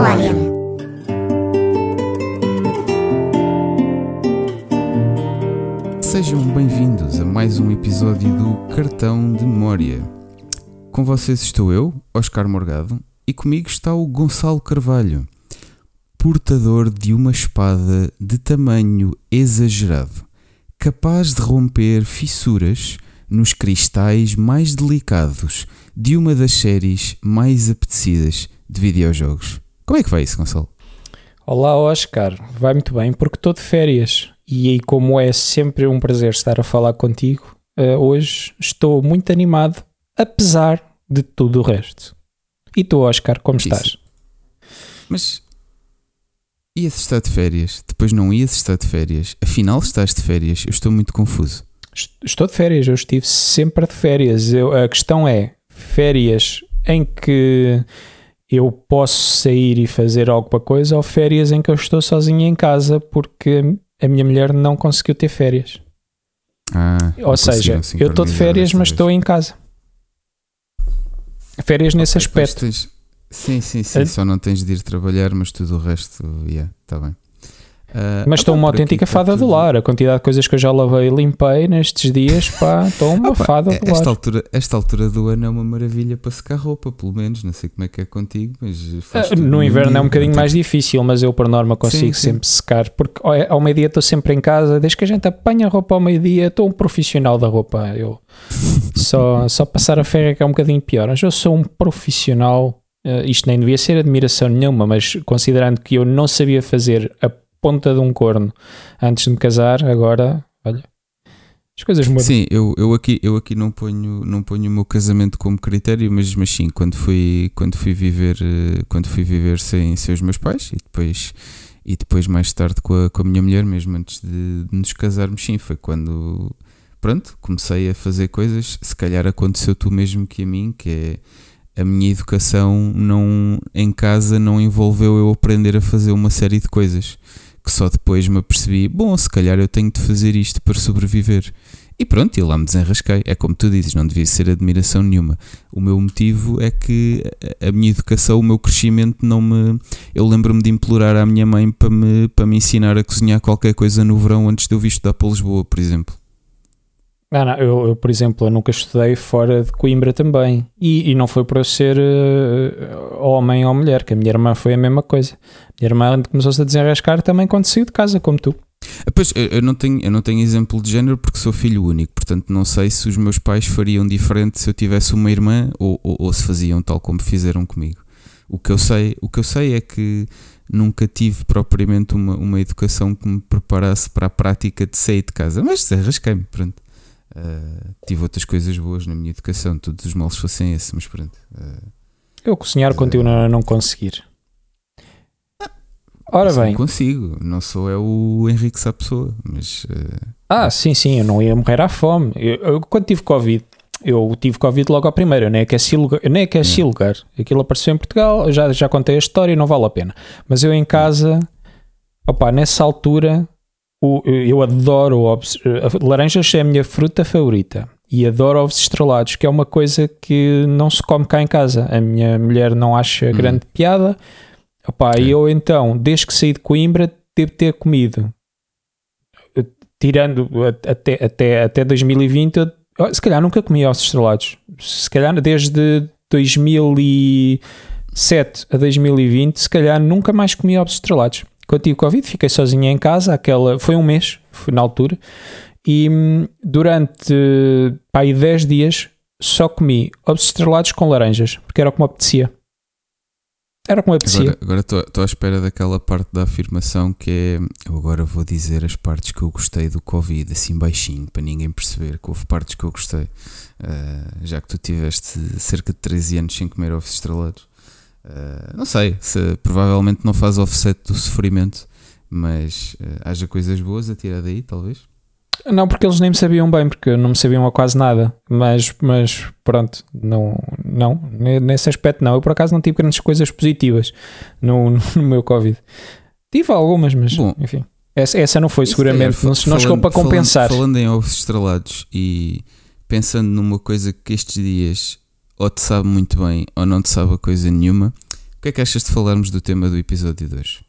memória. Sejam bem-vindos a mais um episódio do Cartão de Memória. Com vocês estou eu, Oscar Morgado, e comigo está o Gonçalo Carvalho, portador de uma espada de tamanho exagerado, capaz de romper fissuras nos cristais mais delicados de uma das séries mais apetecidas de videojogos. Como é que vai isso, Gonçalo? Olá, Oscar. Vai muito bem porque estou de férias e aí, como é sempre um prazer estar a falar contigo, uh, hoje estou muito animado, apesar de tudo o resto. E tu, Oscar, como Isso. estás? Mas ia-se estar de férias, depois não ia-se estar de férias, afinal estás de férias, eu estou muito confuso. Est- Estou de férias, eu estive sempre de férias. Eu- a questão é férias em que eu posso sair e fazer alguma coisa ou férias em que eu estou sozinho em casa porque a minha mulher não conseguiu ter férias. Ah, Ou seja, eu estou de férias, mas estou em casa. Férias nesse aspecto. Sim, sim, sim, Eh? só não tens de ir trabalhar, mas tudo o resto, yeah, está bem. Ah, Mas estou opá, uma aqui autêntica fada do tudo- lar. A quantidade de coisas que eu já lavei e limpei nestes dias, pá, estou uma Opa, fada do esta lar. altura, esta altura do ano é uma maravilha para secar roupa, pelo menos. Não sei como é que é contigo, mas Ah, tudo No inverno é um bocadinho mais difícil, mas eu por norma consigo sim. sempre secar, porque ao- meio-dia estou sempre em casa, desde que a gente apanha a roupa ao meio-dia, estou um profissional da roupa. Eu só, só passar a ferro é que é um bocadinho pior. Mas eu sou um profissional, eh, isto nem devia ser admiração nenhuma, mas considerando que eu não sabia fazer a ponta de um corno. Antes de me casar, agora, olha, as coisas mudam. Sim, eu, eu, aqui, eu aqui não ponho, não ponho o meu casamento como critério, mas, mas sim, quando fui, quando fui viver, eh, quando fui viver sem, sem os meus pais e depois, e depois mais tarde com a, com a minha mulher, mesmo antes de, de nos casarmos, sim, foi quando pronto, comecei a fazer coisas, se calhar aconteceu tu mesmo que a mim, que é a minha educação não em casa não envolveu eu aprender a fazer uma série de coisas que só depois me apercebi, bom, se calhar eu tenho de fazer isto para sobreviver. E pronto, e lá me desenrasquei. É como tu dizes, não devia ser admiração nenhuma. O meu motivo é que a- minha educação, o meu crescimento não me. Eu lembro-me de implorar à minha mãe para me, para me ensinar a cozinhar qualquer coisa no verão antes de eu vir estudar para Lisboa, por exemplo. Ah, não, eu, eu, por exemplo, eu nunca estudei fora de Coimbra também. E, e não foi por eu ser eh, homem ou mulher, que a minha irmã foi a mesma coisa. A minha irmã começou-se a desenrascar também quando saiu de casa, como tu. Pois, eu não, tenho, eu não tenho exemplo de género porque sou filho único, portanto não sei se os meus pais fariam diferente se eu tivesse uma irmã ou, ou, ou se faziam tal como fizeram comigo. O que eu sei, o que eu sei é que nunca tive propriamente uma, uma educação que me preparasse para a prática de sair de casa, mas desenrasquei-me, pronto. Ah, tive outras coisas boas na minha educação, todos os males fossem esse, mas pronto. Ah, Eu cozinhar continuo a não conseguir. Ora isso não bem, consigo, não sou é o Henrique Sapessoa, mas ah, ah, sim, sim, eu não ia morrer à fome. Eu, eu, quando tive Covid, eu tive Covid logo à primeira, eu nem aqueci lugar. Nem aqueci lugar. Aquilo apareceu em Portugal, eu já, já contei a história e não vale a pena. Mas eu em casa, opa, nessa altura, o- eu adoro ovos. a Laranjas é a minha fruta favorita. E adoro ovos estrelados, que é uma coisa que não se come cá em casa. A minha mulher não acha Hum. grande piada. Opa, e eu então, desde que saí de Coimbra, devo ter comido eh, tirando até, até, até 2020, eu, oh, se calhar nunca comi ovos estrelados. Se calhar desde 2007 a 2020, se calhar nunca mais comi ovos estrelados. Quando tive Covid, fiquei sozinho em casa, aquela, foi um mês, foi na altura, e hum, durante pá, aí 10 dias só comi ovos estrelados com laranjas, porque era o que me apetecia. Era o que me apetecia. Agora estou à espera daquela parte da afirmação que é. Eu agora vou dizer as partes que eu gostei do Covid, assim baixinho, para ninguém perceber que houve partes que eu gostei. Ah, já que tu tiveste cerca de 13 anos sem comer ovos estrelados. Ah, não sei, se provavelmente não faz offset do sofrimento, mas ah, haja coisas boas a tirar daí, talvez. Não, porque eles nem me sabiam bem, porque não me sabiam a quase nada. Mas, mas pronto, não, não, nesse aspecto não. Eu por acaso não tive grandes coisas positivas no, no meu Covid. Tive algumas, mas Bom. enfim. Essa, essa não foi se seguramente, calhar, não, não chegou para compensar. Falando, falando em ovos estrelados e pensando numa coisa que estes dias ou te sabe muito bem ou não te sabe a coisa nenhuma, O que é que achas de falarmos do tema do episódio 2?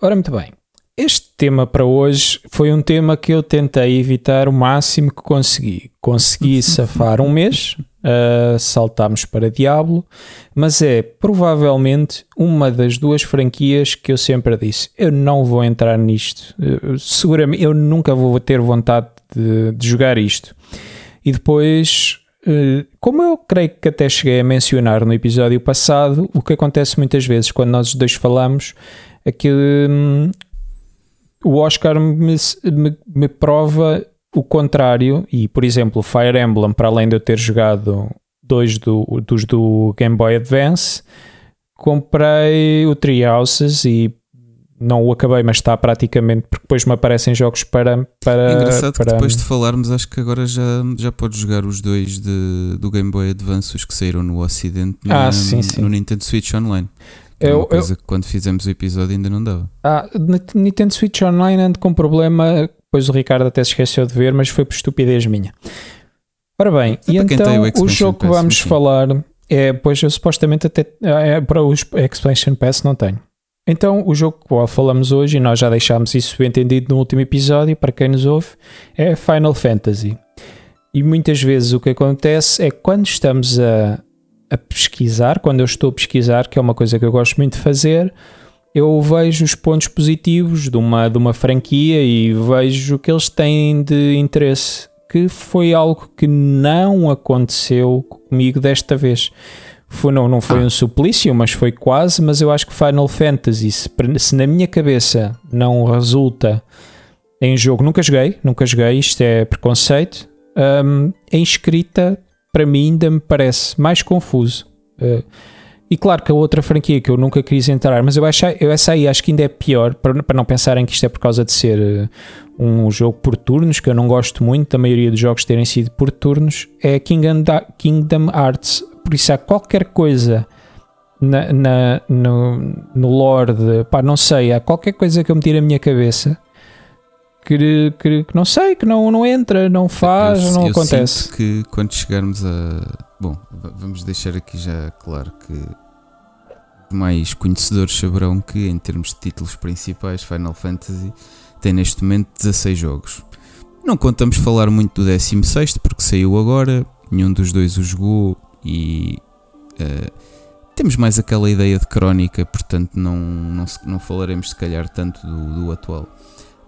Ora, muito bem. Este tema para hoje foi um tema que eu tentei evitar o máximo que consegui. Consegui safar um mês, uh, saltámos para Diablo, mas é provavelmente uma das duas franquias que eu sempre disse: eu não vou entrar nisto. Seguramente eu nunca vou ter vontade de, de jogar isto. E depois como eu creio que até cheguei a mencionar no episódio passado, o que acontece muitas vezes quando nós dois falamos é que hum, o Oscar me, me, me, prova o contrário, e por exemplo, Fire Emblem, para além de eu ter jogado dois do, dos do Game Boy Advance, comprei o Tree Houses e não o acabei, mas está praticamente, porque depois me aparecem jogos para. para é engraçado para, que depois de falarmos, acho que agora já, já podes jogar os dois de, do Game Boy Advance, os que saíram no Ocidente, ah, sim, sim. no Nintendo Switch Online. É uma coisa eu, que quando fizemos o episódio ainda não dava. Ah, Nintendo Switch Online ando com problema, depois o Ricardo até se esqueceu de ver, mas foi por estupidez minha. Ora bem, é e então o, o jogo que vamos falar é, pois eu supostamente até é, para o Expansion Pass não tenho. Então, o jogo que falamos hoje, e nós já deixámos isso entendido no último episódio, para quem nos ouve, é Final Fantasy. E muitas vezes o que acontece é quando estamos a, a pesquisar, quando eu estou a pesquisar, que é uma coisa que eu gosto muito de fazer, eu vejo os pontos positivos de uma, de uma franquia e vejo o que eles têm de interesse, que foi algo que não aconteceu comigo desta vez. Foi, não, não foi ah. um suplício, mas foi quase. Mas eu acho que Final Fantasy, se, se na minha cabeça não resulta em jogo, nunca joguei, nunca joguei, isto é preconceito. Um, em escrita, para mim, ainda me parece mais confuso. Uh, e claro que a outra franquia que eu nunca quis entrar, mas eu, acho, eu essa aí acho que ainda é pior, para, para não pensarem que isto é por causa de ser uh, um jogo por turnos, que eu não gosto muito da maioria dos jogos terem sido por turnos, é Kingdom, Kingdom Hearts. Por isso há qualquer coisa na, na, no, no lore de, pá, não sei, há qualquer coisa que eu me tire a minha cabeça que, que, que, não sei, que não, não entra, não faz, eu, não eu acontece. Sinto que quando chegarmos a. Bom, vamos deixar aqui já claro que mais conhecedores saberão que, em termos de títulos principais, Final Fantasy tem neste momento 16 jogos. Não contamos falar muito do 16 porque saiu agora, nenhum dos dois o jogou e uh, temos mais aquela ideia de crónica, portanto não, não, não falaremos se calhar tanto do, do atual.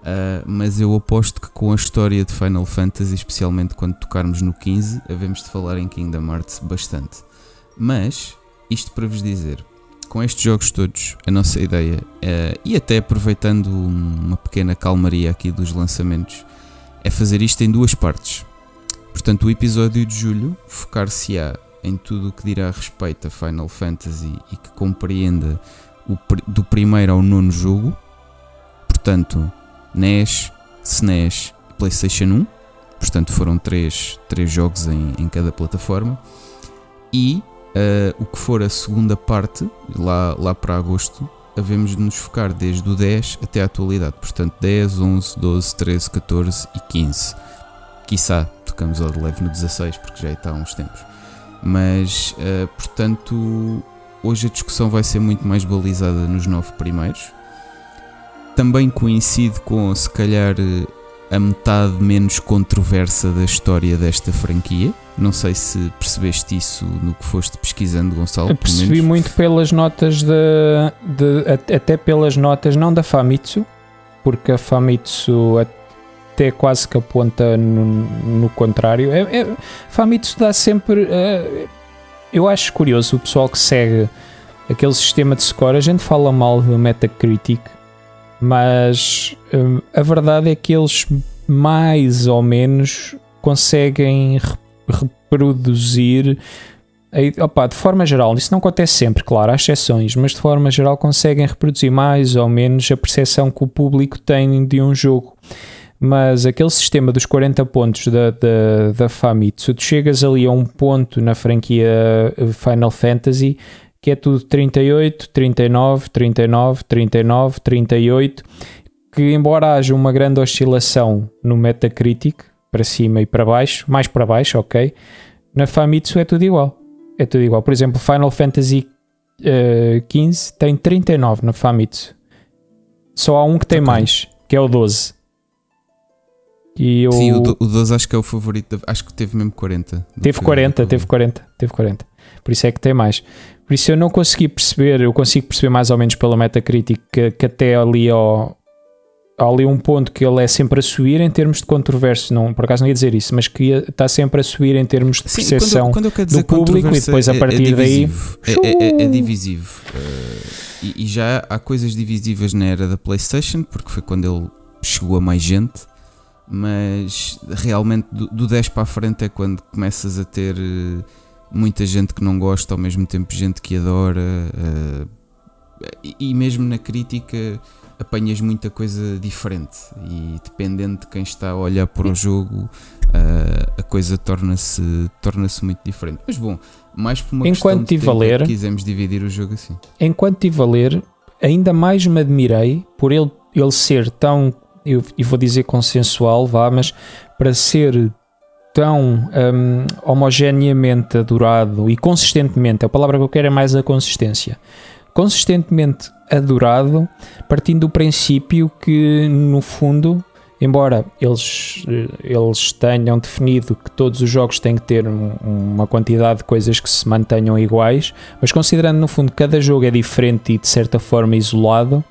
Uh, mas eu aposto que com a história de Final Fantasy, especialmente quando tocarmos no 15, havemos de falar em Kingdom Hearts bastante. Mas, isto para vos dizer, com estes jogos todos, a nossa ideia, uh, e até aproveitando uma pequena calmaria aqui dos lançamentos, é fazer isto em duas partes. Portanto, o episódio de julho focar-se-á em tudo o que dirá respeito a Final Fantasy e que compreenda o, do primeiro ao nono jogo. Portanto, NES, SNES e PlayStation 1. Portanto, foram três, três jogos em, em cada plataforma. E uh, o que for a segunda parte, lá, lá para agosto, havemos de nos focar desde o 10 até a atualidade. Portanto, 10, 11, 12, 13, 14 e 15. Quiçá tocamos ao de leve no 16, porque já está há uns tempos. Mas, uh, portanto, hoje a discussão vai ser muito mais balizada nos nove primeiros também coincide com, se calhar, a metade menos controversa da história desta franquia. Não sei se percebeste isso no que foste pesquisando, Gonçalo. Eu percebi muito pelas notas de, de, até pelas notas não da Famitsu, porque a Famitsu até quase que aponta no, no contrário. É, é, Famitsu dá sempre. É, eu acho curioso o pessoal que segue aquele sistema de score. A gente fala mal do Metacritic, mas hum, a verdade é que eles mais ou menos conseguem reproduzir opa, de forma geral, isso não acontece sempre, claro, há exceções, mas de forma geral conseguem reproduzir mais ou menos a percepção que o público tem de um jogo. Mas aquele sistema dos 40 pontos da, da, da Famitsu, tu chegas ali a um ponto na franquia Final Fantasy que é tudo 38, 39, 39, 39, 38, que embora haja uma grande oscilação no Metacritic, para cima e para baixo, mais para baixo, ok, na Famitsu é tudo igual. É tudo igual. Por exemplo, Final Fantasy uh, 15, tem 39 na Famitsu. Só há um que tem okay. mais, que é o 12. E eu... Sim, o, o 12 acho que é o favorito, acho que teve mesmo 40. Teve 40, teve 40, teve 40. Por isso é que tem mais. Por isso eu não consegui perceber, eu consigo perceber mais ou menos pela Metacritic que, que até ali ao, há ali um ponto que ele é sempre a subir em termos de controverso, não, por acaso não ia dizer isso, mas que está sempre a subir em termos de percepção quando, quando do público e depois a é, partir é daí é, é, é divisivo uh, e, e, já há coisas divisivas na era da Playstation porque foi quando ele chegou a mais gente mas realmente do, do 10 para a frente é quando começas a ter uh, muita gente que não gosta ao mesmo tempo gente que adora uh, e, e mesmo na crítica apanhas muita coisa diferente e dependendo de quem está a olhar para o jogo uh, a coisa torna-se torna muito diferente. Mas bom, mais por uma enquanto questão de tempo, ler, quisemos dividir o jogo assim. Enquanto estive a ler, ainda mais me admirei por ele, ele ser tão, eu, eu vou dizer consensual, vá, mas para ser tão um, homogeneamente adorado e consistentemente, a palavra que eu quero é mais a consistência. Consistentemente adorado, partindo do princípio que, no fundo, embora eles, eles tenham definido que todos os jogos têm que ter um, uma quantidade de coisas que se mantenham iguais, mas considerando no fundo que cada jogo é diferente e de certa forma isolado,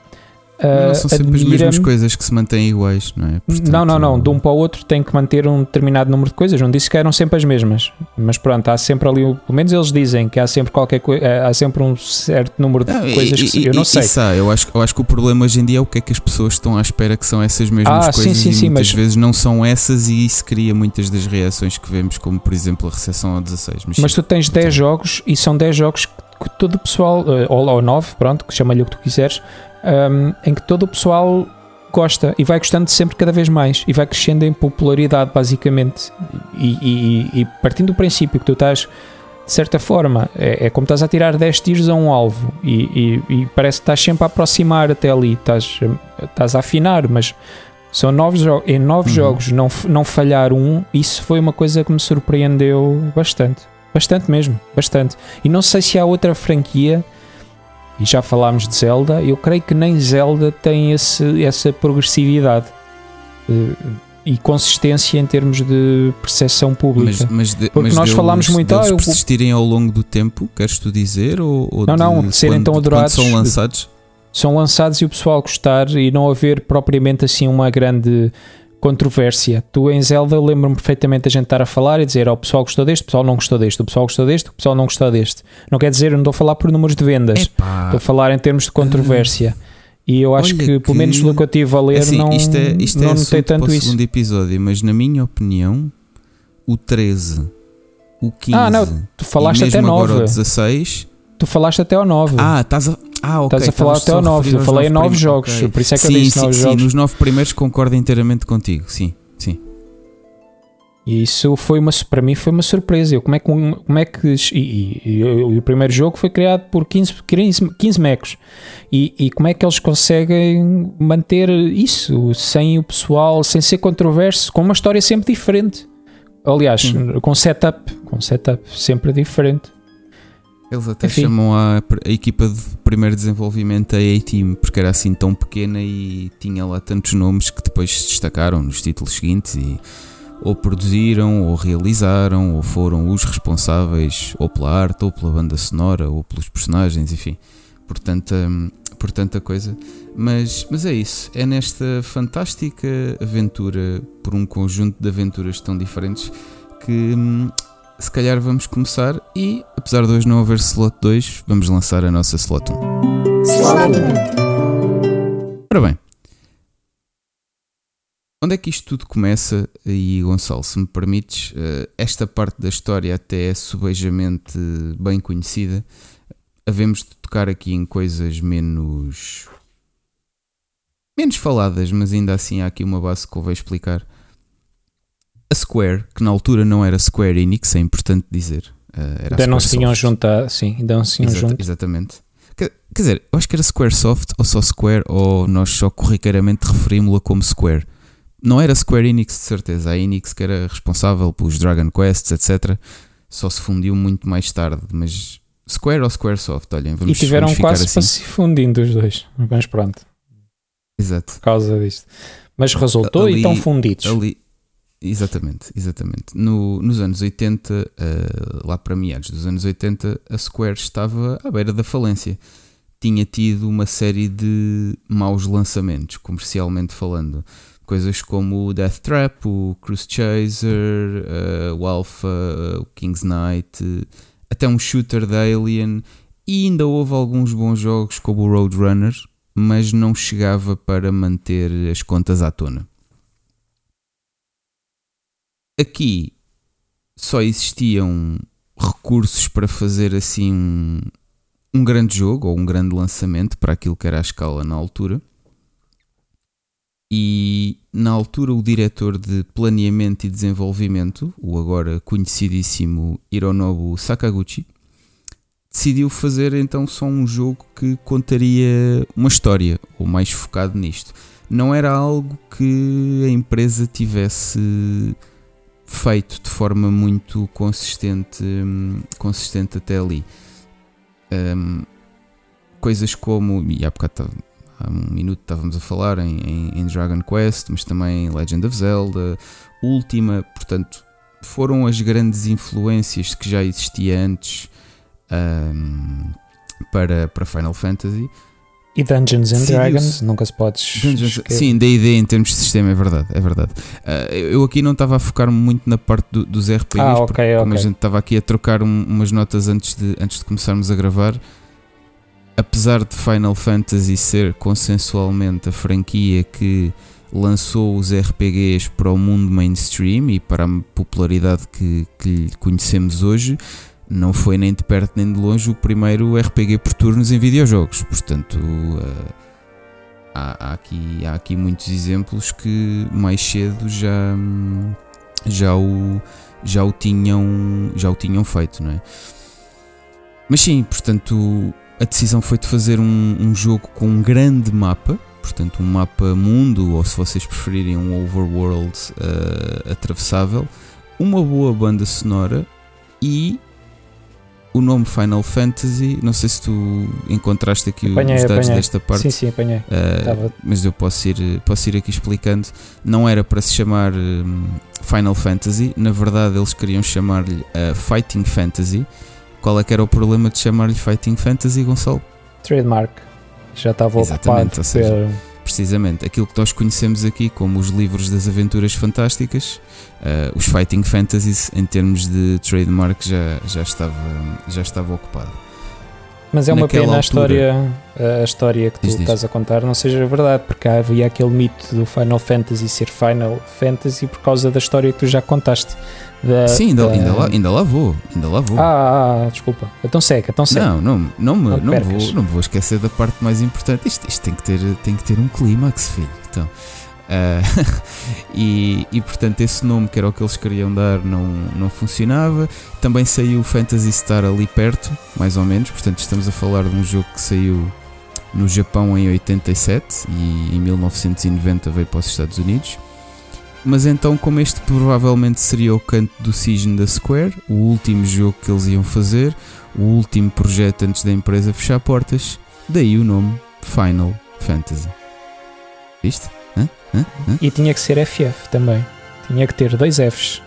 não uh, são sempre as mesmas coisas que se mantêm iguais, não é? Portanto, não, não, não. De um para o outro tem que manter um determinado número de coisas. Não disse que eram sempre as mesmas, mas pronto, há sempre ali, pelo menos eles dizem que há sempre qualquer coisa, há sempre um certo número de não, coisas e, que eu não sei. Isso eu acho, eu acho que o problema hoje em dia é o que é que as pessoas estão à espera que são essas mesmas ah, coisas sim, sim, e sim, muitas mas... vezes não são essas e isso cria muitas das reações que vemos, como por exemplo a recepção ao 16. Mas, mas tu tens 10 jogos e são 10 jogos que todo o pessoal, eh, ou, ou 9, pronto, que chama-lhe o que tu quiseres um, em que todo o pessoal gosta e vai gostando sempre cada vez mais e vai crescendo em popularidade, basicamente. E, e, e partindo do princípio que tu estás, de certa forma, é, é, como estás a tirar 10 tiros a um alvo e, e, parece que estás sempre a aproximar até ali, estás, estás a afinar, mas são nove em nove uhum. jogos não, não falhar um, isso foi uma coisa que me surpreendeu bastante. Bastante mesmo, bastante. E não sei se há outra franquia e já falámos de Zelda, eu creio que nem Zelda tem esse, essa progressividade uh, e consistência em termos de percepção pública. Mas, mas de, Porque mas nós deles, falámos muito. Deles ah, eu, persistirem ao longo do tempo, queres tu dizer? Ou, ou não, não, de serem tão adorados. são lançados? São lançados e o pessoal gostar e não haver propriamente assim uma grande controvérsia. Tu em Zelda lembro-me perfeitamente a gente estar a falar e dizer: oh, o pessoal gostou deste, o pessoal não gostou deste, o pessoal gostou deste, o pessoal não gostou deste. Não quer dizer, não estou a falar por números de vendas, Epá. estou a falar em termos de controvérsia. E eu acho que, que, pelo menos pelo que eu estive a ler, assim, não, isto é, isto não é notei tanto isso. segundo episódio, mas na minha opinião, o 13, o 15 ah, não, tu falaste e mesmo até agora 9. o 16. Tu falaste até ao 9. Ah, estás a. Ah, ok. Estás a falar até ao 9. Eu falei em 9 jogos. Okay. Por isso é que sim, eu disse 9 jogos. Sim, nos 9 primeiros concordo inteiramente contigo. Sim. Sim. E isso foi uma, para mim foi uma surpresa. Eu, como é que, como é que e, e, e, o primeiro jogo foi criado por 15, 15, 15 mecos e, e como é que eles conseguem manter isso sem o pessoal, sem ser controverso, com uma história sempre diferente. Aliás, Sim. com setup, com setup sempre diferente. Eles até Enfim. chamam a, a, equipa de primeiro desenvolvimento a A-Team, porque era assim tão pequena e tinha lá tantos nomes que depois se destacaram nos títulos seguintes e ou produziram, ou realizaram, ou foram os responsáveis ou pela arte, ou pela banda sonora, ou pelos personagens, enfim, por tanta, por tanta coisa. Mas, mas é isso, é nesta fantástica aventura, por um conjunto de aventuras tão diferentes, que hum, se calhar vamos começar e, apesar de hoje não haver slot 2, vamos lançar a nossa slot 1. Slot 1. Ora bem, onde é que isto tudo começa? E Gonçalo, se me permites, eh, esta parte da história até é subejamente bem conhecida. Havemos de tocar aqui em coisas menos. menos faladas, mas ainda assim há aqui uma base que eu vou explicar a Square, que na altura não era Square Enix, é importante dizer. Uh, ainda não se tinham juntado, sim, ainda não se tinham Exata, Exatamente. Quer, quer, dizer, eu acho que era Squaresoft ou só Square, ou nós só corriqueiramente referimos-la como Square. Não era Square Enix de certeza, a Enix que era responsável pelos Dragon Quests, etc. Só se fundiu muito mais tarde, mas Square ou Squaresoft, olhem, vamos e tiveram vamos quase ficar para assim. se fundindo os dois. Mas pronto, Exato. por causa disto. Mas resultou Ali- e estão fundidos. Ali, exatamente, exatamente. No, nos anos 80, eh, lá para meados dos anos 80, a Square estava à beira da falência. Tinha tido uma série de maus lançamentos, comercialmente falando. Coisas como o Death Trap, o Cruise Chaser, eh, o Alpha, o King's Knight, até um shooter da Alien. E ainda houve alguns bons jogos como o Roadrunner, mas não chegava para manter as contas à tona. Aqui só existiam recursos para fazer assim um, um grande jogo ou um grande lançamento para aquilo que era a escala na altura. E na altura o diretor de planeamento e desenvolvimento, o agora conhecidíssimo Hironobu Sakaguchi, decidiu fazer então só um jogo que contaria uma história, ou mais focado nisto. Não era algo que a empresa tivesse feito de forma muito consistente, hum, consistente até ali. Hum, coisas como, e há bocado tava- há um minuto estávamos a falar em, em- em Dragon Quest, mas também Legend of Zelda, Ultima, portanto, foram as grandes influências que já existia antes hum, para, para Final Fantasy. E Dungeons and Dragons, nunca se pode Dungeons- sim, da ideia em termos de sistema, é verdade, é verdade. Ah, eu aqui não estava a focar muito na parte do- dos RPGs, Ah, ok, porque como a gente estava aqui a trocar um- umas notas antes de, antes de começarmos a gravar, apesar de Final Fantasy ser consensualmente a franquia que lançou os RPGs para o mundo mainstream e para a popularidade que, que lhe conhecemos hoje, não foi nem de perto nem de longe o primeiro RPG por turnos em videojogos. Portanto, ah, há, há aqui, há aqui muitos exemplos que mais cedo já, já, o, já, o tinham, já o tinham feito, não é? Mas sim, portanto, a decisão foi de fazer um, um jogo com um grande mapa, portanto, um mapa mundo, ou se vocês preferirem, um overworld eh, atravessável, uma boa banda sonora e o nome Final Fantasy. Não sei se tu encontraste aqui Apanhei, os dados apanhei. desta parte. Sim, sim, apanhei. Uh, mas eu posso ir, posso ir aqui explicando. Não era para se chamar um, Final Fantasy, na verdade eles queriam chamar-lhe uh, Fighting Fantasy. Qual é que era o problema de chamar-lhe Fighting Fantasy, Gonçalo? Trademark. Já estava Exatamente, ocupado pelo- Precisamente, aquilo que nós conhecemos aqui como os livros das aventuras fantásticas, uh, os Fighting Fantasies, em termos de trademark, já, já, estava, já estava ocupado. Mas é uma Naquela pena a altura- história, a história que tu Diz, diz. estás a contar não seja verdade, porque havia aquele mito do Final Fantasy ser Final Fantasy por causa da história que tu já contaste. Da, Sim, ainda, da- ainda, lá, ainda lá vou, ainda lá vou. Ah, ah, ah, desculpa. Então seca, então seca. Não, não, não, me, Não não, vou, não vou esquecer da parte mais importante. Isto, isto tem, que ter, tem que ter um clímax, filho. Então, ah, e, e portanto, esse nome que era o que eles queriam dar não, não funcionava. Também saiu o Fantasy Star ali perto, mais ou menos. Portanto, estamos a falar de um jogo que saiu no Japão em 87 e em 1990 veio para os Estados Unidos. Mas então, como este provavelmente seria o canto do cisne da Square, o último jogo que eles iam fazer, o último projeto antes da empresa fechar portas, daí o nome Final Fantasy. Viste? Hã? Hã? Hã? E tinha que ser FF também. Tinha que ter dois Fs.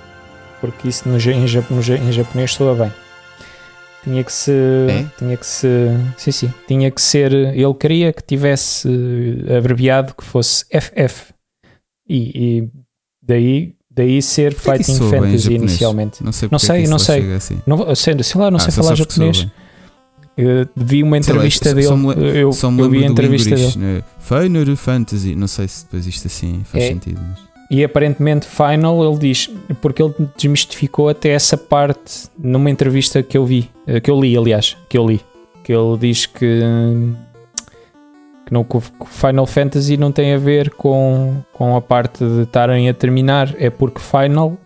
Porque isso no, em, em japonês soa bem. Tinha que se. É? Tinha que se. Sim, sim. Tinha que ser. Ele queria que tivesse abreviado que fosse FF. E, e daí, daí ser Porquê que Fighting em Fantasy inicialmente. Não sei Não porque sei, é que isso não lá sei. assim. Não, sei, sei lá, não Ah, sei falar que japonês. Eu vi uma Sei lá, entrevista só- dele. só eu Só me eu vi a entrevista English, dele. né? Final Fantasy. Não sei se depois isto assim faz É. sentido. Mas... E aparentemente Final ele diz, porque ele desmistificou até essa parte numa entrevista que eu vi, eh, que eu li, aliás, que eu li, que ele diz que, que, não, Final Fantasy não tem a ver com, com a parte de estarem a terminar, é porque Final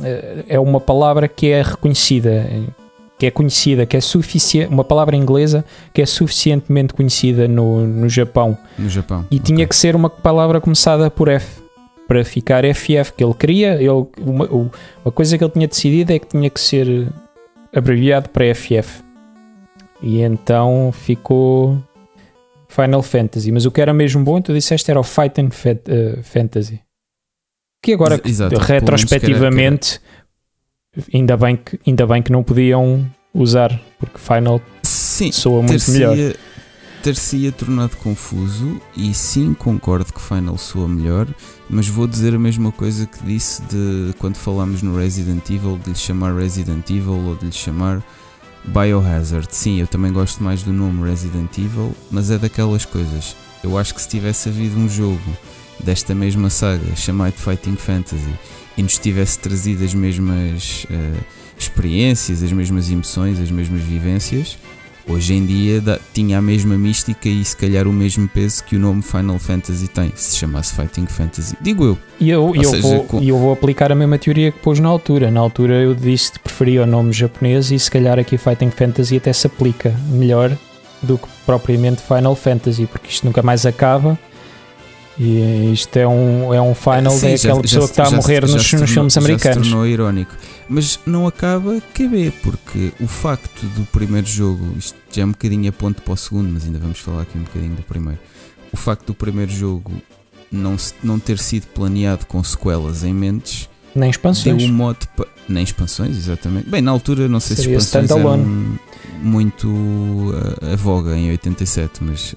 eh, é uma palavra que é reconhecida, que é conhecida, que é suficiente, uma palavra inglesa que é suficientemente conhecida no, no Japão. No Japão. E tinha que ser uma palavra começada por F para ficar FF que ele queria. Ele, uma, uma coisa que ele tinha decidido é que tinha que ser abreviado para FF. E então ficou Final Fantasy. Mas o que era mesmo bom, tu disseste, era o Fighting uh, Fantasy. Que agora, Exato, retrospectivamente, ainda bem, que, ainda bem que não podiam usar, porque Final sim, soa muito melhor. Ter-se-ia tornado confuso, e sim, concordo que Final soa melhor, mas vou dizer a mesma coisa que disse de quando falámos no Resident Evil, de lhe chamar Resident Evil ou de lhe chamar Biohazard. Sim, eu também gosto mais do nome Resident Evil, mas é daquelas coisas. Eu acho que se tivesse havido um jogo desta mesma saga chamado Fighting Fantasy e nos tivesse trazido as mesmas uh, experiências, as mesmas emoções, as mesmas vivências, hoje em dia da, tinha a mesma mística e se calhar o mesmo peso que o nome Final Fantasy tem, se chamasse Fighting Fantasy. Digo eu. E eu, eu, seja, vou, com... eu vou aplicar a mesma teoria que pôs na altura. Na altura eu disse que preferia o nome japonês e se calhar aqui Fighting Fantasy até se aplica melhor do que propriamente Final Fantasy, porque isto nunca mais acaba. E isto é um, é um final Sim, é aquela já, pessoa já, que está a morrer nos, nos tornou, filmes americanos. Já se tornou irónico mas não acaba QB, porque o facto do primeiro jogo, isto já é um bocadinho a ponto para o segundo, mas ainda vamos falar aqui um bocadinho do primeiro. O facto do primeiro jogo não, não ter sido planeado com sequelas em mentes, nem expansões. Deu um modo pa... Nem expansões, exatamente. Bem, na altura não sei Seria se expansões eram muito a, a, voga em 87, mas uh,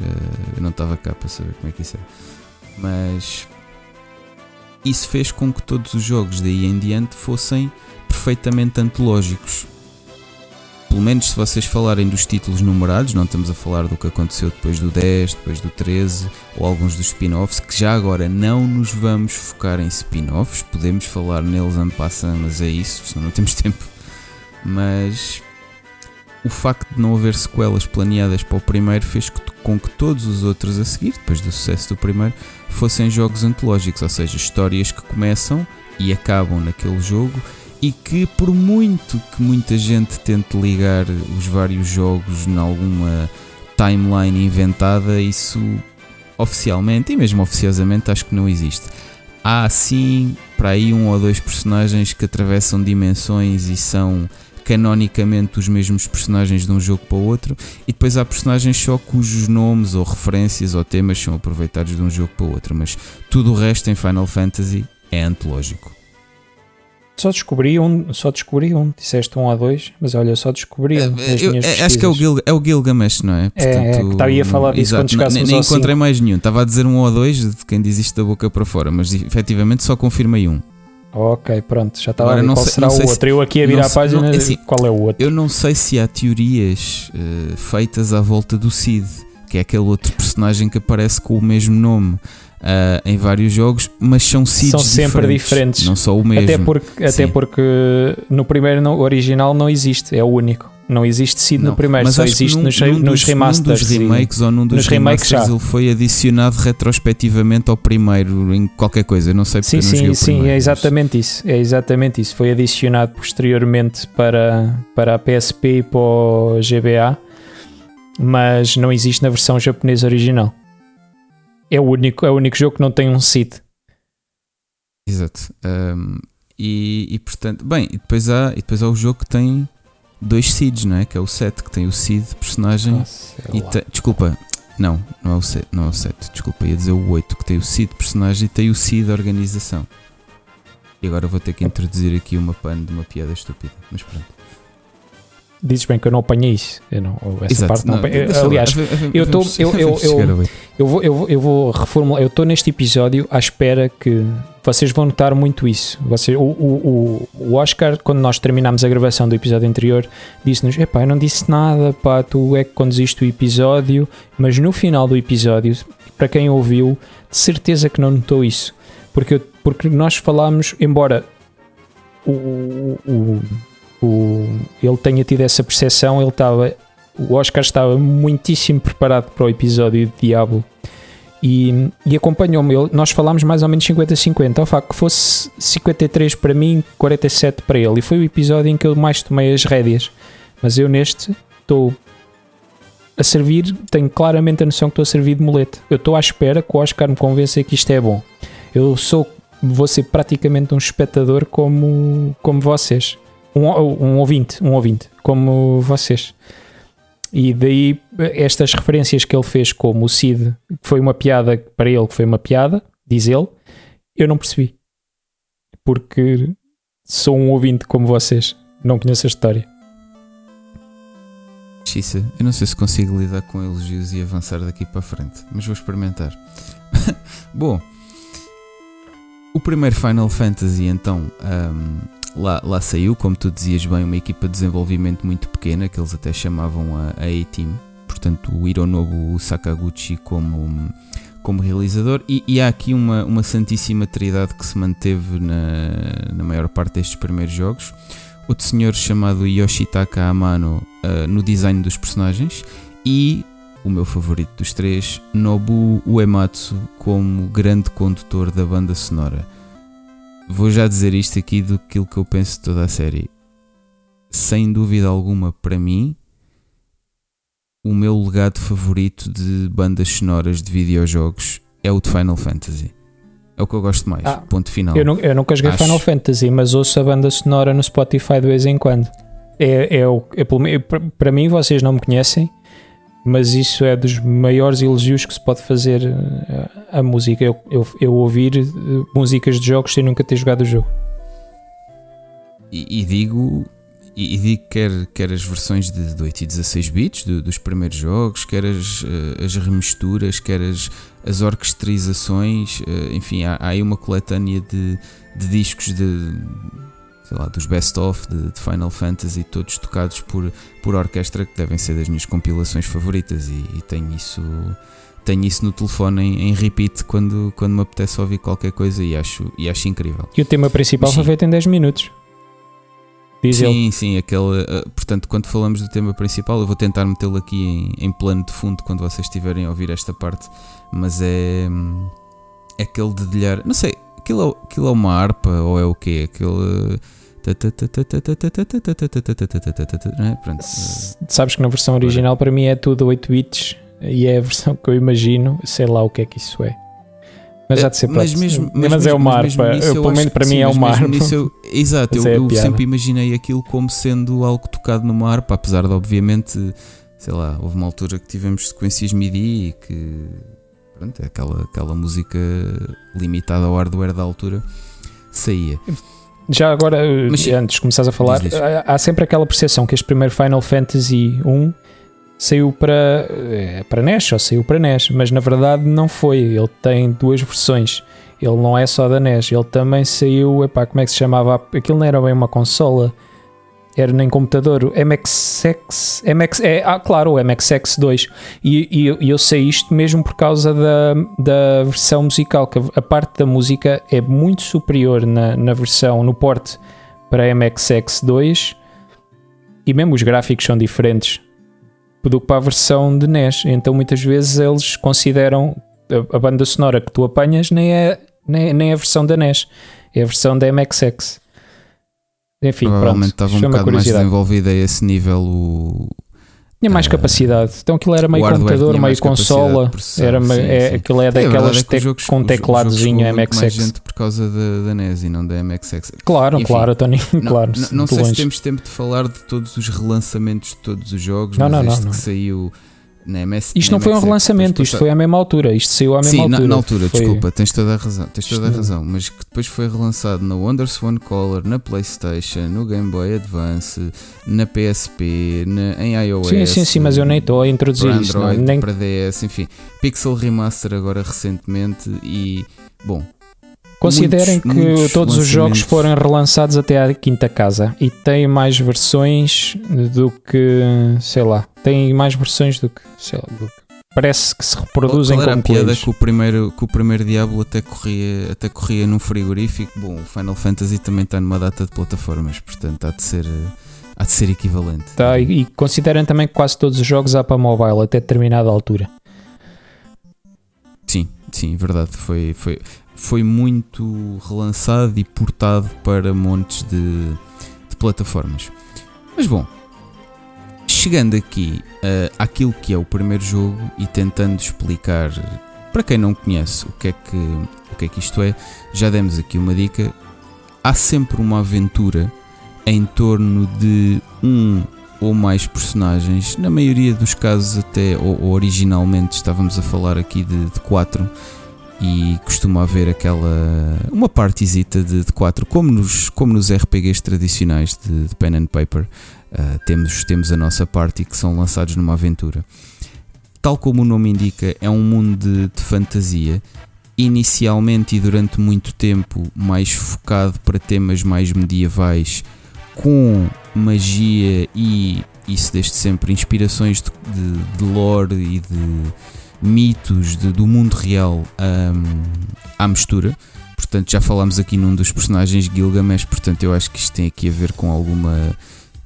eu não estava cá para saber como é que isso é. Mas isso fez com que todos os jogos daí em diante fossem perfeitamente antológicos. Pelo menos se vocês falarem dos títulos numerados, não estamos a falar do que aconteceu depois do 10, depois do 13 ou alguns dos spin-offs, que já agora não nos vamos focar em spin-offs, podemos falar neles en passant, mas é isso, senão não temos tempo. Mas o facto de não haver sequelas planeadas para o primeiro fez com que todos os outros a seguir, depois do sucesso do primeiro, fossem jogos antológicos, ou seja, histórias que começam e acabam naquele jogo e que por muito que muita gente tente ligar os vários jogos em alguma timeline inventada, isso oficialmente e mesmo oficiosamente acho que não existe. Há sim para aí um ou dois personagens que atravessam dimensões e são canonicamente os mesmos personagens de um jogo para o outro, e depois há personagens só cujos nomes ou referências ou temas são aproveitados de um jogo para o outro, mas tudo o resto em Final Fantasy é antológico. Só descobri um, só descobri um, disseste um ou dois, mas olha, só descobri um. É, eu, é, acho que é o, Gil, é o Gilgamesh, não é? Portanto, é, é que estava a falar disso exato, quando Nem, nem encontrei cinco. mais nenhum, estava a dizer um ou dois de quem diz isto da boca para fora, mas efetivamente só confirmei um. Ok, pronto, já estava a ver qual sei, será o outro. Se, eu aqui a virar a página, não, é assim, qual é o outro? Eu não sei se há teorias uh, feitas à volta do Cid, que é aquele outro personagem que aparece com o mesmo nome uh, em vários jogos, mas são seeds São sempre diferentes, diferentes. não só o mesmo. Até porque, até porque no primeiro no original não existe, é o único. Não existe seed não, no primeiro, só existe num, nos, num nos remasters. Num dos remakes ou num dos nos remakes já. ele foi adicionado retrospectivamente ao primeiro em qualquer coisa, não sei porque sim, não sim, sim, é exatamente isso. É exatamente isso. Foi adicionado posteriormente para, para a PSP e para o GBA, mas não existe na versão japonesa original. É o único, é o único jogo que não tem um seed. Exato. Um, e, e, portanto, bem, e depois, há, e depois há o jogo que tem dois seeds, não é? Que é o set, que tem o seed personagem. Nossa, e te, desculpa, não, não é o set, não é o set, desculpa, ia dizer o 8, que tem o seed personagem e tem o seed organização. E agora vou ter que introduzir aqui uma pano de uma piada estúpida, mas pronto. Dizes bem que eu não apanhei isso. Eu não, essa Exato, parte não, não apanhei. Aliás, eu estou. Eu, eu, eu, eu, vou, eu, vou, eu vou reformular. Eu estou neste episódio à espera que vocês vão notar muito isso. Vocês, o, o, o Oscar, quando nós terminámos a gravação do episódio anterior, disse-nos: Epá, eu não disse nada, pá, tu é que conduziste o episódio. Mas no final do episódio, para quem ouviu, de certeza que não notou isso. Porque, porque nós falámos, embora o, o o, ele tenha tido essa percepção, ele estava, o Oscar estava muitíssimo preparado para o episódio de Diablo e, e acompanhou-me. Nós falámos mais ou menos 50-50, ao facto que fosse 53 para mim, 47 para ele, e foi o episódio em que eu mais tomei as rédeas. Mas eu neste estou a servir, tenho claramente a noção que estou a servir de muleta. Eu estou à espera que o Oscar me convença que isto é bom. Eu sou, vou ser praticamente um espectador como, como vocês um, um ouvinte, um ouvinte, como vocês. e daí estas referências que ele fez, como o Cid, que foi uma piada para ele, que foi uma piada, diz ele, eu não percebi. Porque sou um ouvinte como vocês, não conheço a história. Xissa, eu não sei se consigo lidar com elogios e avançar daqui para a frente, mas vou experimentar. Bom, o primeiro Final Fantasy então um, lá, lá saiu, como tu dizias bem, uma equipa de desenvolvimento muito pequena, que eles até chamavam a, a A-Team, portanto o Hironobu Sakaguchi como, como realizador, e, e, há aqui uma, uma santíssima trindade que se manteve na, na maior parte destes primeiros jogos. Outro senhor chamado Yoshitaka Amano uh, no design dos personagens. E o meu favorito dos três, Nobu Uematsu como grande condutor da banda sonora. Vou já dizer isto aqui do que eu penso de toda a série. Sem dúvida alguma, para mim, o meu legado favorito de bandas sonoras de videojogos é o de Final Fantasy. É o que eu gosto mais. Ah, ponto final. Eu, não, eu nunca joguei Acho... Final Fantasy, mas ouço a banda sonora no Spotify de vez em quando. É, é, o, é, para mim, vocês não me conhecem, mas isso é dos maiores elogios que se pode fazer à eh, música. Eu, eu, eu, ouvir eh, músicas de jogos sem nunca ter jogado o jogo. E, e digo e, e digo quer, quer as versões de, de 8 e 16 bits do, dos primeiros jogos, quer as, eh, as remisturas, quer as, as orquestrizações, enfim, há, há aí uma coletânea de, de discos de sei lá, dos best-of de, de, Final Fantasy, todos tocados por, por orquestra, que devem ser das minhas compilações favoritas, e, e tenho isso tenho isso no telefone em, em, repeat quando, quando me apetece ouvir qualquer coisa e acho, e acho incrível. E o tema principal foi feito em 10 minutos. Diz sim, ele. sim, aquele. Uh, portanto, quando falamos do tema principal, eu vou tentar metê-lo aqui em, em, plano de fundo quando vocês estiverem a ouvir esta parte, mas é. É aquele dedilhar. Não sei, aquilo é, aquilo é uma harpa ou é o quê? Aquele. Pronto. Sabes que na versão original para mim é tudo 8 bits e é a versão que eu imagino, sei lá o que é que isso é. Mas já de ser mas, mesmo, mas, mas, é uma harpa. Eu, pelo menos para mim é uma harpa. Eu, exato, eu, é eu sempre imaginei aquilo como sendo algo tocado numa harpa, apesar de obviamente, sei lá, houve uma altura que tivemos sequências MIDI e que pronto, é aquela, aquela música limitada ao hardware da altura saía. Já agora, mas, antes de começares a falar, há sempre aquela percepção que este primeiro Final Fantasy 1 saiu para, eh, para NES, ou saiu para NES, mas na verdade não foi. Ele tem duas versões. Ele não é só da NES, ele também saiu. Epá, como é que se chamava? Aquilo não era bem uma consola, era nem computador. O MXX. MX, é, ah, claro, o MXX2. E, e, e, eu sei isto mesmo por causa da, da versão musical, que a parte da música é muito superior na, na versão, no porte para MXX2. E mesmo os gráficos são diferentes do que para a versão de NES. Então muitas vezes eles consideram a, a banda sonora que tu apanhas nem é, nem, nem é a versão da NES, é a versão da MXX. Enfim, Provavelmente pronto, estava um bocado mais desenvolvida a esse nível o, tinha mais uh, capacidade. Então aquilo era meio computador, meio consola. Era sim, é, sim. Aquilo é daquelas é com tecladozinho MXX. Mais gente por causa da, da NES e não da MXX. Claro, Enfim, claro, Tony. Não, claro, não, não sei longe. se temos tempo de falar de todos os relançamentos de todos os jogos, não, mas não, este não, que saiu na MS, isto não foi um relançamento, isto foi à mesma altura, isto saiu à mesma Sim, altura. Na, na altura, foi... desculpa, tens toda a razão, tens toda a razão, mas que depois foi relançado na Wonderswan Color, na Playstation, no Game Boy Advance, na PSP, na, em iOS. Sim, sim, sim, mas eu nem estou a introduzir para. Android, não, nem... para DS, enfim, Pixel Remaster agora recentemente e, bom, Considerem muitos, que muitos todos os jogos foram relançados até à quinta casa e tem mais versões do que, sei lá, tem mais versões do que, sei lá, do que parece que se reproduzem Qual era a piada que o primeiro que o primeiro Diablo até corria até corria num frigorífico? Bom o Final Fantasy também está numa data de plataformas portanto há de ser há de ser equivalente. Tá, e, e considerem também que quase todos os jogos há para mobile até determinada altura sim verdade foi foi foi muito relançado e portado para montes de, de plataformas mas bom chegando aqui uh, àquilo que é o primeiro jogo e tentando explicar para quem não conhece o que é que, o que, é que isto é, já demos aqui uma dica. Há sempre uma aventura em torno de um ou mais personagens, na maioria dos casos até, ou, originalmente estávamos a falar aqui de, de quatro e costuma haver aquela uma partezita de, de quatro, como nos, como nos RPGs tradicionais de, de pen and paper, uh, temos, temos a nossa parte que são lançados numa aventura. Tal como o nome indica, é um mundo de, de fantasia, inicialmente e durante muito tempo mais focado para temas mais medievais, com magia e isso desde sempre, inspirações de, de, de lore e de mitos de, do mundo real um, à mistura. Portanto, já falámos aqui num dos personagens Gilgamesh, portanto, eu acho que isto tem aqui a ver com alguma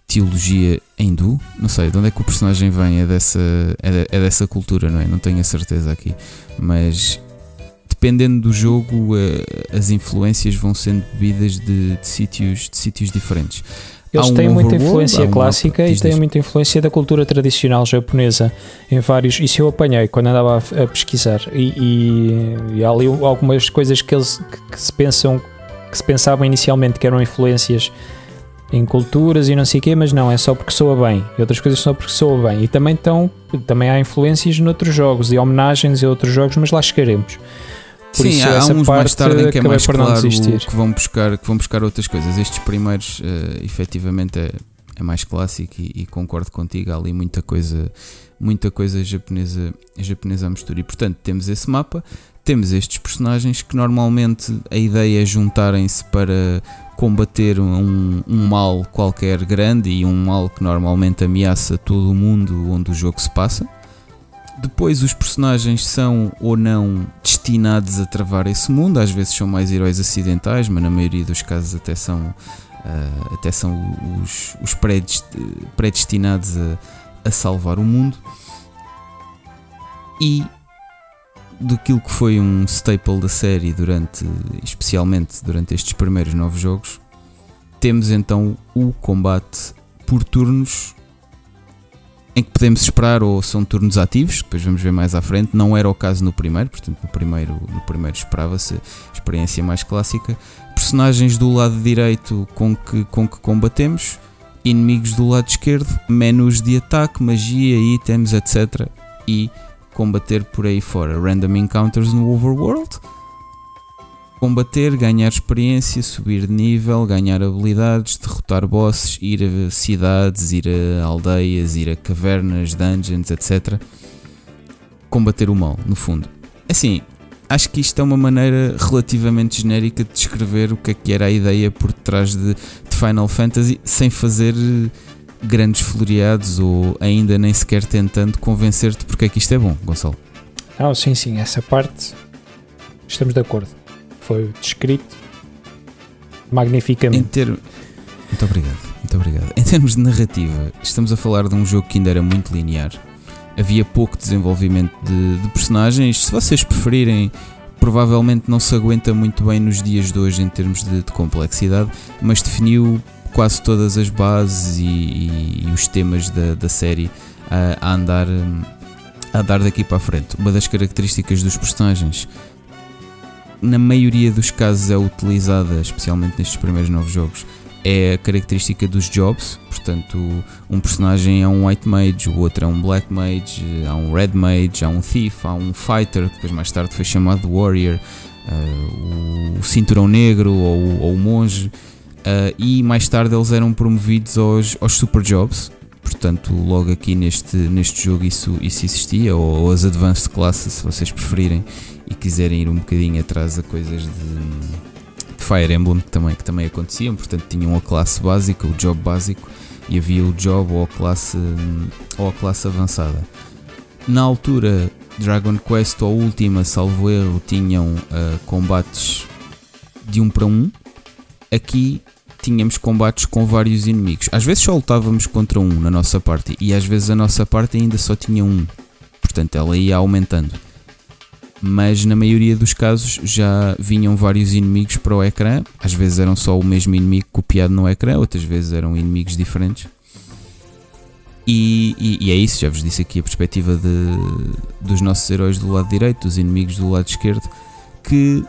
teologia hindu. Não sei de onde é que o personagem vem, é dessa, é, é dessa cultura, não é? Não tenho a certeza aqui, mas dependendo do jogo, uh, as influências vão sendo bebidas de, de, sítios, de sítios diferentes. Eles um têm muita influência clássica e têm muita influência da cultura tradicional japonesa em vários. Isso eu apanhei quando andava a, a pesquisar. E, e, e, há ali algumas coisas que, eles, que, que, se pensam que se pensavam inicialmente que eram influências em culturas e não sei o quê, mas não, é só porque soa bem. E outras coisas só porque soa bem. E também, estão, também há influências noutros jogos e homenagens a outros jogos, mas lá chegaremos. Por Sim, isso, há uns mais tarde em que é mais claro que vão, buscar, que vão buscar outras coisas. Estes primeiros, uh, efetivamente, é, é mais clássico e, e, concordo contigo. Há ali muita coisa, muita coisa japonesa, japonesa à mistura. E portanto, temos esse mapa, temos estes personagens que normalmente a ideia é juntarem-se para combater um, um, mal qualquer grande e um mal que normalmente ameaça todo o mundo onde o jogo se passa. Depois os personagens são ou não destinados a travar esse mundo, às vezes são mais heróis acidentais, mas na maioria dos casos até são, uh, até são os, os predestinados a, a salvar o mundo. E daquilo que foi um staple da série durante, especialmente durante estes primeiros nove jogos, temos então o combate por turnos em que podemos esperar ou são turnos ativos, depois vamos ver mais à frente. Não era o caso no primeiro, portanto, no primeiro, no primeiro esperava-se experiência mais clássica. Personagens do lado direito com que, com que combatemos, inimigos do lado esquerdo, menus de ataque, magia, itens, etc. E combater por aí fora. Random encounters no overworld combater, ganhar experiência, subir de nível, ganhar habilidades, derrotar bosses, ir a cidades, ir a aldeias, ir a cavernas, dungeons, etc. Combater o mal, no fundo. Assim, acho que isto é uma maneira relativamente genérica de descrever o que é que era a ideia por trás de, de Final Fantasy, sem fazer grandes floreados ou ainda nem sequer tentando convencer-te porque é que isto é bom, Gonçalo. Não, sim, sim, essa parte estamos de acordo foi descrito magnificamente. Ter... Muito obrigado, muito obrigado. Em termos de narrativa, estamos a falar de um jogo que ainda era muito linear. Havia pouco desenvolvimento de, de personagens. Se vocês preferirem, provavelmente não se aguenta muito bem nos dias de hoje em termos de, de complexidade, mas definiu quase todas as bases e, e, e os temas da, da série a, a andar a andar daqui para a frente. Uma das características dos personagens na maioria dos casos é utilizada, especialmente nestes primeiros novos jogos, é a característica dos jobs. Portanto, um personagem é um white mage, o outro é um black mage, há um red mage, há um thief, há um fighter, que depois mais tarde foi chamado warrior, uh, o cinturão negro ou, ou o monge. Uh, e mais tarde eles eram promovidos aos, aos super jobs. Portanto, logo aqui neste, neste jogo isso, isso existia, ou, ou as advanced classes, se vocês preferirem e quiserem ir um bocadinho atrás a coisas de, de Fire Emblem que também, que também aconteciam, portanto tinham a classe básica, o job básico, e havia o job ou a classe, ou a classe avançada. Na altura, Dragon Quest ou Última, salvo erro, tinham uh, combates de um para um. Aqui tínhamos combates com vários inimigos. Às vezes só lutávamos contra um na nossa parte e às vezes a nossa parte ainda só tinha um. Portanto, ela ia aumentando mas na maioria dos casos já vinham vários inimigos para o ecrã. Às vezes eram só o mesmo inimigo copiado no ecrã, outras vezes eram inimigos diferentes. E, e, e é isso, já vos disse aqui a perspectiva de, dos nossos heróis do lado direito, dos inimigos do lado esquerdo, que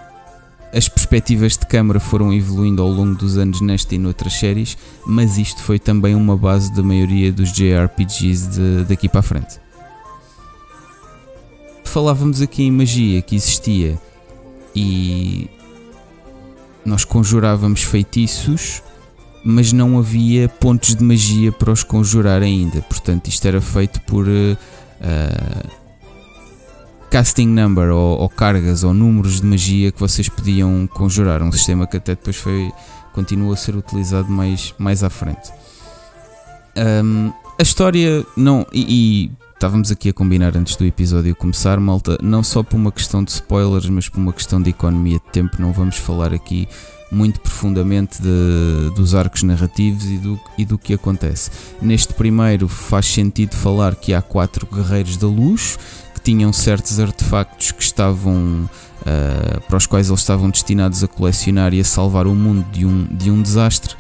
as perspectivas de câmara foram evoluindo ao longo dos anos nesta e noutras séries, mas isto foi também uma base da maioria dos JRPGs de, daqui para a frente. Falávamos aqui em magia que existia e nós conjurávamos feitiços, mas não havia pontos de magia para os conjurar ainda. Portanto, isto era feito por uh, casting number ou, ou, cargas ou números de magia que vocês podiam conjurar. Um sistema que até depois foi continuou a ser utilizado mais, mais à frente. Um, a história não. E, e, estávamos aqui a combinar antes do episódio começar, malta, não só por uma questão de spoilers, mas por uma questão de economia de tempo, não vamos falar aqui muito profundamente de, dos arcos narrativos e do, e do que acontece. Neste primeiro faz sentido falar que há quatro guerreiros da luz que tinham certos artefactos que estavam uh, para os quais eles estavam destinados a colecionar e a salvar o mundo de um, de um desastre.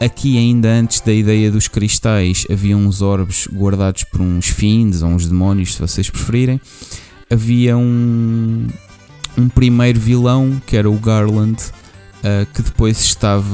Aqui, ainda antes da ideia dos cristais, havia uns orbes guardados por uns fins ou uns demónios, se vocês preferirem. Havia um, um primeiro vilão que era o Garland, uh, que depois estava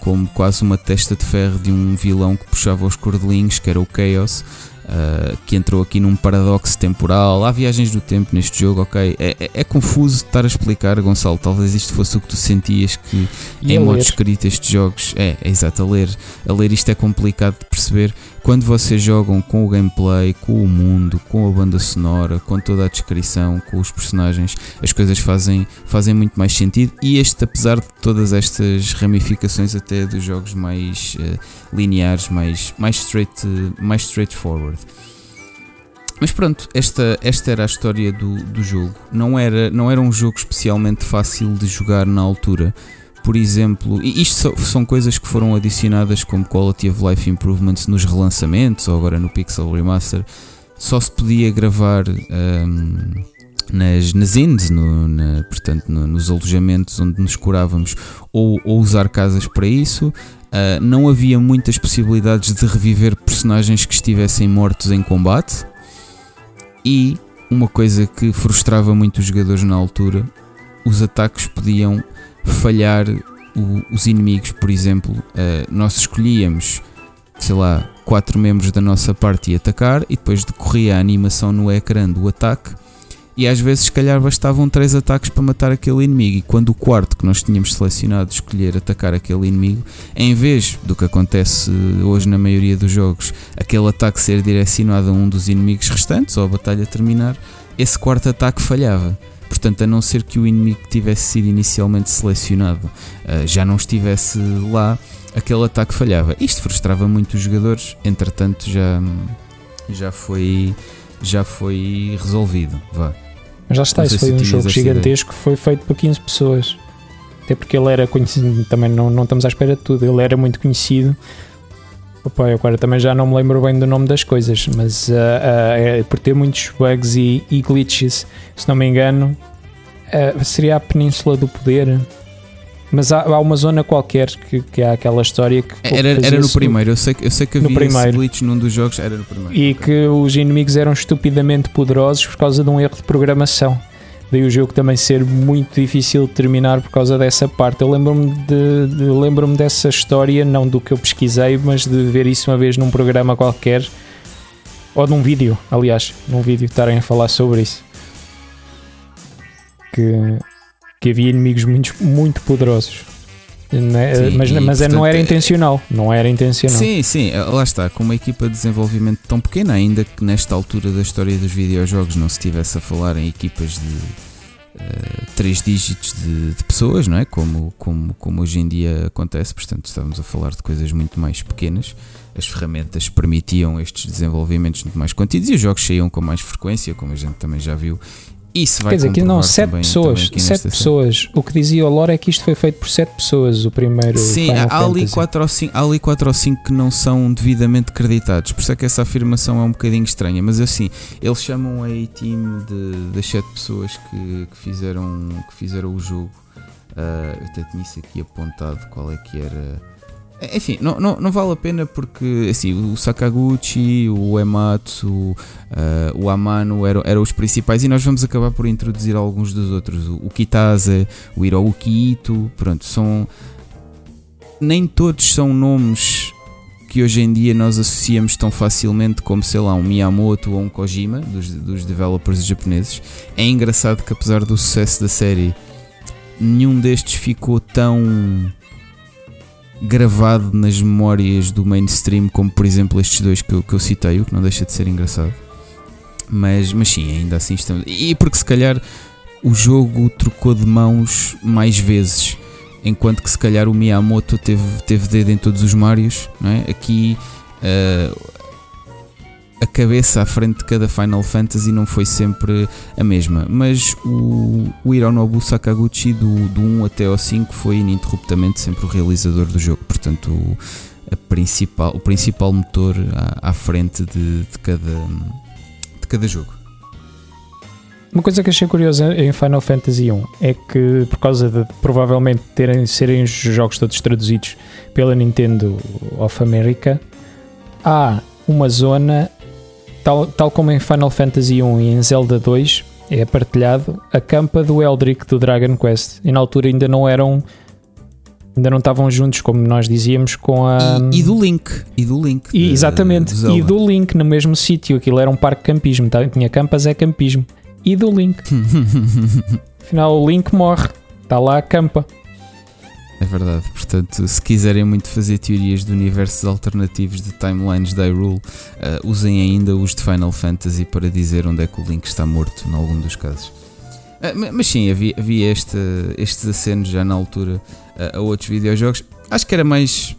como quase uma testa de ferro de um vilão que puxava os cordelinhos, que era o Chaos. Uh, que entrou aqui num paradoxo temporal. Há viagens do tempo neste jogo, ok? É, é, é, confuso estar a explicar, Gonçalo. Talvez isto fosse o que tu sentias que e em modo escrito estes jogos. É, é exato, a ler. A ler isto é complicado de perceber. Quando vocês jogam com o gameplay, com o mundo, com a banda sonora, com toda a descrição, com os personagens, as coisas fazem, fazem muito mais sentido. E este, apesar de todas estas ramificações, até dos jogos mais uh, lineares, mais, mais, straight, mais straightforward. Mas pronto, esta, esta era a história do, do jogo. Não era, não era um jogo especialmente fácil de jogar na altura por exemplo, e isto são coisas que foram adicionadas como Quality of Life Improvements nos relançamentos ou agora no Pixel Remaster, só se podia gravar um, nas, nas inds, no, na, portanto no, nos alojamentos onde nos curávamos, ou, ou usar casas para isso. Uh, não havia muitas possibilidades de reviver personagens que estivessem mortos em combate. E uma coisa que frustrava muito os jogadores na altura, os ataques podiam falhar o, os inimigos, por exemplo, uh, nós escolhíamos, sei lá, quatro membros da nossa parte e atacar e depois decorria a animação no ecrã do ataque e às vezes se calhar bastavam três ataques para matar aquele inimigo e quando o quarto que nós tínhamos selecionado escolher atacar aquele inimigo, em vez do que acontece hoje na maioria dos jogos, aquele ataque ser direcionado a um dos inimigos restantes ou a batalha terminar, esse quarto ataque falhava. Portanto, a não ser que o inimigo que tivesse sido inicialmente selecionado uh, já não estivesse lá, aquele ataque falhava. Isto frustrava muito os jogadores, entretanto já, já, foi, já foi resolvido. Vá. Mas já está, isso foi um jogo gigantesco que foi feito por 15 pessoas. Até porque ele era conhecido, também não, não estamos à espera de tudo, ele era muito conhecido. Opa, eu agora também já não me lembro bem do nome das coisas, mas uh, uh, é por ter muitos bugs e, e glitches, se não me engano, uh, seria a Península do Poder. Mas há, há, uma zona qualquer que, que há aquela história que. Era, era no primeiro, eu sei, eu sei que havia primeiro. glitch num dos jogos, era no primeiro. E okay. que os inimigos eram estupidamente poderosos por causa de um erro de programação daí o jogo também ser muito difícil de terminar por causa dessa parte. Eu lembro-me de, de lembro-me dessa história, não do que eu pesquisei, mas de ver isso uma vez num programa qualquer ou num vídeo, aliás, num vídeo estarem a falar sobre isso. Que, que havia inimigos muito, muito poderosos. Né? Sim, mas, mas portanto, não era intencional, não era intencional. Sim, sim, lá está, com uma equipa de desenvolvimento tão pequena, ainda que nesta altura da história dos videojogos não se estivesse a falar em equipas de uh, três dígitos de, de, pessoas, não é? Como, como, como hoje em dia acontece, portanto estávamos a falar de coisas muito mais pequenas. As ferramentas permitiam estes desenvolvimentos muito mais contidos e os jogos saíam com mais frequência, como a gente também já viu, isso vai Quer dizer, aqui não, sete também, pessoas. Também sete pessoas. O que dizia o Lore é que isto foi feito por sete pessoas, o primeiro. Sim, há ali, quatro ou cinco, há ali quatro ou cinco que não são devidamente creditados. Por isso é que essa afirmação é um bocadinho estranha. Mas assim, eles chamam a A-Team das sete pessoas que, que, fizeram, que fizeram o jogo. Uh, eu até tinha isso aqui apontado qual é que era Enfim, não, não, não vale a pena porque assim, o Sakaguchi, o Ematsu, uh, o Amano eram, eram os principais e nós vamos acabar por introduzir alguns dos outros. O, o Kitase, o Hiroki Ito, pronto, são. Nem todos são nomes que hoje em dia nós associamos tão facilmente como, sei lá, um Miyamoto ou um Kojima, dos, dos developers japoneses. É engraçado que apesar do sucesso da série, nenhum destes ficou tão gravado nas memórias do mainstream, como por exemplo estes dois que eu, que eu citei, o que não deixa de ser engraçado. Mas, mas sim, ainda assim estamos. E porque se calhar o jogo trocou de mãos mais vezes, enquanto que se calhar o Miyamoto teve, teve dedo em todos os Marios, não é? Aqui uh, a cabeça à frente de cada Final Fantasy não foi sempre a mesma, mas o, o Hironobu Sakaguchi do, do 1 até ao 5 foi ininterruptamente sempre o realizador do jogo, portanto o, a principal, o principal motor à, à frente de, de, cada, de cada jogo. Uma coisa que achei curiosa em Final Fantasy 1 é que, por causa de provavelmente terem, serem os jogos todos traduzidos pela Nintendo of America, há uma zona Tal, tal como em Final Fantasy 1 e em Zelda 2, é partilhado a campa do Eldrick do Dragon Quest. E na altura ainda não eram. Ainda não estavam juntos, como nós dizíamos, com a. E, e do Link. E do Link. E, de, exatamente. e do Link no mesmo sítio. Aquilo era um parque campismo. Tá? Tinha campas, é campismo. E do Link. Afinal, o Link morre. Está lá a campa. É verdade, portanto, se quiserem muito fazer teorias de universos alternativos de timelines da Hyrule, uh, usem ainda os de Final Fantasy para dizer onde é que o Link está morto, em algum dos casos. Uh, mas sim, havia, havia este, estes acenos já na altura uh, a outros videojogos. Acho que era mais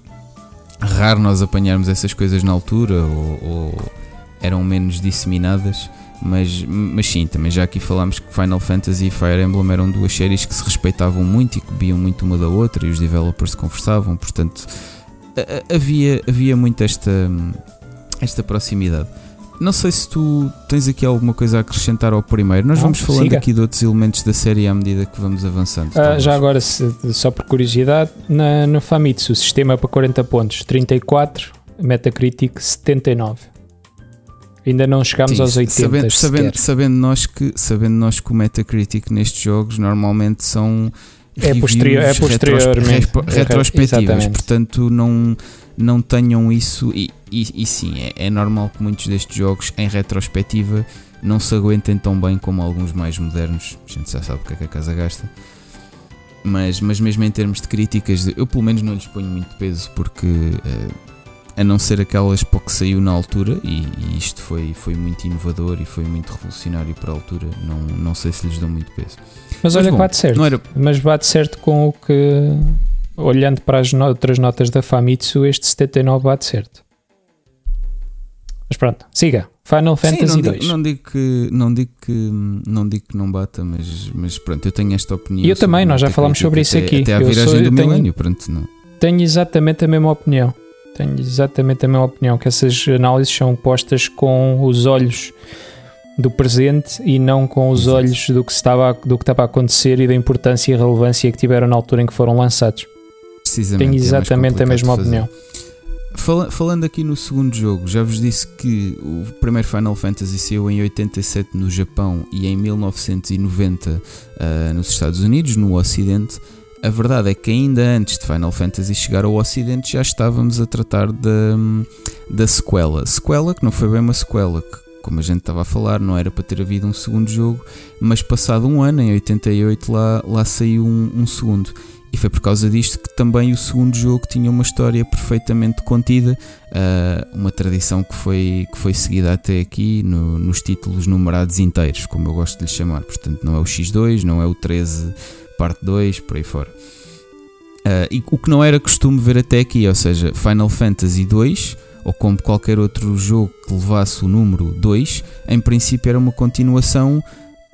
raro nós apanharmos essas coisas na altura ou, ou eram menos disseminadas. Mas, mas sim, também já aqui falámos que Final Fantasy e Fire Emblem eram duas séries que se respeitavam muito e que bebiam muito uma da outra e os developers conversavam, portanto havia, havia muito esta, esta proximidade. Não sei se tu tens aqui alguma coisa a acrescentar ao primeiro. Nós Não, vamos falando siga. aqui de outros elementos da série à medida que vamos avançando. Ah, já agora, se, só por curiosidade, na, no Famitsu, o sistema é para 40 pontos, 34, Metacritic 79. Ainda não chegámos Sim, aos 80. Sabendo, sabendo, sabendo, nós que, sabendo nós que o Metacritic nestes jogos normalmente são é, posterior, é posteriormente. retrospectivas, portanto não, não tenham isso e, e, e sim, é, é, normal que muitos destes jogos em retrospectiva não se aguentem tão bem como alguns mais modernos, a gente já sabe o que é que a casa gasta. Mas, mas mesmo em termos de críticas eu pelo menos não lhes ponho muito peso porque uh, a não ser aquela Expo que saiu na altura, e, e, isto foi, foi muito inovador e foi muito revolucionário para a altura, não, não sei se lhes dão muito peso. Mas, mas olha bom, que bate certo, era... mas bate certo com o que, olhando para as outras notas da Famitsu, este 79 bate certo. Mas pronto, siga. Final Fantasy Sim, não 2. Digo, não digo que não digo que não digo que não bata, mas, mas pronto, eu tenho esta opinião. E eu também, nós já falámos sobre isso até, aqui. Até à viragem sou, do milénio, pronto, não. Tenho exatamente a mesma opinião. Tenho exatamente a mesma opinião, que essas análises são postas com os olhos do presente e não com os olhos do que, estava, do que estava a acontecer e da importância e relevância que tiveram na altura em que foram lançados. Tenho é exatamente é a mesma opinião. falando aqui no segundo jogo, já vos disse que o primeiro Final Fantasy saiu em 87 no Japão e em 1990 uh, ah, nos Estados Unidos, no Ocidente. A verdade é que ainda antes de Final Fantasy chegar ao Ocidente já estávamos a tratar da, da sequela. Sequela que não foi bem uma sequela, que como a gente estava a falar, não era para ter havido um segundo jogo, mas passado um ano, em 88, lá, lá saiu um, um segundo. E foi por causa disto que também o segundo jogo tinha uma história perfeitamente contida, uh, uma tradição que foi, que foi seguida até aqui no, nos títulos numerados inteiros, como eu gosto de lhe chamar. Portanto, não é o X2, não é o 13 parte 2, por aí fora. Uh, e o que não era costume ver até aqui, ou seja, Final Fantasy 2, ou como qualquer outro jogo que levasse o número 2, em princípio era uma continuação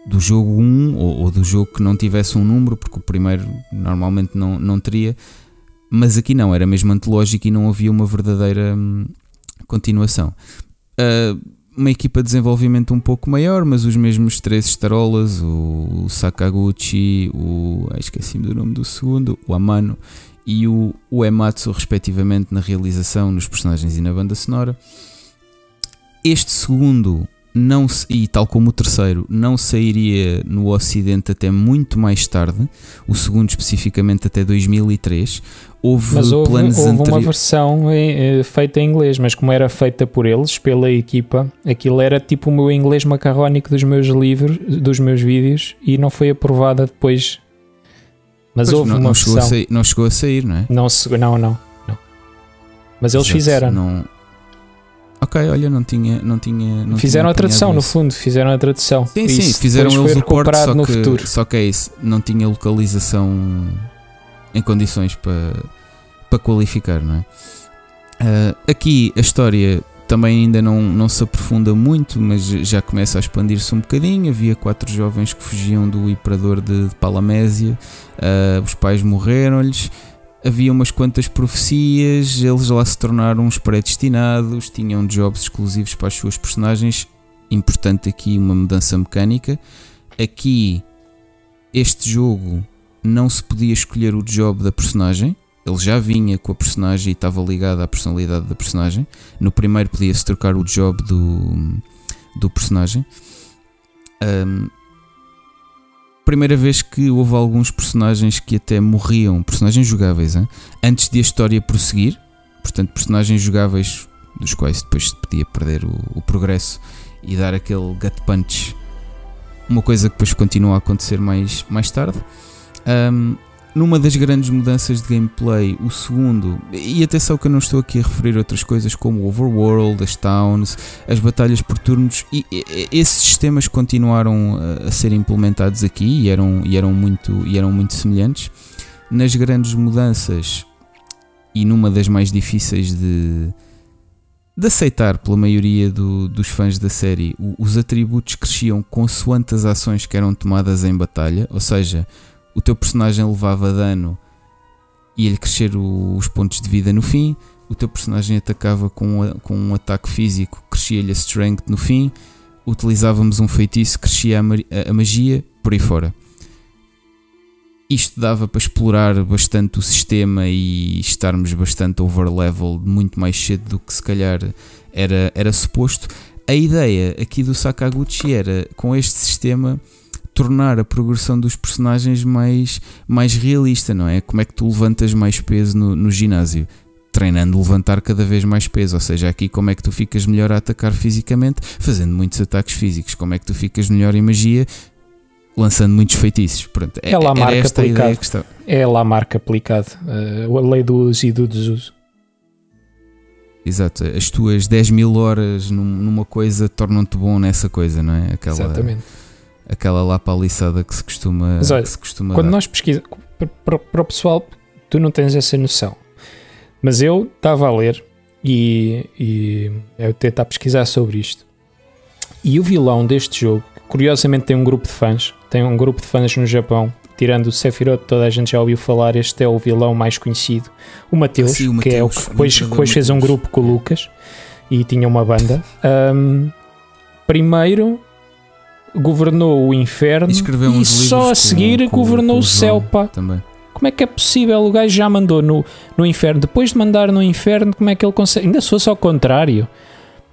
do jogo 1 ou, ou, do jogo que não tivesse um número, porque o primeiro normalmente não, não teria, mas aqui não, era mesmo antológico e não havia uma verdadeira hum, continuação. Uh, uma equipa de desenvolvimento um pouco maior, mas os mesmos três estarolas, o, Sakaguchi, o. esqueci-me do nome do segundo, o Amano e o Uematsu, respectivamente, na realização, nos personagens e na banda sonora. Este segundo, não e tal como o terceiro, não sairia no Ocidente até muito mais tarde, o segundo especificamente até 2003. Houve, mas houve, planos houve anteri- uma versão eh, feita em inglês, mas como era feita por eles, pela equipa, aquilo era tipo o meu inglês macarrónico dos meus livros, dos meus vídeos, e não foi aprovada depois. Mas Pois, houve não, uma não chegou versão. a sair, não chegou a sair, não é? Não, não, não, não. Mas eles Exato, fizeram. Não... Ok, olha, não tinha. Não tinha não fizeram tinha a tradução, no fundo, fizeram a tradução. Sim, Isso sim, fizeram eles o corte, só no que, futuro. só que é isso, não tinha localização em condições para, para qualificar, não é? Ah, aqui a história também ainda não, não se aprofunda muito, mas já começa a expandir-se um bocadinho. Havia quatro jovens que fugiam do imperador de, de Palamésia, ah, os pais morreram-lhes. Havia umas quantas profecias, eles lá se tornaram uns predestinados, tinham jobs exclusivos para as suas personagens. Importante aqui uma mudança mecânica. Aqui, este jogo não se podia escolher o job da personagem, ele já vinha com a personagem e estava ligado à personalidade da personagem. No primeiro podia-se trocar o job do, do personagem. Ahm, primeira vez que houve alguns personagens que até morriam, personagens jogáveis, hein? antes de a história prosseguir. Portanto, personagens jogáveis dos quais depois se podia perder o, o progresso e dar aquele gut punch. Uma coisa que depois continua a acontecer mais, mais tarde. Ahm, numa das grandes mudanças de gameplay, o segundo, e atenção que eu não estou aqui a referir outras coisas como o Overworld, as Towns, as batalhas por turnos, e, e- esses sistemas continuaram a, a ser implementados aqui e eram, e, eram muito, e eram muito semelhantes. Nas grandes mudanças, e numa das mais difíceis de, de aceitar pela maioria do- dos fãs da série, os atributos cresciam consoante as ações que eram tomadas em batalha, ou seja, o teu personagem levava dano e ele crescer os pontos de vida no fim, o teu personagem atacava com, com um ataque físico, crescia-lhe a strength no fim, utilizávamos um feitiço, crescia a- a magia, por aí fora. Isto dava para explorar bastante o sistema e estarmos bastante overlevel muito mais cedo do que se calhar era, era suposto. A ideia aqui do Sakaguchi era, com este sistema, tornar a progressão dos personagens mais, mais realista, não é? Como é que tu levantas mais peso no, no ginásio? Treinando levantar cada vez mais peso, ou seja, aqui como é que tu ficas melhor a atacar fisicamente, fazendo muitos ataques físicos, como é que tu ficas melhor em magia, lançando muitos feitiços. Pronto, É lá a era marca esta a ideia aplicada. que está. É lá a marca aplicada. eh, a lei do uso e do desuso. Exato, as tuas 10 mil horas num- numa coisa tornam-te bom nessa coisa, não é? Aquela, Exatamente. Aquela lá paliçada que se costuma, Mas olha, se costuma Quando dar. nós pesquisamos, para, para o pessoal, tu não tens essa noção. Mas eu estava a ler e, e eu tentar pesquisar sobre isto. E o vilão deste jogo, curiosamente tem um grupo de fãs, tem um grupo de fãs no Japão, tirando o Sephiroth, toda a gente já ouviu falar, este é o vilão mais conhecido, o Mateus, Sim, o que é o Mateus, que depois, depois fez um Mateus. grupo com o Lucas e tinha uma banda. Ahm, primeiro governou o inferno E só a seguir com- governou com o céu, pá. Também. Como é que é possível? O gajo já mandou no, no inferno. Depois de mandar no inferno, como é que ele consegue? Ainda se fosse ao contrário.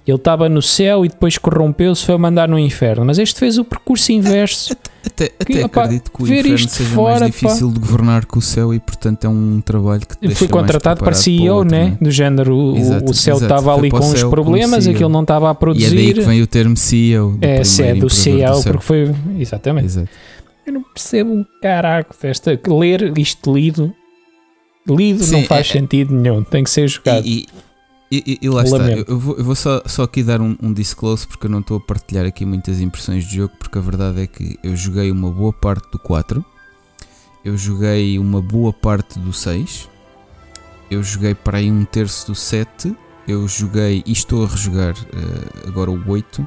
Ele estava no céu e depois corrompeu-se, foi mandar no inferno. Mas este fez o percurso inverso. Até, Que, até opá, acredito que o inferno seja fora, mais difícil de governar que o céu e portanto é um trabalho que Ele foi contratado para CEO, outro, né? não é? Do género, o- Exato, o céu estava ali com o uns céu como problemas, aquilo não estava a E é daí produzir. que vem o termo CEO. do É, é do CEO, céu. porque foi. Exatamente. Exato. Eu não percebo um caraco desta. Ler isto lido. Lido Sim, não faz é- sentido nenhum, tem que ser jogado. E, e, e- e lá está. Lamento. Eu, eu vou, eu vou só, só aqui dar um, um disclose porque eu não estou a partilhar aqui muitas impressões de jogo, porque a verdade é que eu joguei uma boa parte do 4, eu joguei uma boa parte do 6, eu joguei para aí um terço do 7, eu joguei e estou a rejogar eh, agora o 8.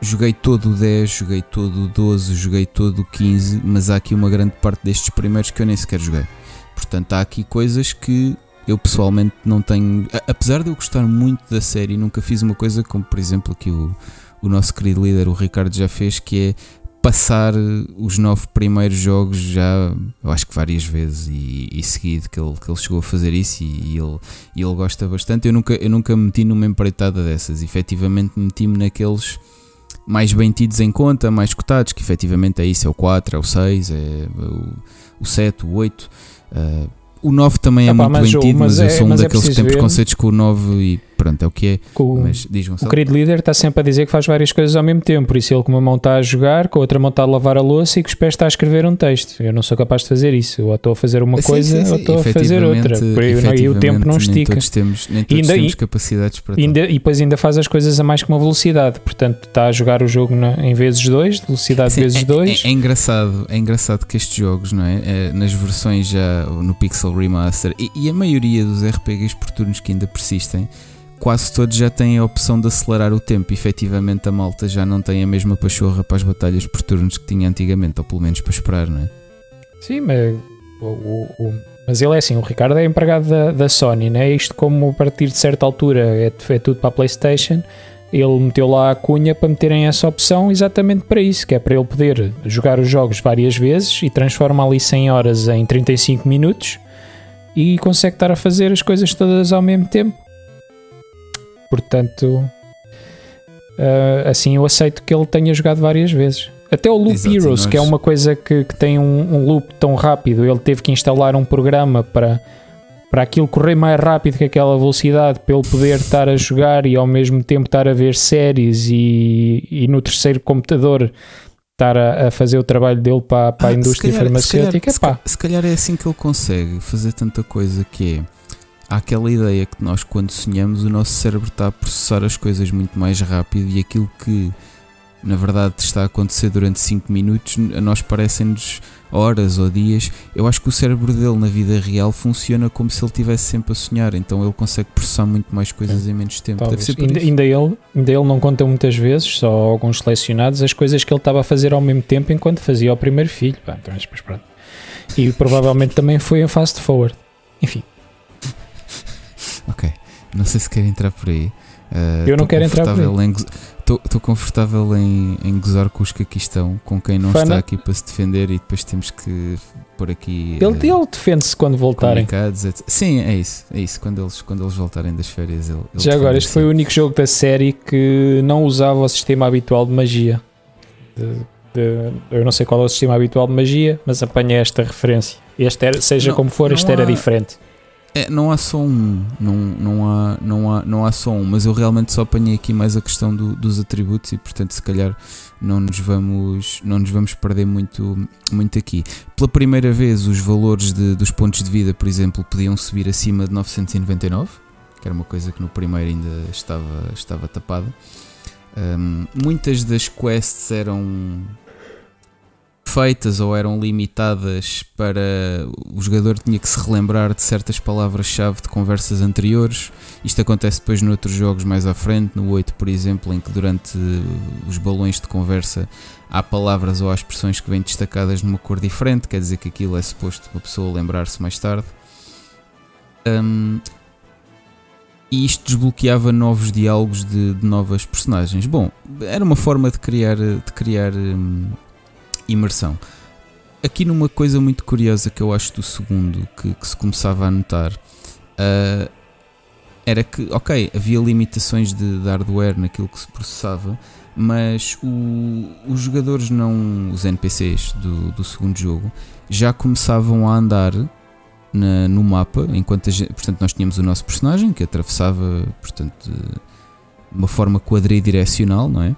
Joguei todo o 10, joguei todo o 12, joguei todo o 15, mas há aqui uma grande parte destes primeiros que eu nem sequer joguei. Portanto, há aqui coisas que eu pessoalmente não tenho. Apesar de eu gostar muito da série, nunca fiz uma coisa como, por exemplo, aqui o, o nosso querido líder, o Ricardo, já fez, que é passar os nove primeiros jogos já, eu acho que várias vezes e, e seguido que ele, que ele chegou a fazer isso e, e ele, e ele gosta bastante. Eu nunca, eu nunca me meti numa empreitada dessas, efetivamente meti-me naqueles mais bem tidos em conta, mais cotados, que efetivamente é isso, é o 4, é o 6, é o, o 7, o 8. Uh, o 9 também é Epá, muito mas bem o- tido, mas mas, eu é- sou um é daqueles que tem ver. preconceitos com o 9 e pronto, é o que é. O, Mas diz o querido líder está sempre a dizer que faz várias coisas ao mesmo tempo, por isso ele com uma mão está a jogar, com a outra mão está a lavar a louça e com os pés está a escrever um texto. Eu não sou capaz de fazer isso. Ou estou a fazer uma Sim, coisa sim, sim. ou estou a fazer outra. E o tempo não estica. Nem todos temos, nem todos ainda- temos e- capacidades para ainda- e depois ainda faz as coisas a mais que uma velocidade. Portanto, está a jogar o jogo na- em vezes 2, velocidade vezes é- 2. É, é engraçado, é engraçado que estes jogos, não é? É, nas versões já no Pixel Remaster e, e a maioria dos RPGs por turnos que ainda persistem, quase todos já têm a opção de acelerar o tempo. Efetivamente, a malta já não tem a mesma pachorra para as batalhas por turnos que tinha antigamente, ou pelo menos para esperar, não é? Sim, mas, o, o- o- mas ele é assim, o Ricardo é empregado da, da Sony, né? Isto como a partir de certa altura é, é tudo para a Playstation, ele meteu lá a cunha para meterem essa opção exatamente para isso, que é para ele poder jogar os jogos várias vezes e transforma ali 100 horas em 35 minutos e consegue estar a fazer as coisas todas ao mesmo tempo. Portanto, ah, assim eu aceito que ele tenha jogado várias vezes. Até o Loop Exato, Heroes, que é uma coisa que, que tem um, um loop tão rápido, ele teve que instalar um programa para, para aquilo correr mais rápido que aquela velocidade, para ele poder estar a jogar e ao mesmo tempo estar a ver séries e, e no terceiro computador estar a, a fazer o trabalho dele para, para a Ah, se indústria calhar- farmacêutica. Se calhar, se calhar é assim que ele consegue fazer tanta coisa que é. Há aquela ideia que nós, quando sonhamos, o nosso cérebro está a processar as coisas muito mais rápido e aquilo que na verdade está a acontecer durante 5 minutos, a nós parecem-nos horas ou dias. Eu acho que o cérebro dele na vida real funciona como se ele estivesse sempre a sonhar, então ele consegue processar muito mais coisas em menos tempo. Ainda, ainda ele, ainda ele não conta muitas vezes, só alguns selecionados, as coisas que ele estava a fazer ao mesmo tempo enquanto fazia o primeiro filho. Pá, então, mas pronto. E provavelmente também foi em fast forward. Enfim, Ok, não sei se quer entrar por aí. Uh, Eu não quero entrar por goz- Estou confortável em, em gozar com os que aqui estão, com quem não Fana. está aqui para se defender e depois temos que pôr aqui ele, eh, ele defende-se quando voltarem. Sim, é isso, é isso. Quando eles, quando eles voltarem das férias, ele, ele Já agora, este foi o único jogo da série que não usava o sistema habitual de magia. De- eu não sei qual é o sistema habitual de magia, mas apanhei esta referência. Este era, seja Não- como for, este não era há- diferente. É, não há só um, não, não, há, não, há, não há só um, mas eu realmente só apanhei aqui mais a questão do- dos atributos e portanto se calhar não nos vamos, não nos vamos perder muito, muito aqui. Pela primeira vez os valores de- dos pontos de vida, por exemplo, podiam subir acima de 999, que era uma coisa que no primeiro ainda estava, estava tapada. Um, muitas das quests eram feitas ou eram limitadas para o jogador tinha que se relembrar de certas palavras-chave de conversas anteriores. Isto acontece depois noutros jogos mais à frente, no 8, por exemplo, em que durante os balões de conversa há palavras ou há expressões que vêm destacadas numa cor diferente, quer dizer que aquilo é suposto uma pessoa lembrar-se mais tarde. Um, e isto desbloqueava novos diálogos de, de novas personagens. Bom, era uma forma de criar, de criar hum, imersão. Aqui numa coisa muito curiosa que eu acho do segundo que, que se começava a notar ah, era que, ok, havia limitações de, de hardware naquilo que se processava, mas o- os jogadores não, os NPCs do, do segundo jogo, já começavam a andar na- no mapa, enquanto gente, portanto nós tínhamos o nosso personagem que atravessava, portanto, de uma forma quadridirecional, não é?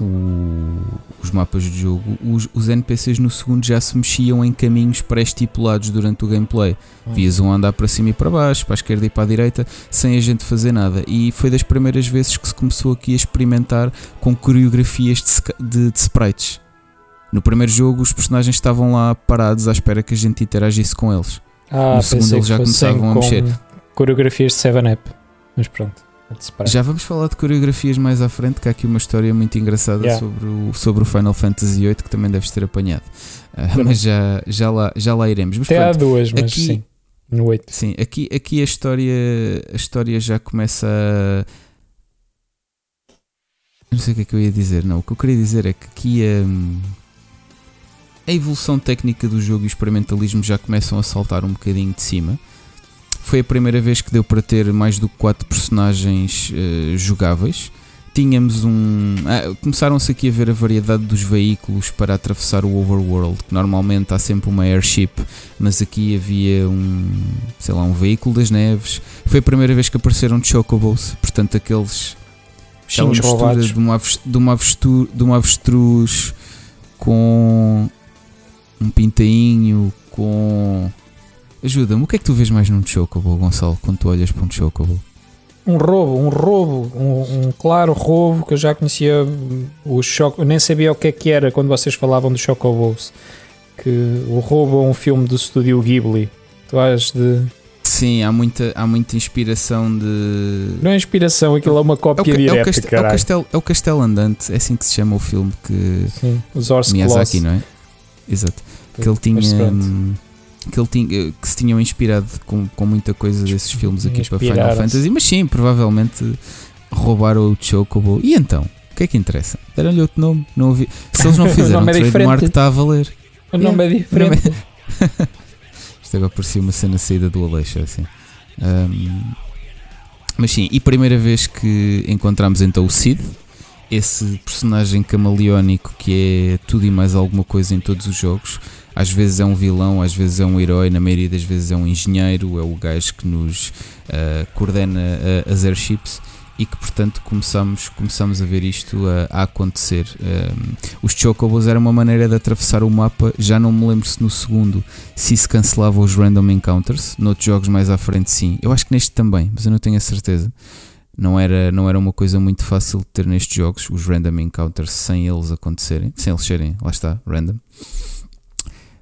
O- os mapas do jogo, os, os NPCs no segundo já se mexiam em caminhos pré-estipulados durante o gameplay. Vias um andar para cima e para baixo, para a esquerda e para a direita, sem a gente fazer nada. E foi das primeiras vezes que se começou aqui a experimentar com coreografias de, de- de sprites. No primeiro jogo, os personagens estavam lá parados à espera que a gente interagisse com eles. Ah, No segundo eles já começavam a mexer. Coreografias de 7-Up. Mas pronto. Já vamos falar de coreografias mais à frente, que há aqui uma história muito engraçada Yeah. sobre, o, sobre o Final Fantasy VIII que também deves ter apanhado. Claro. mas já, já, lá, já lá iremos. Mas Até há pronto, duas, mas aqui- sim. No 8. sim, aqui, aqui a, história, a história já começa a. não sei o que é que eu ia dizer, não. O que eu queria dizer é que aqui hum, a evolução técnica do jogo e o experimentalismo já começam a saltar um bocadinho de cima. Foi a primeira vez que deu para ter mais do que 4 personagens uh, jogáveis. Tínhamos um. Ah, Começaram-se aqui a ver a variedade dos veículos para atravessar o overworld, normalmente há sempre uma airship, mas aqui havia um. sei lá, um veículo das neves. Foi a primeira vez que apareceram chocobos, portanto, aqueles. aquela mistura roubados. de uma, avestruz, de, uma avestruz, de uma avestruz com um pintainho, com. Ajuda-me, o que é que tu vês mais num chocobo, Gonçalo, quando tu olhas para um chocobo? Um roubo, um roubo, um, um claro roubo que eu já conhecia hum, o choco, nem sabia o que é que era quando vocês falavam do Chocobos. Que o roubo é um filme do estúdio Ghibli. Tu has de. Sim, há muita, há muita inspiração de. Não é inspiração, aquilo é uma É o, cópia ca- é, o direta, castelo, é, o caralho. castelo, é o castelo andante, é assim que se chama o filme que Sim, os Horse Miyazaki, não é? Exato. Que ele tinha hum, que ele tinha que se tinham inspirado com, com muita coisa desses filmes aqui para Final. Fantasy, mas sim, provavelmente roubaram o Chocobo. E então, o que é que interessa? Deram-lhe outro nome, não ouvi. Se eles não O fizeram nome é trademark, diferente. está a valer. O nome é diferente. Isto agora parecia uma cena saída do Aleixo, assim. Ahm, mas sim, e primeira vez que encontramos então o Cid, esse personagem camaleónico que é tudo e mais alguma coisa em todos os jogos. Às vezes é um vilão, às vezes é um herói, na maioria das vezes é um engenheiro, é o gajo que nos ah, coordena ah, as airships e que portanto começamos, começamos a ver isto a, a acontecer. Ahm, os Chocobos era uma maneira de atravessar o mapa, já não me lembro se no segundo se se cancelava os random encounters, noutros jogos mais à frente sim. Eu acho que neste também, mas eu não tenho a certeza. Não era, não era uma coisa muito fácil de ter nestes jogos, os random encounters, sem eles acontecerem, sem eles serem, lá está, random.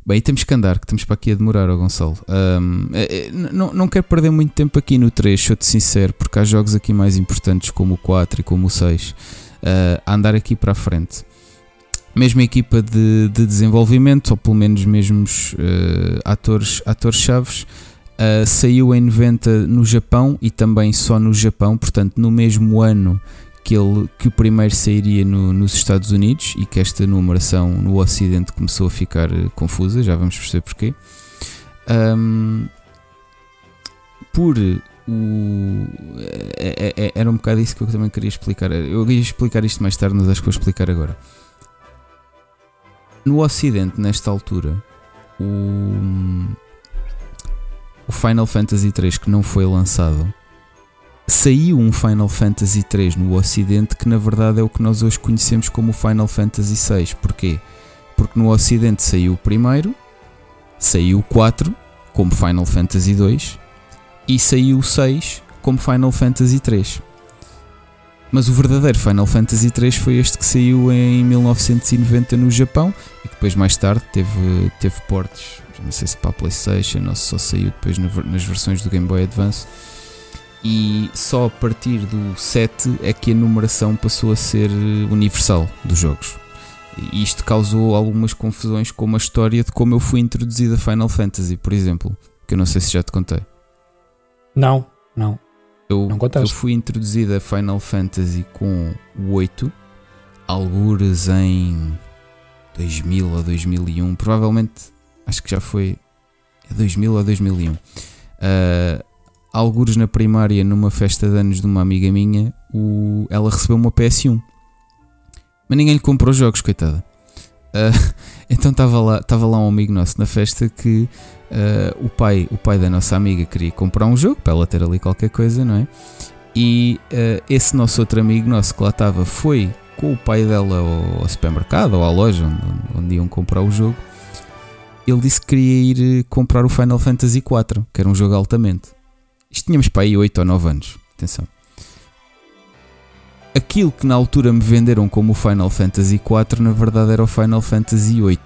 Bem, temos que andar, que estamos para aqui a demorar, ó Gonçalo. Ahm, é- é, não, não quero perder muito tempo aqui no 3, sou-te sincero, porque há jogos aqui mais importantes como o 4 e como o 6 ah, a andar aqui para a frente. Mesma equipa de, de desenvolvimento, ou pelo menos mesmos ah, atores, atores chaves, ah, saiu em 90 no Japão e também só no Japão, portanto, no mesmo ano que, ele, que o primeiro sairia no- nos Estados Unidos e que esta numeração no Ocidente começou a ficar eh, confusa, já vamos perceber porquê. Ahm, por o. é- é- é- era um bocado isso que eu também queria explicar. Eu ia explicar isto mais tarde, mas acho que vou explicar agora. No Ocidente, nesta altura, o, o Final Fantasy III que não foi lançado saiu um Final Fantasy III no Ocidente que na verdade é o que nós hoje conhecemos como Final Fantasy VI. Porquê? Porque no Ocidente saiu o primeiro, saiu o 4 como Final Fantasy II e saiu o 6 como Final Fantasy III. Mas o verdadeiro Final Fantasy III foi este que saiu em 1990 no Japão e depois mais tarde teve, teve portes, não sei se para a Playstation ou se só saiu depois nas versões do Game Boy Advance e só a partir do 7 é que a numeração passou a ser eh, universal dos jogos. E isto causou algumas confusões com a história de como eu fui introduzido a Final Fantasy, por exemplo, que eu não sei se já te contei. Não, não. Eu, Não contaste. eu fui introduzido a Final Fantasy com o 8, algures em 2000 ou 2001, provavelmente acho que já foi 2000 ou 2001. Uh, algures na primária, numa festa de anos de uma amiga minha, o- ela recebeu uma PS1, mas ninguém lhe comprou jogos, coitada. Uh, então estava lá, lá um amigo nosso na festa que uh, o, pai, o pai da nossa amiga queria comprar um jogo para ela ter ali qualquer coisa, não é? E uh, esse nosso outro amigo nosso que lá estava foi com o pai dela ao, ao supermercado ou à loja onde, onde iam comprar o jogo. Ele disse que queria ir comprar o Final Fantasy IV, que era um jogo altamente. Isto tínhamos para aí 8 ou 9 anos. Atenção. Aquilo que na altura me venderam como o Final Fantasy IV, na verdade era o Final Fantasy VIII.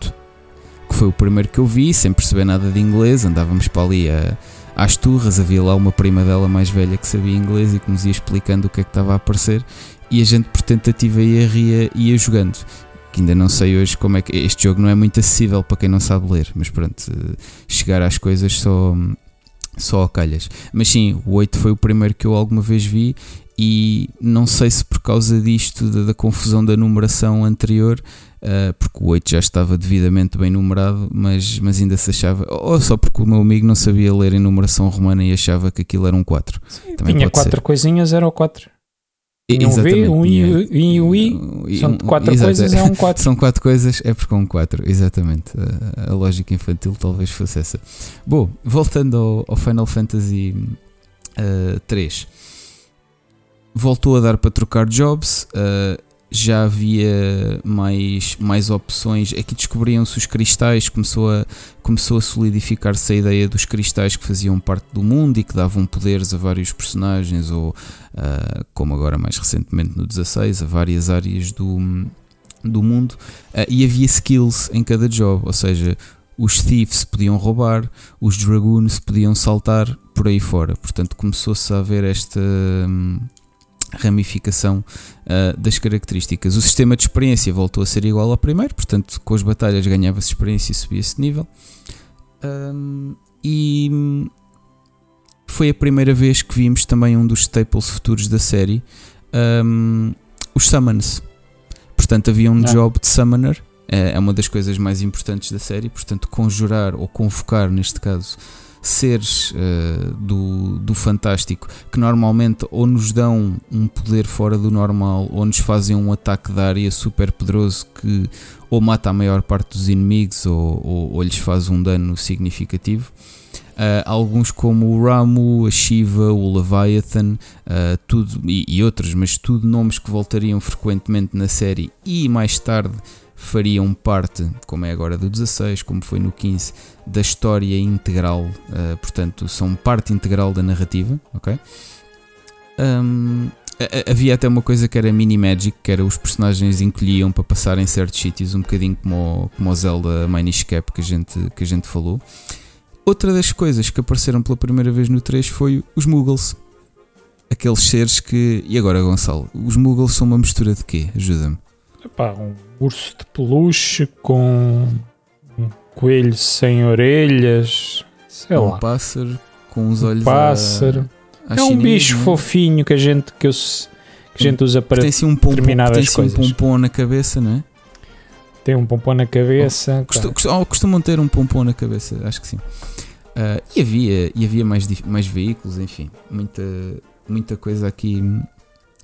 Que foi o primeiro que eu vi, sem perceber nada de inglês. Andávamos para ali a, às turras. Havia lá uma prima dela mais velha que sabia inglês e que nos ia explicando o que é que estava a aparecer. E a gente, por tentativa e erro, ia, ia jogando. Que ainda não sei hoje como é que. Este jogo não é muito acessível para quem não sabe ler, mas pronto, eh, chegar às coisas só, só a calhas. Mas sim, o 8 foi o primeiro que eu alguma vez vi e não sei se por causa disto, da, da confusão da numeração anterior, uh, porque o 8 já estava devidamente bem numerado, mas, mas ainda se achava, ou só porque o meu amigo não sabia ler em numeração romana e achava que aquilo era um 4. Sim, Também tinha 4 coisinhas, era o 4. Tinha um V, um I e um I. São quatro exato, coisas, é um 4. São quatro coisas, é porque é um 4, exatamente. A, a, lógica infantil talvez fosse essa. Bom, voltando ao, ao Final Fantasy uh, 3 voltou a dar para trocar jobs, uh, já havia mais, mais opções. Aqui descobriam-se os cristais, começou a, começou a solidificar-se a ideia dos cristais que faziam parte do mundo e que davam poderes a vários personagens, ou uh, como agora mais recentemente no 16, a várias áreas do, do mundo. Uh, e havia skills em cada job, ou seja, os thieves podiam roubar, os dragoons podiam saltar por aí fora. Portanto, começou-se a haver esta. Hum, ramificação uh, das características. O sistema de experiência voltou a ser igual ao primeiro, portanto, com as batalhas ganhava-se experiência e subia-se de nível. Um, e foi a primeira vez que vimos também um dos staples futuros da série, um, os summons. Portanto, havia um ah. job de summoner, é, é uma das coisas mais importantes da série, portanto, conjurar ou convocar, neste caso, seres uh, do, do fantástico que normalmente ou nos dão um poder fora do normal ou nos fazem um ataque de área super poderoso que ou mata a maior parte dos inimigos ou, ou, ou lhes faz um dano significativo. Uh, alguns como o Ramu, a Shiva, o Leviathan, uh, tudo, e, e, outros, mas tudo nomes que voltariam frequentemente na série e mais tarde fariam parte, como é agora do 16, como foi no 15, da história integral, uh, portanto, são parte integral da narrativa, ok? Um, havia até uma coisa que era mini magic, que era os personagens encolhiam para passar em certos sítios, um bocadinho como, como o Zelda Minish Cap que a, gente, que a gente falou. Outra das coisas que apareceram pela primeira vez no 3 foi os Muggles. Aqueles seres que. E agora, Gonçalo? Os Muggles são uma mistura de quê? Ajuda-me. Um urso de peluche com um coelho sem orelhas, sei um lá. pássaro com os olhos. Um pássaro. A, a é um bicho não? fofinho que a gente que, eu, que a gente usa para tem assim um pompom, determinadas tem coisas. Tem um pompom na cabeça, não é? Tem um pompom na cabeça. Oh, costumam ter um pompom na cabeça, acho que sim. Uh, e havia, e havia mais, mais veículos, enfim, muita, muita coisa aqui,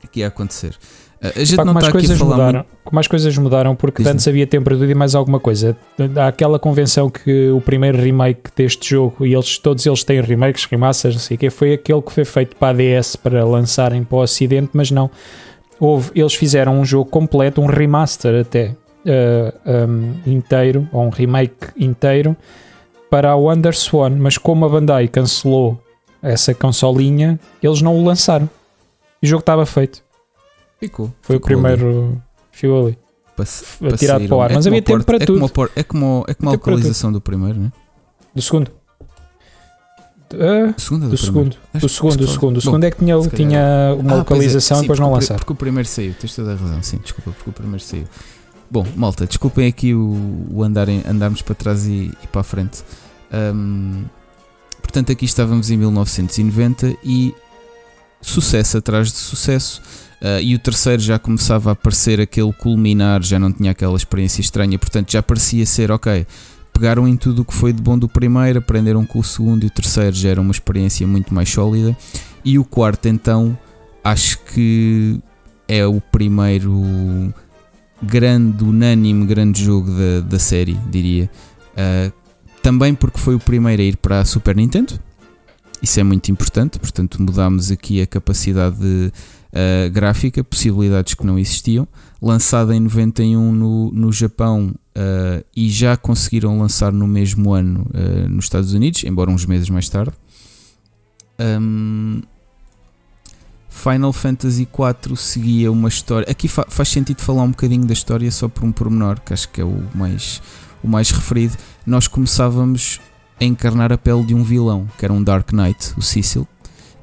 aqui a acontecer. A gente Pá, não está aqui a falar mudaram, muito... As coisas mudaram, porque antes havia tempo perdido e mais alguma coisa. Há aquela convenção que o primeiro remake deste jogo, e eles, todos eles têm remakes, remasters, não sei o que, foi aquele que foi feito para a DS para lançarem para o Ocidente, mas não. Houve, eles fizeram um jogo completo, um remaster até, uh, um, inteiro, ou um remake inteiro, para a WonderSwan, mas como a Bandai cancelou essa consolinha, eles não o lançaram. E o jogo estava feito. Ficou. Foi ficou o primeiro. Ficou ali. Atirado para o ar. É Mas havia tempo para é tudo. Como a, é como, é como a localização do primeiro, né? Do segundo. Uh, do segundo, do, segundo. do segundo, do segundo. O segundo é que tinha, tinha uma ah, localização é. Sim, e depois não lançaram. Porque o primeiro saiu, tens toda a razão. Sim, desculpa, porque o primeiro saiu. Bom, malta, desculpem aqui o, o andarem, andarmos para trás e, e para a frente. Um, portanto, aqui estávamos em 1990 e sucesso atrás de sucesso. Uh, e o terceiro já começava a parecer aquele culminar, já não tinha aquela experiência estranha, portanto já parecia ser ok. Pegaram em tudo o que foi de bom do primeiro, aprenderam com o segundo e o terceiro já era uma experiência muito mais sólida. E o quarto, então, acho que é o primeiro grande, unânime, grande jogo da, da série, diria. Uh, também porque foi o primeiro a ir para a Super Nintendo, isso é muito importante, portanto, mudámos aqui a capacidade de uh, gráfica, possibilidades que não existiam. Lançada em 91 no, no Japão uh, e já conseguiram lançar no mesmo ano uh, nos Estados Unidos, embora uns meses mais tarde. Um, Final Fantasy IV seguia uma história. Aqui fa faz sentido falar um bocadinho da história só por um pormenor, que acho que é o mais, o mais referido. Nós começávamos a encarnar a pele de um vilão, que era um Dark Knight, o Cecil,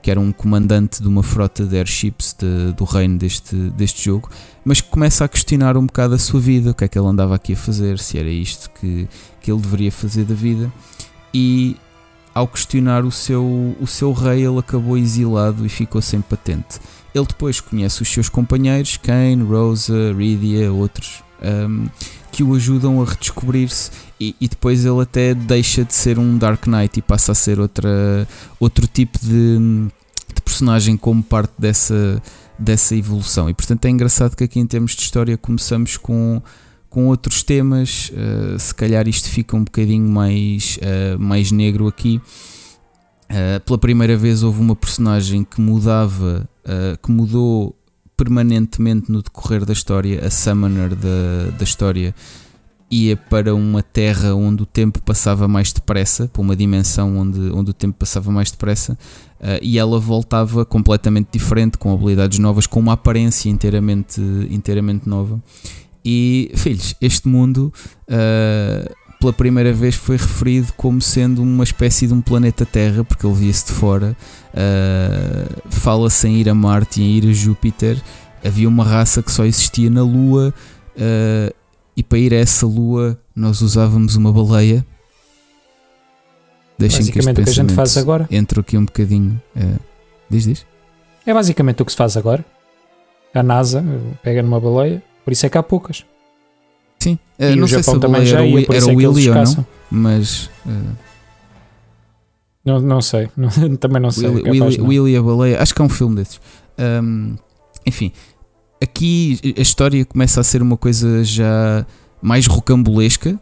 que era um comandante de uma frota de airships de, do reino deste, deste jogo, mas que começa a questionar um bocado a sua vida, o que é que ele andava aqui a fazer, se era isto que, que ele deveria fazer da vida. E ao questionar o seu, o seu rei, ele acabou exilado e ficou sem patente. Ele depois conhece os seus companheiros, Kane, Rosa, Rydia, outros, um, que o ajudam a redescobrir-se e, e, depois ele até deixa de ser um Dark Knight e passa a ser outra, outro tipo de, de personagem como parte dessa, dessa evolução. E portanto é engraçado que aqui em termos de história começamos com com outros temas, uh, se calhar isto fica um bocadinho mais, uh, mais negro aqui. Uh, pela primeira vez houve uma personagem que mudava, que mudou permanentemente no decorrer da história, a Summoner da, da história ia para uma terra onde o tempo passava mais depressa, para uma dimensão onde, onde o tempo passava mais depressa, uh, e ela voltava completamente diferente, com habilidades novas, com uma aparência inteiramente, inteiramente nova. E, filhos, este mundo uh, pela primeira vez foi referido como sendo uma espécie de um planeta Terra, porque ele via-se de fora. Uh, Fala-se em ir a Marte e em ir a Júpiter. Havia uma raça que só existia na Lua, uh, e para ir a essa Lua nós usávamos uma baleia. Deixem que este o que a gente faz agora. Entre aqui um bocadinho. Uh, diz, diz. É basicamente o que se faz agora. A NASA pega numa baleia, por isso é que há poucas. Sim, uh, não sei se a também já ia, era, era é Willy ou não, mas. Uh... Não, não sei, não, também não sei. Willy, Willy, Willy, a baleia, acho que é um filme desses. Um, enfim, aqui a história começa a ser uma coisa já mais rocambolesca,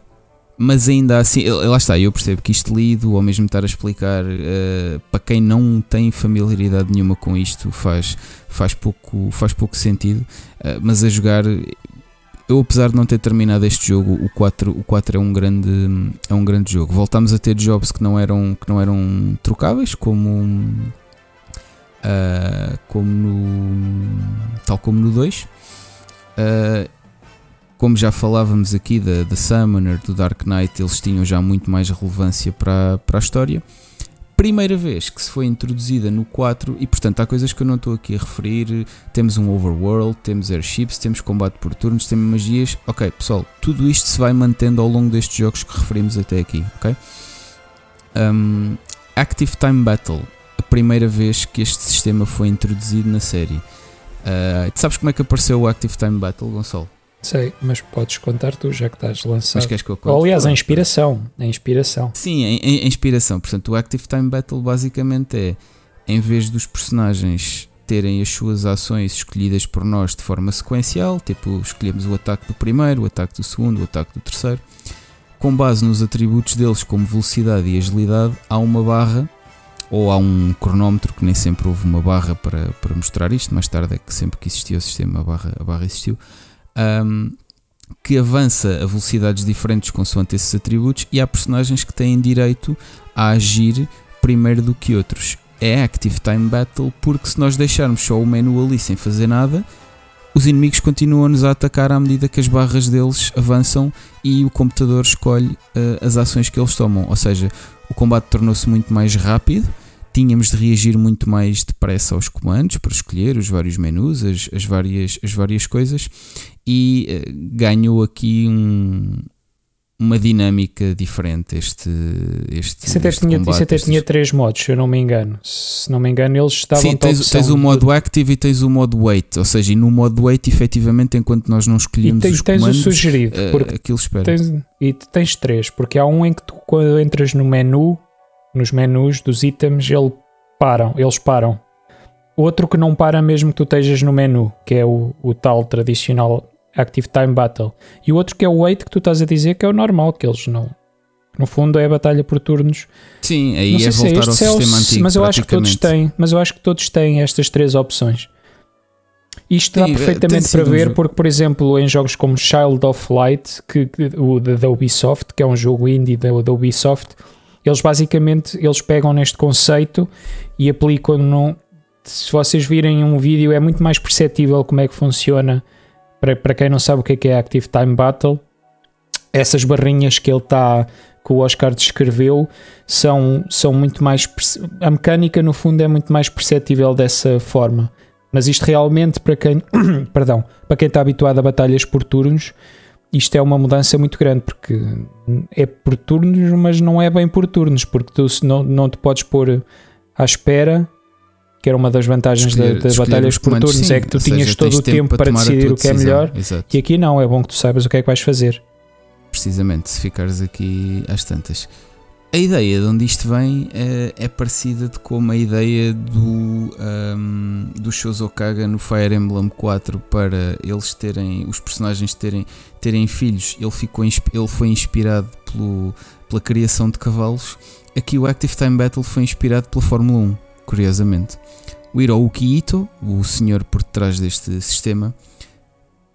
mas ainda assim, lá está, eu percebo que isto lido, ou mesmo estar a explicar uh, para quem não tem familiaridade nenhuma com isto, faz, faz, pouco, faz pouco sentido, uh, mas a jogar, eu apesar de não ter terminado este jogo, o 4, o 4 é, um grande, é um grande jogo. Voltámos a ter jobs que não eram, que não eram trocáveis, como, uh, como no, tal como no 2. Uh, como já falávamos aqui da, da Summoner, do Dark Knight, eles tinham já muito mais relevância para, para a história. Primeira vez que se foi introduzida no 4, e portanto há coisas que eu não estou aqui a referir. Temos um overworld, temos airships, temos combate por turnos, temos magias. Ok, pessoal, tudo isto se vai mantendo ao longo destes jogos que referimos até aqui. Ok? Um, Active Time Battle, a primeira vez que este sistema foi introduzido na série. Uh, sabes como é que apareceu o Active Time Battle, Gonçalo? Sei, mas podes contar tu, já que estás lançado. Mas queres que eu conte? aliás, a inspiração. A inspiração. Sim, a, a inspiração. Portanto, o Active Time Battle basicamente é, em vez dos personagens terem as suas ações escolhidas por nós de forma sequencial, tipo escolhemos o ataque do primeiro, o ataque do segundo, o ataque do terceiro, com base nos atributos deles como velocidade e agilidade, há uma barra ou há um cronómetro que nem sempre houve uma barra para, para mostrar isto, mais tarde é que sempre que existiu o sistema a barra, a barra existiu um, que avança a velocidades diferentes consoante esses atributos e há personagens que têm direito a agir primeiro do que outros. É Active Time Battle porque se nós deixarmos só o menu ali sem fazer nada, os inimigos continuam-nos a atacar à medida que as barras deles avançam e o computador escolhe uh, as ações que eles tomam. Ou seja, o combate tornou-se muito mais rápido tínhamos de reagir muito mais depressa aos comandos para escolher os vários menus, as, as, várias, as várias coisas e uh, ganhou aqui um, uma dinâmica diferente este, este, isso até, este tinha, combate, isso até tinha três modos, se eu não me engano. Se não me engano eles estavam Sim, tens, tens o modo active e tens o modo wait. Ou seja, e no modo wait efetivamente enquanto nós não escolhemos e tens, os tens comandos o sugerido, uh, porque aquilo espera. tens, e tens três, porque há um em que tu quando entras no menu nos menus dos itens ele param, eles param. Outro que não para mesmo que tu estejas no menu, que é o, o tal tradicional Active Time Battle. E o outro que é o wait que tu estás a dizer que é o normal, que eles não. No fundo é a batalha por turnos. Sim, aí é voltar ao sistema é o, antigo. Mas eu acho que todos têm, mas eu acho que todos têm estas três opções. Isto dá perfeitamente para ver, porque, por exemplo, em jogos como Child of Light, que, o da Ubisoft, que é um jogo indie da, da Ubisoft, eles basicamente eles pegam neste conceito e aplicam no. Se vocês virem um vídeo, é muito mais perceptível como é que funciona. Para, para quem não sabe o que é, que é Active Time Battle, essas barrinhas que ele está que o Oscar descreveu são, são muito mais. A mecânica, no fundo, é muito mais perceptível dessa forma. Mas isto realmente, para quem, perdão, para quem está habituado a batalhas por turnos, isto é uma mudança muito grande porque é por turnos, mas não é bem por turnos, porque tu não, não te podes pôr à espera. Que era uma das vantagens escolher, das batalhas por turnos, sim, é que tu tinhas seja, todo o tempo para, para decidir o que é melhor. Exato. E aqui não, é bom que tu saibas o que é que vais fazer. Precisamente, se ficares aqui às tantas. A ideia de onde isto vem é, é parecida de como a ideia do, um, do Shozokaga no Fire Emblem 4 para eles terem, os personagens terem, terem filhos, ele, ficou, ele foi inspirado pelo, pela criação de cavalos. Aqui o Active Time Battle foi inspirado pela Fórmula 1, curiosamente. O Hiroki Ito, o senhor por trás deste sistema,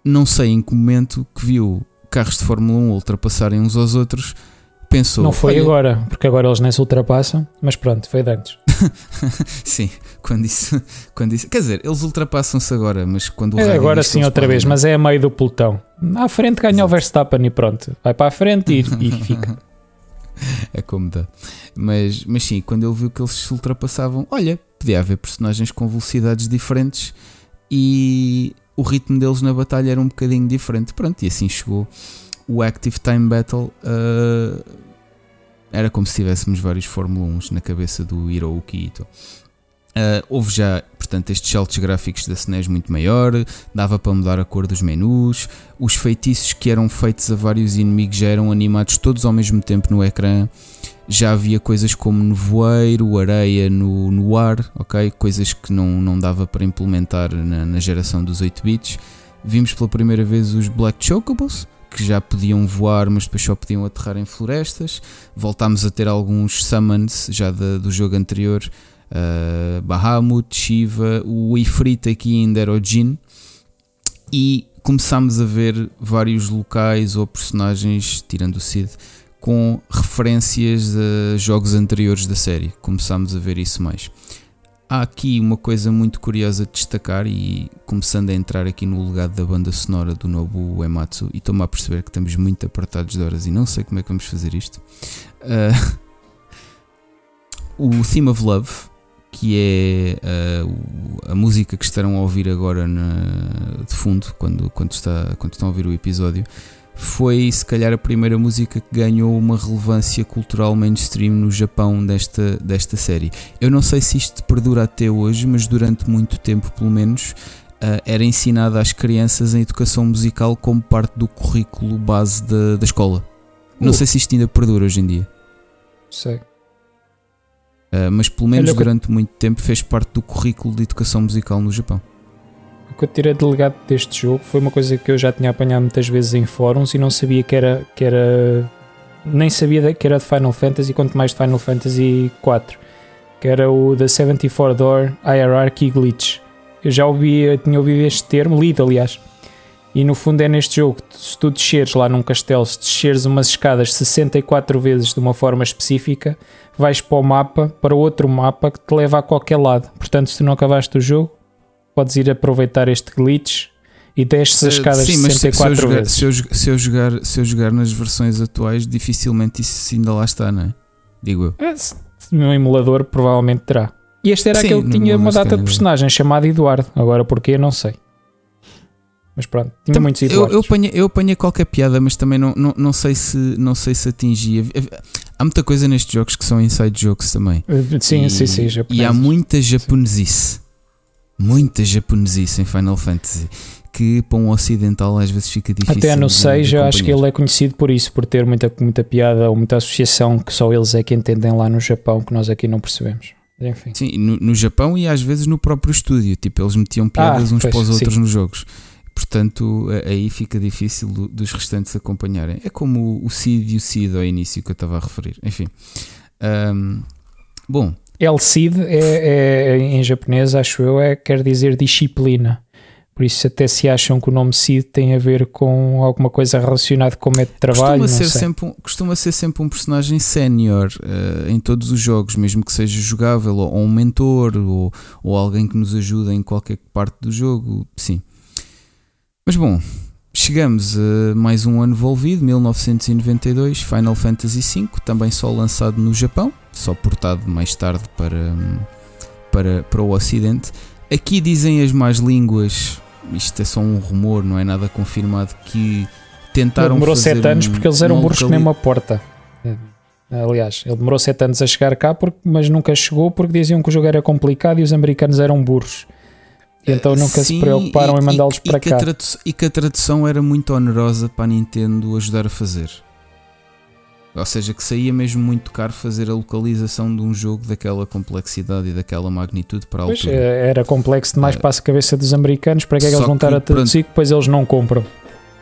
não sei em que momento que viu carros de Fórmula 1 ultrapassarem uns aos outros pensou. Não foi agora, porque agora eles nem se ultrapassam, mas pronto, foi de antes. sim, quando isso, quando isso. Quer dizer, eles ultrapassam-se agora, mas quando o é, Agora sim, outra vez, mas é a meio do pelotão. À frente ganha Exato. o Verstappen e pronto. Vai para a frente e, e fica. é como dá. Mas, mas sim, quando ele viu que eles se ultrapassavam, olha, podia haver personagens com velocidades diferentes e o ritmo deles na batalha era um bocadinho diferente. Pronto, e assim chegou o Active Time Battle. Uh, era como se tivéssemos vários Fórmula 1 na cabeça do Hiroki Ito. Uh, houve já, portanto, estes saltos gráficos da SNES muito maior, dava para mudar a cor dos menus, os feitiços que eram feitos a vários inimigos já eram animados todos ao mesmo tempo no ecrã, já havia coisas como nevoeiro, areia no, no ar, ok? Coisas que não, não dava para implementar na, na geração dos 8 bits. Vimos pela primeira vez os Black Chocobos, que já podiam voar, mas depois só podiam aterrar em florestas. Voltámos a ter alguns summons já do jogo anterior. Uh, Bahamut, Shiva, o Ifrit aqui ainda era o Jin. E começámos a ver vários locais ou personagens, tirando o Cid, com referências a jogos anteriores da série. Começámos a ver isso mais há aqui uma coisa muito curiosa de destacar e começando a entrar aqui no legado da banda sonora do Nobu Uematsu e estou-me a perceber que estamos muito apertados de horas e não sei como é que vamos fazer isto. Uh, o Theme of Love, que é uh, a música que estarão a ouvir agora na, de fundo quando, quando, está, quando estão a ouvir o episódio, foi se calhar a primeira música que ganhou uma relevância cultural mainstream no Japão desta, desta série. Eu não sei se isto perdura até hoje, mas durante muito tempo, pelo menos, uh, era ensinada às crianças em educação musical como parte do currículo base da, da escola. Não uh. sei se isto ainda perdura hoje em dia. Sei. Uh, mas pelo menos Olha, durante muito tempo fez parte do currículo de educação musical no Japão o que eu tirei de legado deste jogo foi uma coisa que eu já tinha apanhado muitas vezes em fóruns e não sabia que era, que era nem sabia que era de Final Fantasy, quanto mais de Final Fantasy 4, que era o da 74 Door Hierarchy Glitch. Eu já ouvi, tinha ouvido este termo, lido aliás. E no fundo é neste jogo, se tu desceres lá num castelo, se desceres umas escadas 64 vezes de uma forma específica, vais para o mapa, para outro mapa que te leva a qualquer lado. Portanto, se tu não acabaste o jogo, podes ir aproveitar este glitch e desces as eh, escadas Sim, 64 se eu, jogar, vezes. Se eu, se, eu jogar, se eu jogar nas versões atuais, dificilmente isso ainda lá está, não é? Digo eu. É, no emulador provavelmente terá. E este era Sim, aquele que tinha uma data de personagem chamado Eduardo. Agora porquê, não sei. Mas pronto, tinha muitos Eduardos. Eu, eu, apanhei, eu apanhei qualquer piada, mas também não, não, não, sei se, não sei se atingia. Há muita coisa nestes jogos que são inside jokes também. Sim, e, sim, sim. E há muita japonesice muita japonesice em Final Fantasy que para um ocidental às vezes fica difícil. Até no 6 eu acho que ele é conhecido por isso, por ter muita, muita piada ou muita associação que só eles é que entendem lá no Japão, que nós aqui não percebemos. Enfim. Sim, no, no Japão e às vezes no próprio estúdio, tipo, eles metiam piadas ah, uns pois, para os outros sim. nos jogos. Portanto, aí fica difícil dos restantes acompanharem. É como o Cid e o Cid ao início que eu estava a referir. Enfim. Um, bom, El Cid é, é, em japonês, acho eu, é, quer dizer disciplina. Por isso até se acham que o nome Cid tem a ver com alguma coisa relacionada com o método de trabalho. Costuma, ser sempre, um, costuma ser sempre um personagem sénior uh, em todos os jogos, mesmo que seja jogável, ou, ou um mentor, ou, ou alguém que nos ajuda em qualquer parte do jogo. Sim. Mas bom, chegamos a mais um ano envolvido, 1992, Final Fantasy V, também só lançado no Japão só portado mais tarde para, para, para o Ocidente. Aqui dizem as más línguas, isto é só um rumor, não é nada confirmado, que tentaram demorou fazer 7 anos porque eles eram burros que nem uma porta. Aliás, ele demorou 7 anos a chegar cá, porque, mas nunca chegou porque diziam que o jogo era complicado e os americanos eram burros. E então nunca Sim, se preocuparam e- em mandá-los para e cá. E que a tradução era muito onerosa para a Nintendo ajudar a fazer. Ou seja, que saía mesmo muito caro fazer a localização de um jogo daquela complexidade e daquela magnitude para a Pois, altura. eh, era complexo demais É. para a cabeça dos americanos. Para que é que eles vão estar a traduzir que depois eles não compram?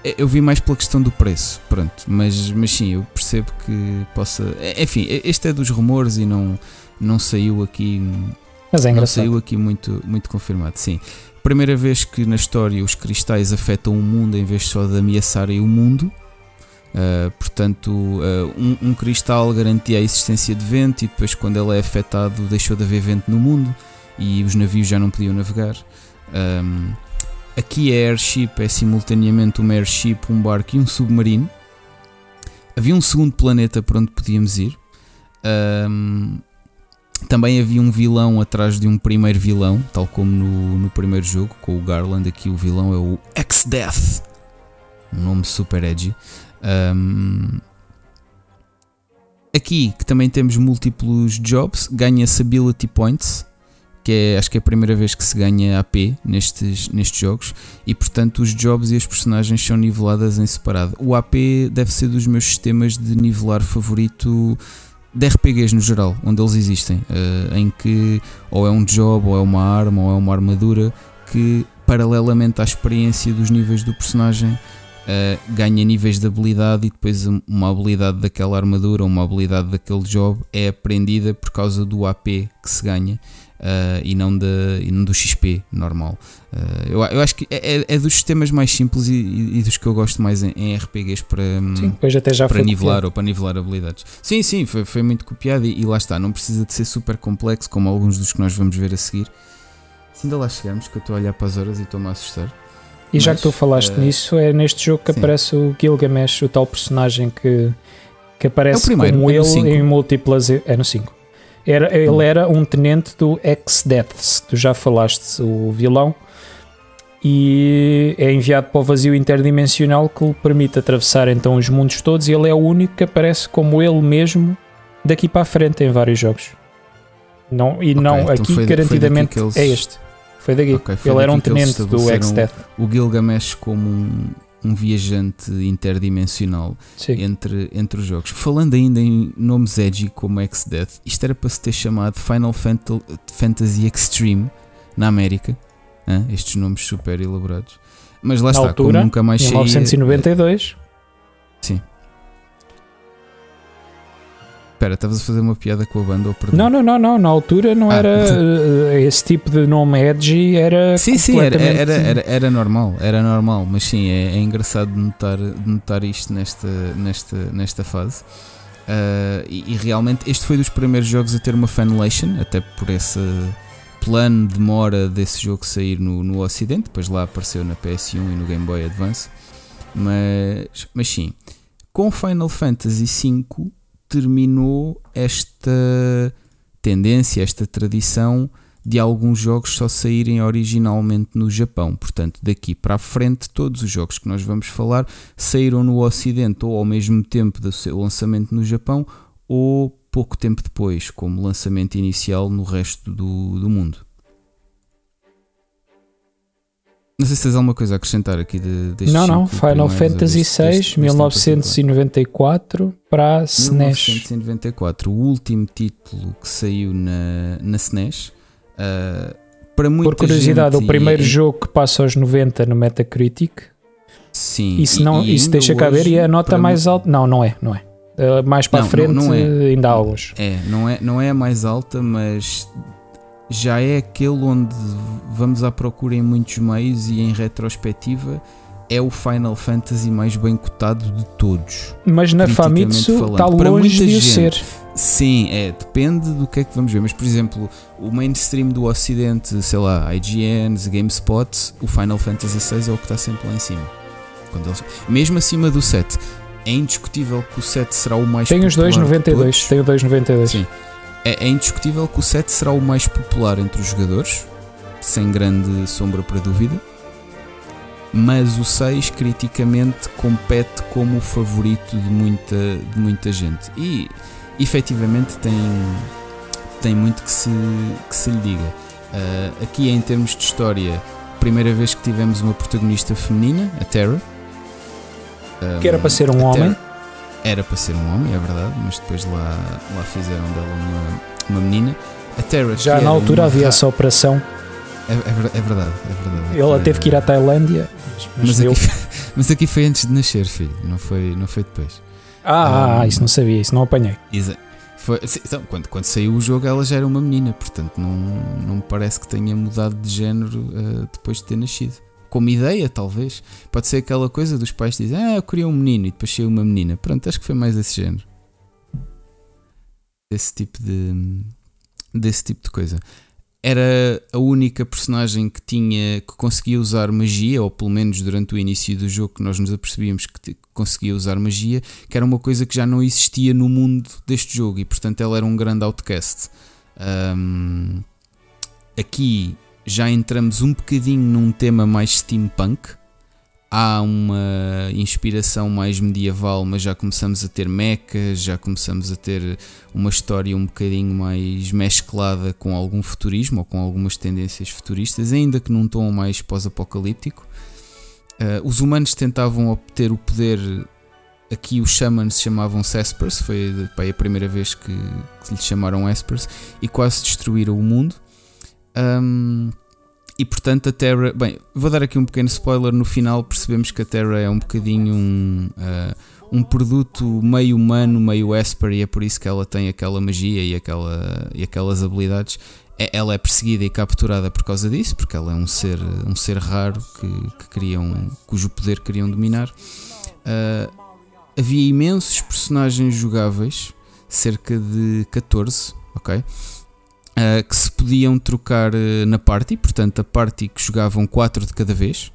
É, Eu vi mais pela questão do preço, pronto, mas, mas sim, eu percebo que possa. é- Enfim, este é dos rumores e não, não saiu aqui. Mas é não saiu aqui muito, muito confirmado, sim. Primeira vez que na história os cristais afetam o mundo em vez só de ameaçarem o mundo. Uh, portanto, uh, um, um cristal garantia a existência de vento e depois, quando ele é afetado, deixou de haver vento no mundo e os navios já não podiam navegar. Um, aqui a airship é simultaneamente uma airship, um barco e um submarino. Havia um segundo planeta para onde podíamos ir. Um, também havia um vilão atrás de um primeiro vilão, tal como no, no primeiro jogo, com o Garland. Aqui o vilão é o X-Death, um nome super edgy. Um, aqui que também temos múltiplos jobs, ganha-se ability points, que é, acho que é a primeira vez que se ganha AP nestes, nestes jogos, e portanto os jobs e as personagens são niveladas em separado. O AP deve ser dos meus sistemas de nivelar favorito de RPGs no geral, onde eles existem, eh, em que ou é um job, ou é uma arma, ou é uma armadura que paralelamente à experiência dos níveis do personagem eh, ganha níveis de habilidade e depois um- uma habilidade daquela armadura ou uma habilidade daquele job é aprendida por causa do AP que se ganha eh, e, não da, e não do XP normal. Eh, eu, eu acho que é, é- é dos sistemas mais simples e, e- dos que eu gosto mais em, em RPGs para, hum, Sim, depois até já para nivelar copiado. ou para nivelar habilidades. Sim, sim, foi, foi muito copiado e, e lá está, não precisa de ser super complexo como alguns dos que nós vamos ver a seguir. Se ainda lá chegarmos, que eu estou a olhar para as horas e estou-me a assustar. E já Mas, que tu falaste eh, nisso, é neste jogo que sim. aparece o Gilgamesh, o tal personagem que, que aparece É primeiro, como é ele em múltiplas. É no 5. Era, ele Hum. era um tenente do X-Deaths, tu já falaste, o vilão, e é enviado para o vazio interdimensional que lhe permite atravessar então os mundos todos. E ele é o único que aparece como ele mesmo daqui para a frente em vários jogos. Não, e não, então aqui foi foi garantidamente eles- é este. Foi daqui. Ok, foi ele era um tenente do estabeleceram X-Death. O Gilgamesh como um, um viajante interdimensional Sim. entre, entre os jogos. Falando ainda em nomes edgy como X-Death, isto era para se ter chamado Final Fantasy Extreme na América. Estes nomes super elaborados. Mas lá Na está, altura, como nunca mais Em saía- 1992. Espera, estavas a fazer uma piada com a banda ou perdão? Não, não, não, não. Na altura não Ah. era eh, esse tipo de nome edgy, era. Sim, sim, era, era, era, era normal, era normal, mas sim, é, é engraçado de notar, notar isto nesta, nesta, nesta fase. Ah, e, e realmente este foi dos primeiros jogos a ter uma fanlation, até por esse plano de demora desse jogo sair no, no Ocidente, depois lá apareceu na PS1 e no Game Boy Advance. Mas, mas sim, com Final Fantasy V terminou esta tendência, esta tradição de alguns jogos só saírem originalmente no Japão. Portanto, daqui para a frente, todos os jogos que nós vamos falar saíram no Ocidente ou ao mesmo tempo do seu lançamento no Japão ou pouco tempo depois, como lançamento inicial no resto do, do mundo. Não sei se tens alguma coisa a acrescentar aqui de, destes Não, não. Final Fantasy deste- VI, deste- deste em particular. 1994 para SNES. 1994, o último título que saiu na, na SNES. ah, para muita Por curiosidade, gente, o primeiro e- jogo que passa aos 90 no Metacritic. Sim, Isso, e- não, e isso deixa cá ver e é a nota mais alta. Não, não é, não é. Uh, mais para Não, a frente não- não é. uh, ainda há alguns. É, não é, não é a mais alta, mas já é aquele onde vamos à procura em muitos meios e em retrospectiva é o Final Fantasy mais bem cotado de todos. Mas na Famitsu está longe de gente. ser. Sim, é, depende do que é que vamos ver, mas por exemplo, o mainstream do Ocidente, sei lá, IGNs, GameSpot, o Final Fantasy VI é o que está sempre lá em cima. Quando eles- mesmo acima do 7, é indiscutível que o 7 será o mais Tem os popular de 2,92. todos. Tem o 2,92. Sim. É, é indiscutível que o 7 será o mais popular entre os jogadores, sem grande sombra para dúvida. mas o 6 criticamente compete como o favorito de muita, de muita gente. E efetivamente tem, tem muito que se, que se lhe diga. Uh, aqui em termos de história, primeira vez que tivemos uma protagonista feminina, a Terra. que era para ser um homem. Era para ser um homem, é verdade, mas depois lá, lá fizeram dela uma, uma menina. A Terra, Já na altura havia essa operação. É, é, é, verdade, é verdade. Ela teve que ir à Tailândia. Mas, mas, aqui, mas, aqui, foi antes de nascer, filho, não foi, não foi depois. Ah, um, ah, isso não sabia, isso não apanhei. Foi, então, quando, quando saiu o jogo ela já era uma menina, portanto não, não me parece que tenha mudado de género uh, depois de ter nascido. Como ideia, talvez. Pode ser aquela coisa dos pais dizem, ah, eu queria um menino e depois saiu uma menina. Pronto, acho que foi mais desse género. Desse tipo de. desse tipo de coisa era a única personagem que tinha que conseguia usar magia, ou pelo menos durante o início do jogo que nós nos apercebíamos que conseguia usar magia, que era uma coisa que já não existia no mundo deste jogo e portanto ela era um grande outcast. Um, aqui já entramos um bocadinho num tema mais steampunk, há uma inspiração mais medieval, mas já começamos a ter mechas, já começamos a ter uma história um bocadinho mais mesclada com algum futurismo ou com algumas tendências futuristas, ainda que num tom mais pós-apocalíptico. Uh, os humanos tentavam obter o poder. Aqui os shamans se chamavam Espers, foi a primeira vez que, que lhes chamaram Espers, e quase destruíram o mundo. Um, e portanto a Terra. Bem, vou dar aqui um pequeno spoiler. No final percebemos que a Terra é um bocadinho um, uh, um produto meio humano, meio Esper, e é por isso que ela tem aquela magia e, aquela, e aquelas habilidades. É, ela é perseguida e capturada por causa disso, porque ela é um ser, um ser raro que, que queriam, cujo poder queriam dominar. Uh, havia imensos personagens jogáveis, cerca de 14, ok? Uh, que se podiam trocar uh, na party, portanto, a party que jogavam 4 de cada vez,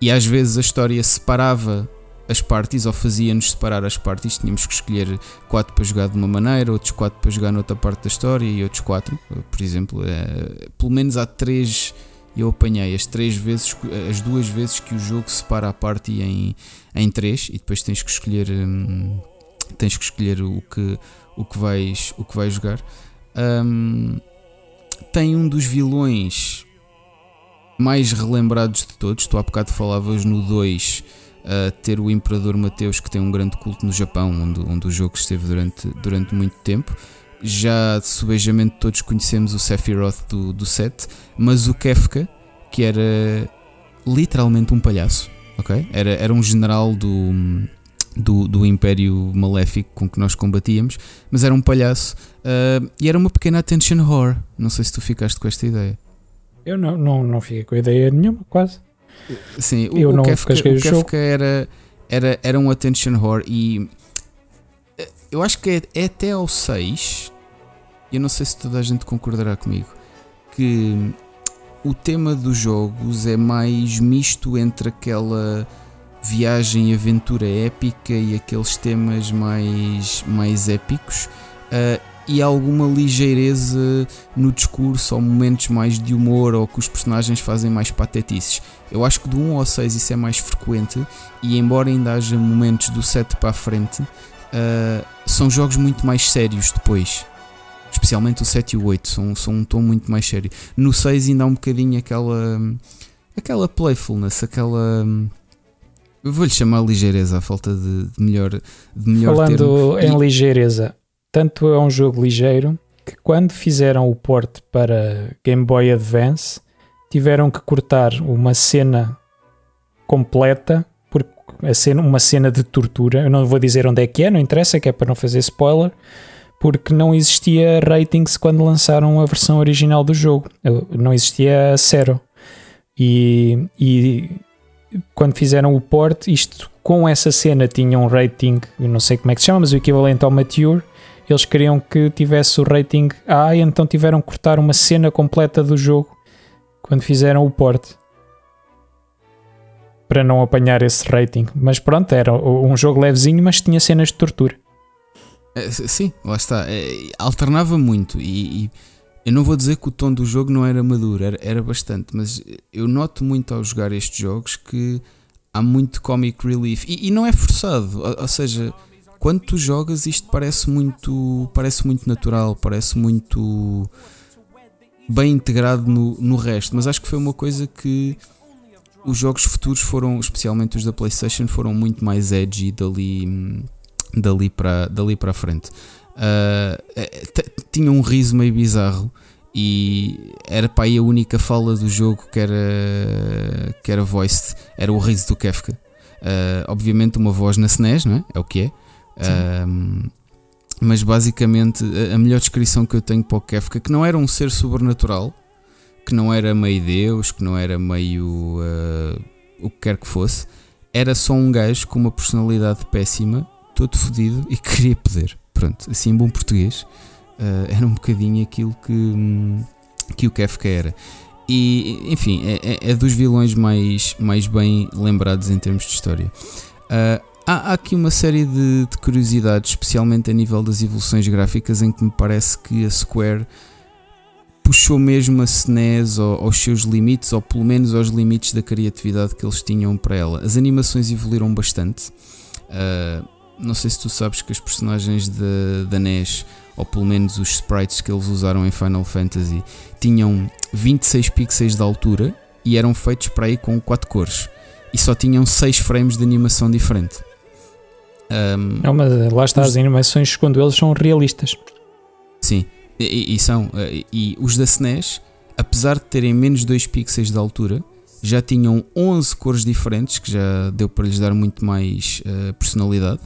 e às vezes a história separava as parties ou fazia-nos separar as parties. Tínhamos que escolher 4 para jogar de uma maneira, outros 4 para jogar noutra parte da história e outros 4, por exemplo. Uh, pelo menos há 3 eu apanhei as três vezes, as duas vezes que o jogo separa a party em, em três e depois tens que escolher hum, tens que escolher o que, o que vais o que vais jogar. Um, tem um dos vilões mais relembrados de todos. Tu há bocado falavas no 2 uh, ter o Imperador Mateus, que tem um grande culto no Japão, onde, onde o jogo esteve durante, durante muito tempo. Já subejamente todos conhecemos o Sephiroth do, do set, mas o Kefka, que era literalmente um palhaço, ok? Era, era um general do do, do Império Maléfico com que nós combatíamos, mas era um palhaço uh, e era uma pequena attention whore. Não sei se tu ficaste com esta ideia. Eu não, não, não fiquei com ideia nenhuma, quase. Sim, o, eu o não Kefka, o Kefka era, era, era um attention whore e eh, eu acho que é, é até ao 6. Eu não sei se toda a gente concordará comigo que o tema dos jogos é mais misto entre aquela viagem aventura épica e aqueles temas mais, mais épicos uh, e alguma ligeireza no discurso ou momentos mais de humor ou que os personagens fazem mais patetices. Eu acho que do 1 ao 6 isso é mais frequente e embora ainda haja momentos do 7 para a frente, uh, são jogos muito mais sérios depois. Especialmente o 7 e o 8 são, são um tom muito mais sério. No 6 ainda há um bocadinho aquela aquela playfulness, aquela Vou-lhe chamar ligeireza, a falta de, de melhor, de melhor Falando termo. em ligeireza, tanto é um jogo ligeiro que quando fizeram o port para Game Boy Advance tiveram que cortar uma cena completa, porque cena, uma cena de tortura. Eu não vou dizer onde é que é, não interessa, que é para não fazer spoiler, porque não existia ratings quando lançaram a versão original do jogo. Não existia zero. E, e quando fizeram o port, isto com essa cena tinha um rating, não sei como é que se chama, mas o equivalente ao Mature. Eles queriam que tivesse o rating A, e então tiveram que cortar uma cena completa do jogo quando fizeram o port para não apanhar esse rating. Mas pronto, era um jogo levezinho, mas tinha cenas de tortura. É, sim, lá está. É, alternava muito e, e eu não vou dizer que o tom do jogo não era maduro, era, era bastante, mas eu noto muito ao jogar estes jogos que há muito comic relief e, e não é forçado, ou, ou, seja, quando tu jogas isto parece muito, parece muito natural, parece muito bem integrado no, no resto, mas acho que foi uma coisa que os jogos futuros foram, especialmente os da PlayStation, foram muito mais edgy dali, dali para dali para frente. Uh, tinha um riso meio bizarro e era para aí a única fala do jogo que era, que era voiced, era o riso do Kefka. Uh, obviamente uma voz na SNES, não é? É o que é. Uh, mas basicamente a melhor descrição que eu tenho para o Kefka, que não era um ser sobrenatural, que não era meio Deus, que não era meio uh, o que quer que fosse, era só um gajo com uma personalidade péssima, todo fodido e queria poder. Pronto, assim em bom português, uh, era um bocadinho aquilo que, que o Kefka era. E, enfim, é, é, é, dos vilões mais, mais bem lembrados em termos de história. Uh, há, há, aqui uma série de, de, curiosidades, especialmente a nível das evoluções gráficas, em que me parece que a Square puxou mesmo a SNES aos seus limites, ou pelo menos aos limites da criatividade que eles tinham para ela. As animações evoluíram bastante. Uh, não sei se tu sabes que as personagens da, da NES, ou pelo menos os sprites que eles usaram em Final Fantasy, tinham 26 pixels de altura e eram feitos para aí com 4 cores. E só tinham 6 frames de animação diferente. Um, é uma, lá está, os... as animações quando eles são realistas. Sim, e, e, são. Eh, e os da SNES, apesar de terem menos 2 pixels de altura, já tinham 11 cores diferentes, que já deu para lhes dar muito mais uh, personalidade,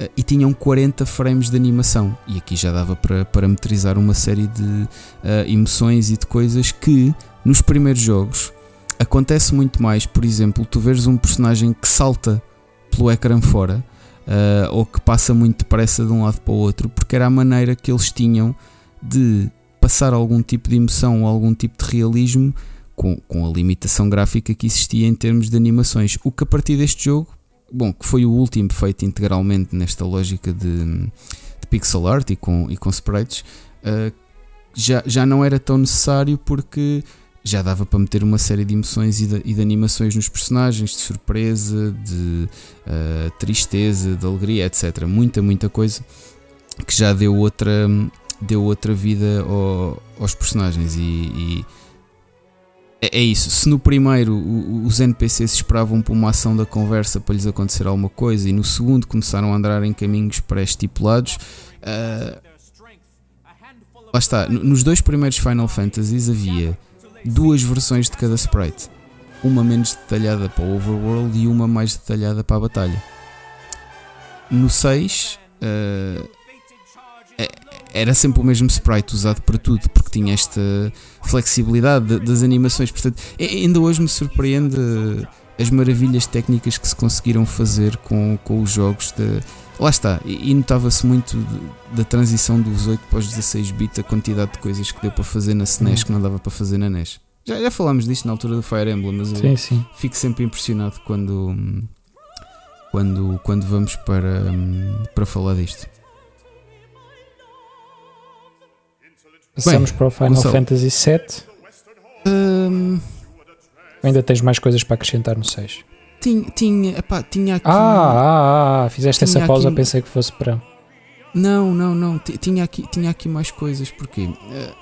uh, e tinham 40 frames de animação. E aqui já dava para parametrizar uma série de uh, emoções e de coisas que nos primeiros jogos acontece muito mais. Por exemplo, tu veres um personagem que salta pelo ecrã fora. ou que passa muito depressa de um lado para o outro, porque era a maneira que eles tinham de passar algum tipo de emoção ou algum tipo de realismo com, com a limitação gráfica que existia em termos de animações. O que a partir deste jogo, bom, que foi o último feito integralmente nesta lógica de, de pixel art e com, e com sprites, uh, já, já não era tão necessário porque já dava para meter uma série de emoções e de, e de animações nos personagens, de surpresa, de uh, tristeza, de alegria, etc. Muita, muita coisa que já deu outra, deu outra vida ao, aos personagens e, e é, é isso. Se no primeiro os NPCs esperavam por uma ação da conversa para lhes acontecer alguma coisa e no segundo começaram a andar em caminhos pré-estipulados, uh, lá está. Nos dois primeiros Final Fantasies havia duas versões de cada sprite. Uma menos detalhada para o overworld e uma mais detalhada para a batalha. No 6, uh, era sempre o mesmo sprite usado para tudo, porque tinha esta flexibilidade das animações. Portanto, ainda hoje me surpreende as maravilhas técnicas que se conseguiram fazer com, com os jogos. De, lá está, e, notava-se muito de, da transição dos 8 para os 16 bits, a quantidade de coisas que deu para fazer na SNES hum. que não dava para fazer na NES. Já, já falámos disto na altura do Fire Emblem, mas sim, sim. fico sempre impressionado quando, quando, quando vamos para, para falar disto. Passamos Bem, para o Final Gonçalo. Fantasy VII. Hum... Ainda tens mais coisas para acrescentar no 6? Tinha, tinha, epá, tinha aqui. Ah, ah, ah fizeste essa pausa, aqui... pensei que fosse para. Não, não, não. Tinha aqui, tinha aqui mais coisas, porque uh,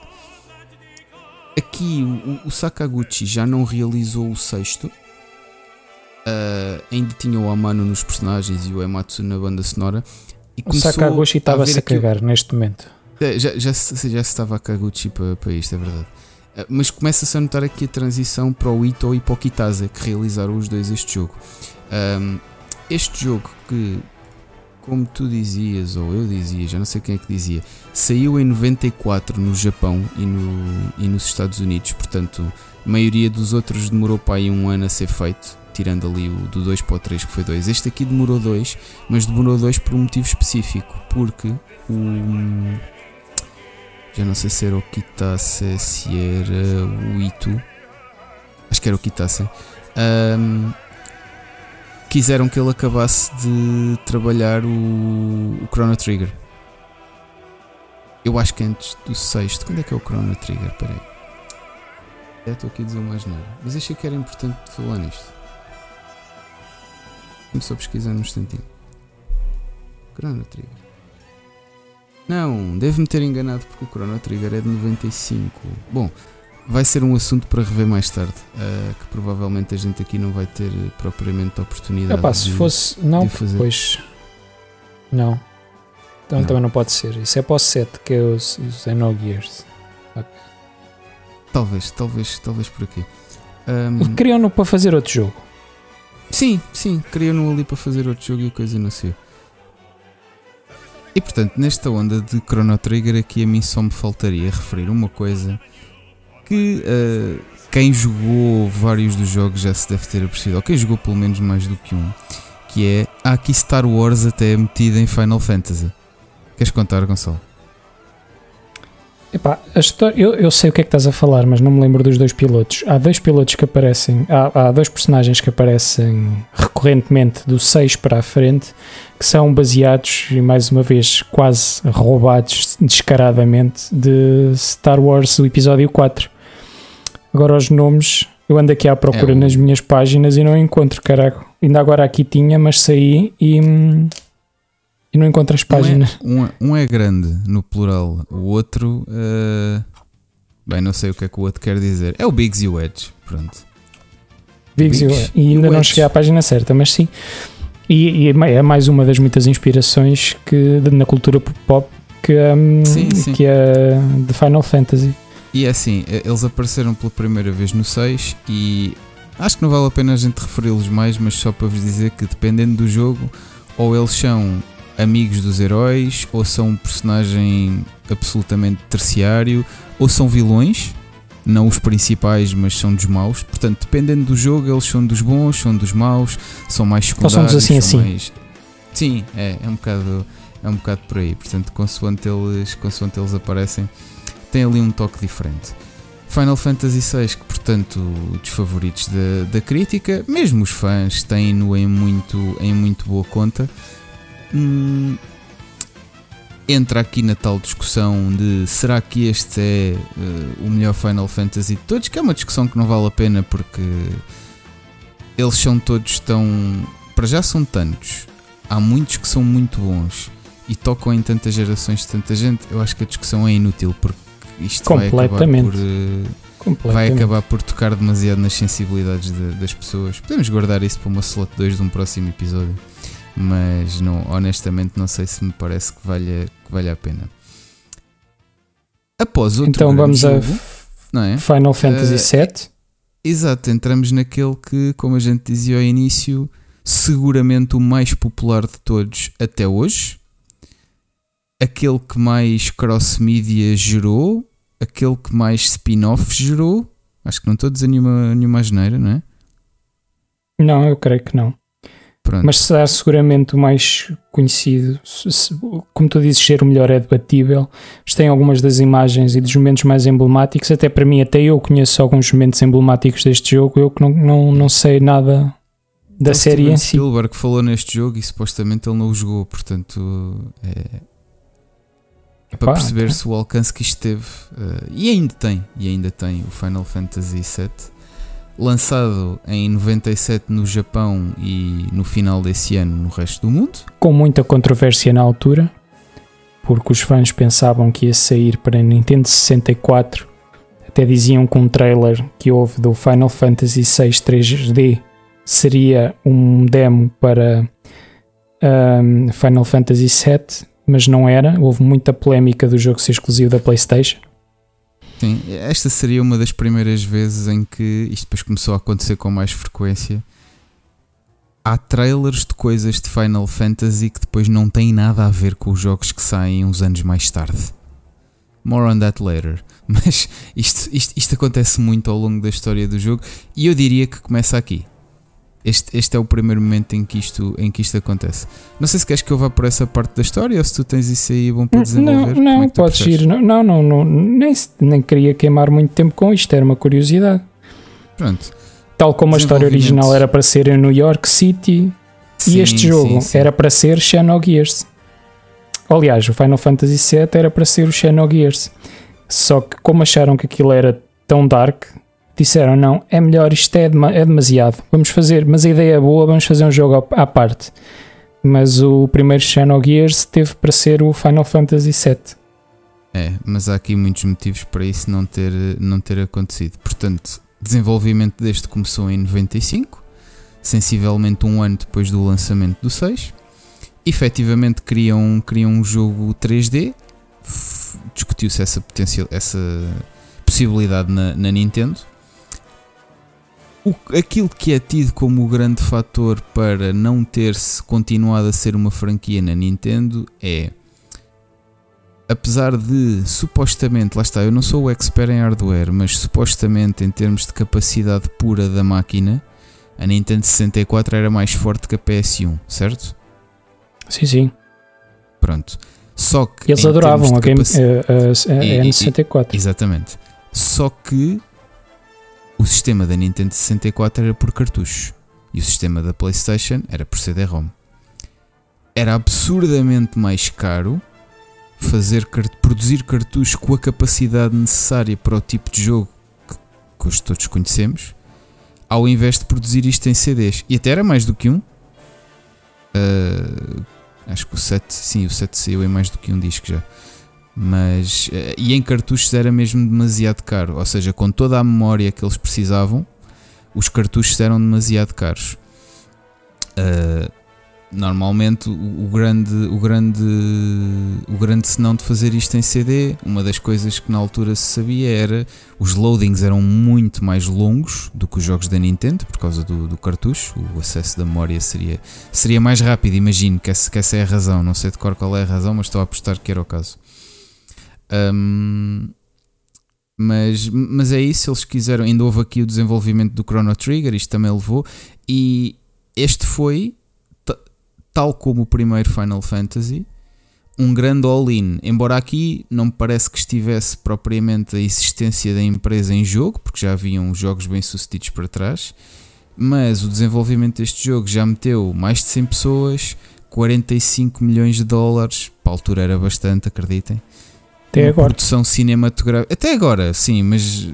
aqui o, o, Sakaguchi já não realizou o sexto. Uh, ainda tinha o Amano nos personagens e o Ematsu na banda sonora. O Sakaguchi estava-se a, a cagar neste momento. É, já, já, já, se estava a Kaguchi para, para isto, é verdade. Eh, mas começa-se a notar aqui a transição para o Ito e para o Kitase, que realizaram os dois este jogo. Um, este jogo que, como tu dizias, ou eu dizia, já não sei quem é que dizia, saiu em 94 no Japão e, no, e nos Estados Unidos, portanto, a maioria dos outros demorou para aí um ano a ser feito, tirando ali o do 2 para o 3 que foi 2. Este aqui demorou 2, mas demorou 2 por um motivo específico, porque o já não sei se era o Kitase, se era o Itu. Acho que era o Kitase. Um, quiseram que ele acabasse de trabalhar o, o Chrono Trigger. Eu acho que antes do sexto. Quando é que é o Chrono Trigger? Peraí. Já estou aqui a dizer uma asneira. Mas achei que era importante falar nisto. Vamos só pesquisar num instantinho. Chrono Trigger. Não, devo-me ter enganado porque o Chrono Trigger é de 95. Bom, vai ser um assunto para rever mais tarde. Uh, que provavelmente a gente aqui não vai ter propriamente a oportunidade Epá, se de, fosse. Não, de fazer. pois. Não. Então Não. também não pode ser. Isso é para o 7, que é os, os Xenogears. Talvez, talvez, talvez por aqui. Um, Criam-no para fazer outro jogo. Sim, sim, criam-no ali para fazer outro jogo e a coisa não sei. E portanto, nesta onda de Chrono Trigger, aqui a mim só me faltaria referir uma coisa que uh, quem jogou vários dos jogos já se deve ter apercebido, ou quem jogou pelo menos mais do que um, que é há aqui Star Wars até metida em Final Fantasy. Queres contar, Gonçalo? Epá, história, eu, eu sei o que é que estás a falar, mas não me lembro dos dois pilotos. Há dois pilotos que aparecem, há, há dois personagens que aparecem recorrentemente do 6 para a frente, que são baseados, e mais uma vez, quase roubados descaradamente, de Star Wars, o episódio 4. Agora os nomes, eu ando aqui à procura É o- nas minhas páginas e não encontro, caraca. Ainda agora aqui tinha, mas saí e, hum, e não encontro as páginas. Um é, um é grande no plural, o outro. uh, bem, não sei o que é que o outro quer dizer. É o Biggs e o Edge. Pronto. Biggs e o- Biggs e ainda não Edge. cheguei à página certa, mas sim. E, e é mais uma das muitas inspirações que na cultura pop que, hum, Sim, sim. que é de Final Fantasy. E é assim, eles apareceram pela primeira vez no 6 e acho que não vale a pena a gente referi-los mais, mas só para vos dizer que dependendo do jogo, ou eles são amigos dos heróis, ou são um personagem absolutamente terciário, ou são vilões, não os principais, mas são dos maus. Portanto, dependendo do jogo, eles são dos bons, são dos maus, são mais secundários. assim, são assim. mais- Sim, é, é um bocado é um bocado por aí. Portanto, consoante eles, consoante eles aparecem, tem ali um toque diferente. Final Fantasy VI, que portanto, dos favoritos da, da crítica, mesmo os fãs têm-no em muito, em muito boa conta. Hum, entra aqui na tal discussão de será que este é eh, o melhor Final Fantasy de todos? Que é uma discussão que não vale a pena porque eles são todos tão. Para já são tantos. Há muitos que são muito bons e tocam em tantas gerações de tanta gente. Eu acho que a discussão é inútil porque isto vai acabar Completamente. por. eh, vai Completamente. acabar por tocar demasiado nas sensibilidades de- das pessoas. Podemos guardar isso para uma slot 2 de um próximo episódio, mas não, honestamente não sei se me parece que valha, que valha a pena. Após outro Então vamos a jogo, não é? Final Fantasy Eh, VII. Exato, entramos naquele que, como a gente dizia ao início, seguramente o mais popular de todos até hoje, aquele que mais cross-media gerou, aquele que mais spin-off gerou. Acho que não estou a dizer nenhuma, nenhuma asneira, não é? Não, eu creio que não. Pronto. Mas será seguramente o mais conhecido. Se- se- Como tu dizes, ser o melhor é debatível. Mas tem algumas das imagens e dos momentos mais emblemáticos. Até para mim, até eu conheço alguns momentos emblemáticos deste jogo. Eu que não, não, não sei nada da Então, série Steven em si. Spielberg falou neste jogo e supostamente ele não o jogou, portanto é, é para Pá, perceber-se o alcance que isto teve. eh, e ainda tem, e ainda tem o Final Fantasy VII, lançado em 97 no Japão e no final desse ano no resto do mundo. com muita controvérsia na altura, porque os fãs pensavam que ia sair para Nintendo 64. Até diziam que um trailer que houve do Final Fantasy VI 3D seria um demo para ahm, Final Fantasy VII, mas não era. Houve muita polémica do jogo ser exclusivo da PlayStation. Sim, esta seria uma das primeiras vezes em que isto depois começou a acontecer com mais frequência. Há trailers de coisas de Final Fantasy que depois não têm nada a ver com os jogos que saem uns anos mais tarde. More on that later. Mas isto, isto, isto acontece muito ao longo da história do jogo e eu diria que começa aqui. Este, este é o primeiro momento em que, isto, em que isto acontece. Não sei se queres que eu vá por essa parte da história ou se tu tens isso aí bom para desenvolver. Não, Como não é podes ir. Não, não, não, não, nem, nem queria queimar muito tempo com isto, era uma curiosidade. Pronto. Tal como a história original era para ser em New York City e Sim, este jogo sim, sim. era para ser Xenogears. Aliás, o Final Fantasy VII era para ser o Xenogears. Só que, como acharam que aquilo era tão dark, disseram: não, é melhor, isto é, é demasiado. Vamos fazer, mas a ideia é boa, vamos fazer um jogo à parte. Mas o primeiro Xenogears teve para ser o Final Fantasy VII. É, mas há aqui muitos motivos para isso não ter, não ter acontecido. Portanto, desenvolvimento deste começou em 95, sensivelmente um ano depois do lançamento do 6. Efetivamente criam, criam um jogo 3D. Discutiu-se essa, potencial, essa possibilidade na, na Nintendo. O, aquilo que é tido como o grande fator para não ter-se continuado a ser uma franquia na Nintendo é apesar de supostamente, lá está, eu não sou o expert em hardware, mas supostamente em termos de capacidade pura da máquina, a Nintendo 64 era mais forte que a PS1, certo? Sim, sim. Pronto. Só que eles adoravam a, Game, a, a, a N64. Exatamente. Só que o sistema da Nintendo 64 era por cartucho e o sistema da PlayStation era por CD-ROM. Era absurdamente mais caro fazer produzir cartuchos com a capacidade necessária para o tipo de jogo que, que hoje todos conhecemos, ao invés de produzir isto em CDs. E até era mais do que um. Uh, acho que o 7, sim, o 7 saiu em mais do que um disco já. Mas, uh, e em cartuchos era mesmo demasiado caro. Ou seja, com toda a memória que eles precisavam, os cartuchos eram demasiado caros. Uh, normalmente o, grande o grande o grande senão de fazer isto em CD uma das coisas que na altura se sabia era os loadings eram muito mais longos do que os jogos da Nintendo por causa do, do cartucho o acesso da memória seria seria mais rápido imagino que essa, que essa é a razão não sei de cor qual é a razão mas estou a apostar que era o caso um, mas, mas é isso, eles quiseram, ainda houve aqui o desenvolvimento do Chrono Trigger, isto também levou, e este foi tal como o primeiro Final Fantasy, um grande all-in. Embora aqui não me parece que estivesse propriamente a existência da empresa em jogo, porque já haviam jogos bem sucedidos para trás, mas o desenvolvimento deste jogo já meteu mais de 100 pessoas, 45 milhões de dólares, para a altura era bastante, acreditem. Até agora. Produção cinematográfica. Até agora, sim, mas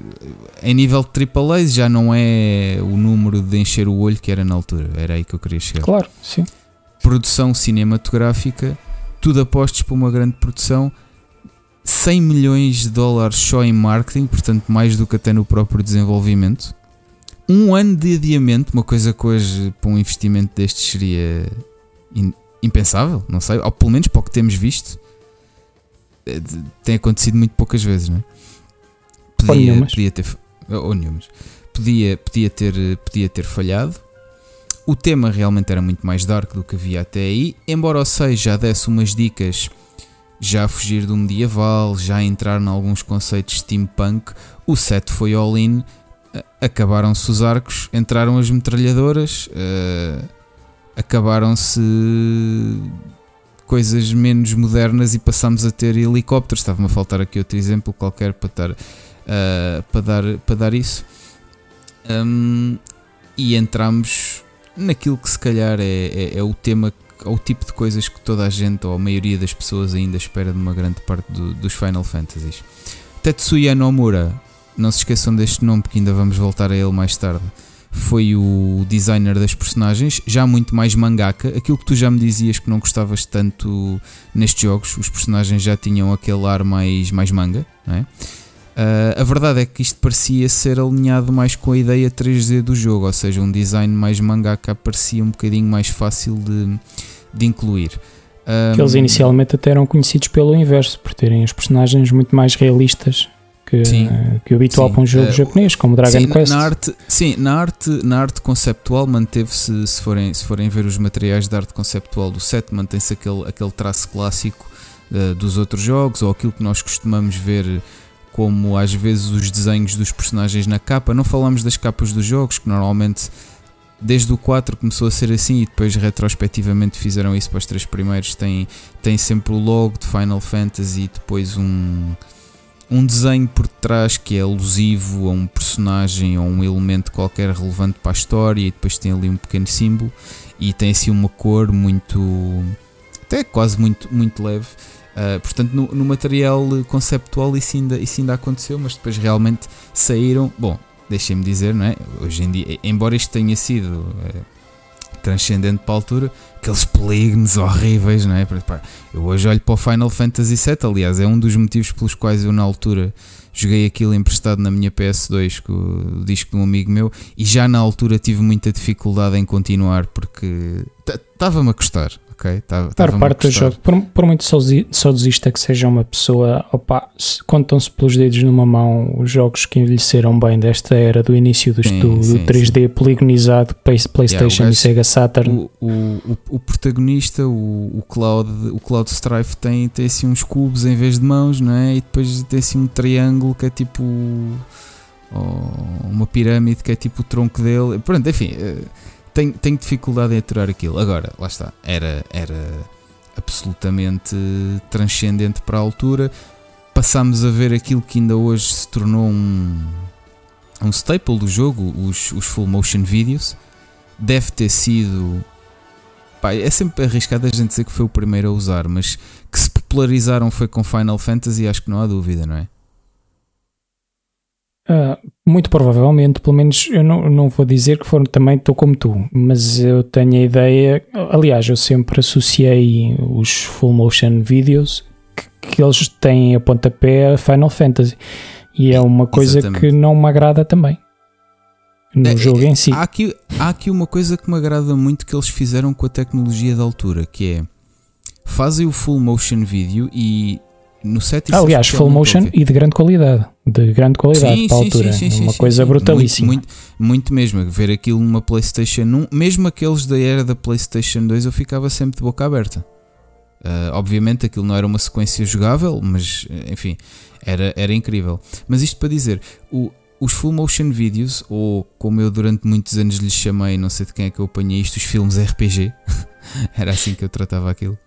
em nível de AAA já não é o número de encher o olho que era na altura. Era aí que eu queria chegar. Claro, sim produção cinematográfica, tudo apostos para uma grande produção, 100 milhões de dólares só em marketing, portanto, mais do que até no próprio desenvolvimento. Um ano de adiamento, uma coisa que hoje para um investimento destes seria impensável, não sei, ou pelo menos para o que temos visto, tem acontecido muito poucas vezes, não é? Podia, podia ter ou nenhumas. Podia, podia, ter, podia ter falhado, o tema realmente era muito mais dark do que havia até aí, embora o 6 já desse umas dicas já a fugir do medieval, já a entrar em alguns conceitos steampunk, o 7 foi all-in, acabaram-se os arcos, entraram as metralhadoras, uh, acabaram-se coisas menos modernas e passámos a ter helicópteros. Estava-me a faltar aqui outro exemplo qualquer para, dar, uh, para, dar, para dar isso. Um, e entramos naquilo que se calhar é, é, é o tema ou o tipo de coisas que toda a gente ou a maioria das pessoas ainda espera de uma grande parte do, dos Final Fantasies. Tetsuya Nomura, não se esqueçam deste nome porque ainda vamos voltar a ele mais tarde. Foi o designer das personagens, já muito mais mangaka. Aquilo que tu já me dizias que não gostavas tanto nestes jogos, os personagens já tinham aquele ar mais, mais manga, não é? Uh, a verdade é que isto parecia ser alinhado mais com a ideia 3D do jogo, ou seja, um design mais mangaka parecia um bocadinho mais fácil de, de incluir. Um, que eles inicialmente até eram conhecidos pelo inverso, por terem os personagens muito mais realistas que, sim, que o habitual sim. para um jogo uh, japonês, como Dragon sim, Quest. Na arte, sim, na arte, na arte conceptual manteve-se, se forem, se forem ver os materiais de arte conceptual do set, mantém-se aquele, aquele traço clássico uh, dos outros jogos, ou aquilo que nós costumamos ver como às vezes os desenhos dos personagens na capa. Não falamos das capas dos jogos, que normalmente desde o 4 começou a ser assim e depois retrospectivamente fizeram isso para os três primeiros. Tem, tem sempre o logo de Final Fantasy e depois um, um desenho por trás que é alusivo a um personagem ou um elemento qualquer relevante para a história e depois tem ali um pequeno símbolo e tem assim uma cor muito até quase muito, muito leve. Uh, portanto, no, no, material conceptual isso ainda, isso ainda aconteceu, mas depois realmente saíram. Bom, deixem-me dizer, não é? Hoje em dia, embora isto tenha sido é, transcendente para a altura, aqueles polígonos horríveis, não é? Eu hoje olho para o Final Fantasy VII, aliás, é um dos motivos pelos quais eu na altura joguei aquilo emprestado na minha PS2 com o disco de um amigo meu e já na altura tive muita dificuldade em continuar porque estava-me a custar ok? Tá, Estar parte do jogo, por, por muito saudosista que seja uma pessoa, opa, contam-se pelos dedos numa mão os jogos que envelheceram bem desta era do início do, sim, do, sim, do 3D sim. poligonizado, PlayStation yeah, e Sega Saturn. O, o, o, protagonista, o, o, Cloud, o Cloud Strife, tem, tem assim uns cubos em vez de mãos, não é? E depois tem assim um triângulo que é tipo. uma pirâmide que é tipo o tronco dele. Pronto, enfim. Uh, tenho, tenho dificuldade em aturar aquilo. Agora, lá está, era, era absolutamente transcendente para a altura. Passámos a ver aquilo que ainda hoje se tornou um, um staple do jogo, os, os full motion videos. Deve ter sido. Pá, é sempre arriscado a gente dizer que foi o primeiro a usar, mas que se popularizaram foi com Final Fantasy, acho que não há dúvida, não é? Uh, muito provavelmente, pelo menos eu não, não vou dizer que foram também estou como tu, mas eu tenho a ideia, aliás, eu sempre associei os full motion videos que, que eles têm a pontapé a Final Fantasy e é uma coisa Exatamente. que não me agrada também no é, jogo é, em si. Há aqui, há aqui uma coisa que me agrada muito que eles fizeram com a tecnologia da altura, que é fazem o full motion video e no set Aliás, full motion e de grande qualidade. De grande qualidade sim, para a altura. Sim, sim, uma coisa brutalíssima. Muito, muito, muito, mesmo. Ver aquilo numa PlayStation 1, mesmo aqueles da era da PlayStation 2, eu ficava sempre de boca aberta. Uh, obviamente aquilo não era uma sequência jogável, mas enfim, era, era incrível. Mas isto para dizer, o, os full motion videos, ou como eu durante muitos anos lhes chamei, não sei de quem é que eu apanhei isto, os filmes RPG, era assim que eu tratava aquilo.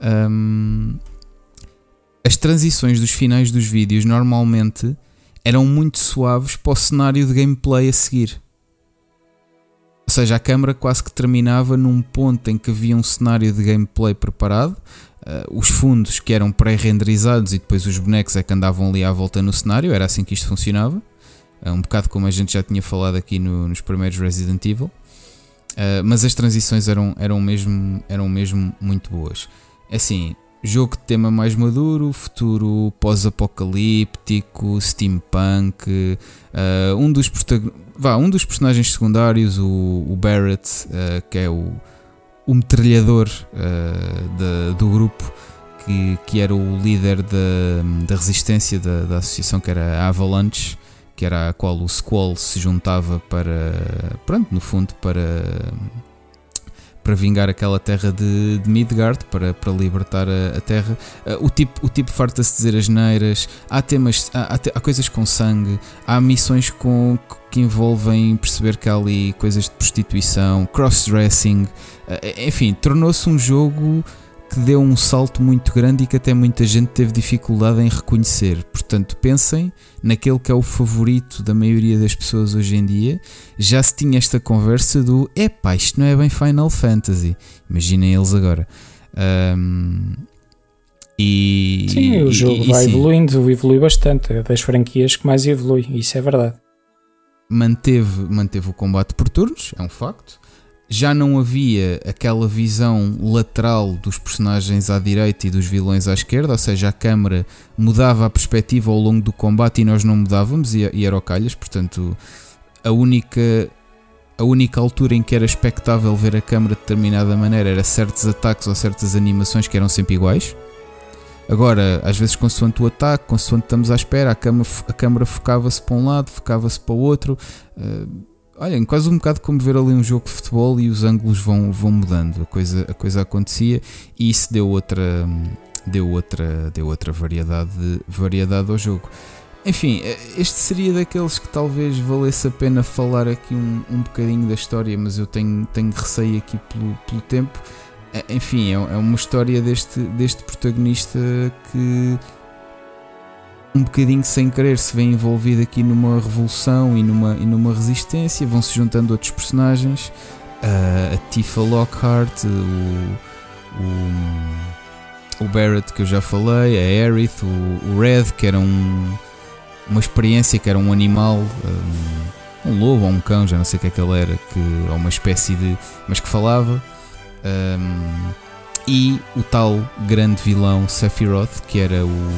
Um, as transições dos finais dos vídeos normalmente eram muito suaves para o cenário de gameplay a seguir. Ou seja, a câmera quase que terminava num ponto em que havia um cenário de gameplay preparado, uh, os fundos que eram pré-renderizados e depois os bonecos é que andavam ali à volta no cenário, era assim que isto funcionava. Uh, um bocado como a gente já tinha falado aqui no, nos primeiros Resident Evil. Uh, mas as transições eram, eram, mesmo, eram mesmo muito boas. É assim, jogo de tema mais maduro, futuro pós-apocalíptico, steampunk. Uh, um, dos vá, um dos personagens secundários, o, o Barrett, uh, que é o, o metralhador uh, do grupo, que, que era o líder da, da resistência da, da associação, que era a Avalanche, que era a qual o Squall se juntava para, pronto, no fundo, para para vingar aquela terra de, de Midgard, para, para libertar a, a terra. Uh, o tipo, o tipo farta-se dizer as neiras, há temas, há, há, há, coisas com sangue, há missões com, que envolvem perceber que há ali coisas de prostituição, cross-dressing, uh, enfim, tornou-se um jogo que deu um salto muito grande e que até muita gente teve dificuldade em reconhecer. Portanto, pensem naquele que é o favorito da maioria das pessoas hoje em dia. Já se tinha esta conversa do epá, isto não é bem Final Fantasy. Imaginem eles agora. Um, e, sim, o jogo e, vai e, evoluindo, evolui bastante. É das franquias que mais evolui, isso é verdade. Manteve, manteve o combate por turnos, é um facto já não havia aquela visão lateral dos personagens à direita e dos vilões à esquerda, ou seja, a câmera mudava a perspectiva ao longo do combate e nós não mudávamos, e, e era o calhas, portanto, a única, a única altura em que era expectável ver a câmera de determinada maneira era certos ataques ou certas animações que eram sempre iguais. Agora, às vezes, consoante o ataque, consoante estamos à espera, a câmera, a câmera focava-se para um lado, focava-se para o outro. Uh, olhem, quase um bocado como ver ali um jogo de futebol e os ângulos vão, vão mudando, a coisa, a coisa acontecia e isso deu outra, deu outra, deu outra variedade, variedade ao jogo. Enfim, este seria daqueles que talvez valesse a pena falar aqui um, um bocadinho da história, mas eu tenho, tenho receio aqui pelo, pelo tempo. Enfim, é, é uma história deste, deste protagonista que um bocadinho sem querer se vê envolvido aqui numa revolução e numa, e numa resistência, vão se juntando outros personagens, uh, a Tifa Lockhart, o, o, o Barrett que eu já falei, a Aerith, o, o Red que era um, uma experiência que era um animal, um, um, lobo ou um cão, já não sei o que é que ele era, que, ou uma espécie de. mas que falava. Um, e o tal grande vilão Sephiroth, que era o,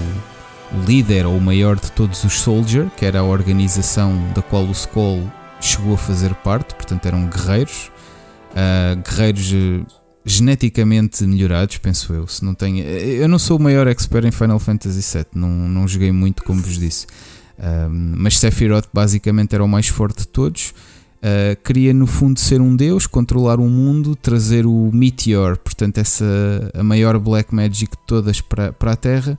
o líder ou o maior de todos os Soldier, que era a organização da qual o Skull chegou a fazer parte, portanto eram guerreiros, uh, guerreiros eh, geneticamente melhorados, penso eu. Se não tenho, eh, eu não sou o maior expert em Final Fantasy VII, não, não joguei muito, como vos disse. Uh, mas Sephiroth basicamente era o mais forte de todos. Uh, queria no fundo ser um deus, controlar o mundo, trazer o Meteor, portanto essa a maior Black Magic de todas para, para a Terra,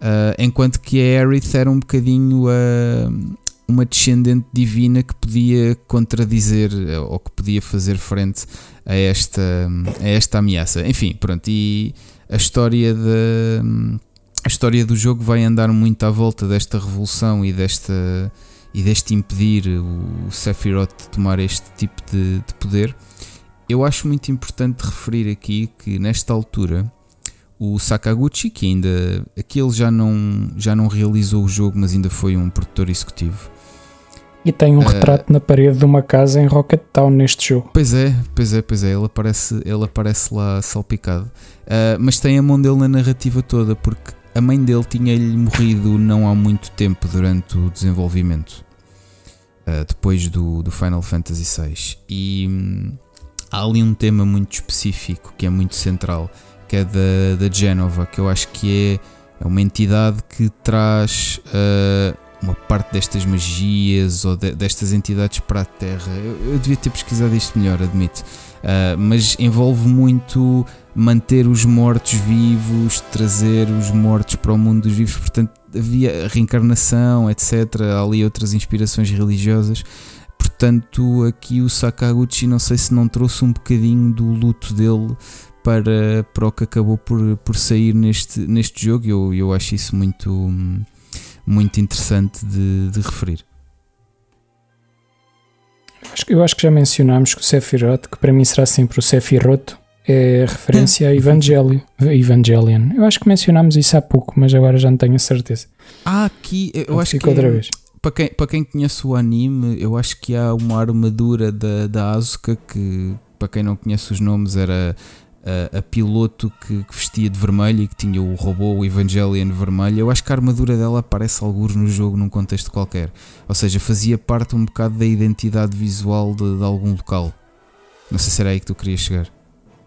uh, enquanto que a Aerith era um bocadinho uh, uma descendente divina que podia contradizer ou que podia fazer frente a esta, a esta ameaça. Enfim, pronto, e a história de, a história do jogo vai andar muito à volta desta revolução e desta e deste impedir o Sephiroth de tomar este tipo de, de poder, eu acho muito importante referir aqui que nesta altura o Sakaguchi, que ainda aqui ele já não, já não realizou o jogo, mas ainda foi um produtor executivo. E tem um uh, retrato na parede de uma casa em Rocket Town neste jogo. Pois é, pois é, pois é, ele aparece, ele aparece lá salpicado. Uh, mas tem a mão dele na narrativa toda, porque a mãe dele tinha-lhe morrido não há muito tempo durante o desenvolvimento, uh, depois do, do Final Fantasy VI. E hum, há ali um tema muito específico que é muito central, que é da, da Genova, que eu acho que é, é uma entidade que traz uh, uma parte destas magias ou de, destas entidades para a Terra. Eu, eu, devia ter pesquisado isto melhor, admito. Uh, mas envolve muito manter os mortos vivos, trazer os mortos para o mundo dos vivos, portanto havia reencarnação, etc. Há ali outras inspirações religiosas. Portanto, aqui o Sakaguchi, não sei se não trouxe um bocadinho do luto dele para, para o que acabou por, por sair neste, neste jogo. Eu, eu acho isso muito, muito interessante de, de referir. Eu acho que já mencionámos que o Sephiroth, que para mim será sempre o Sephiroth, é referência a Evangelho, Evangelion. Eu acho que mencionámos isso há pouco, mas agora já não tenho a certeza. Ah, aqui, eu acho que. outra vez. Para quem, para quem conhece o anime, eu acho que há uma armadura da, da Asuka que, para quem não conhece os nomes, era a, a piloto que, que, vestia de vermelho e que tinha o robô, o Evangelion vermelho. Eu acho que a armadura dela aparece alguns no jogo num contexto qualquer. Ou seja, fazia parte um bocado da identidade visual de, de algum local. Não sei se era aí que tu querias chegar.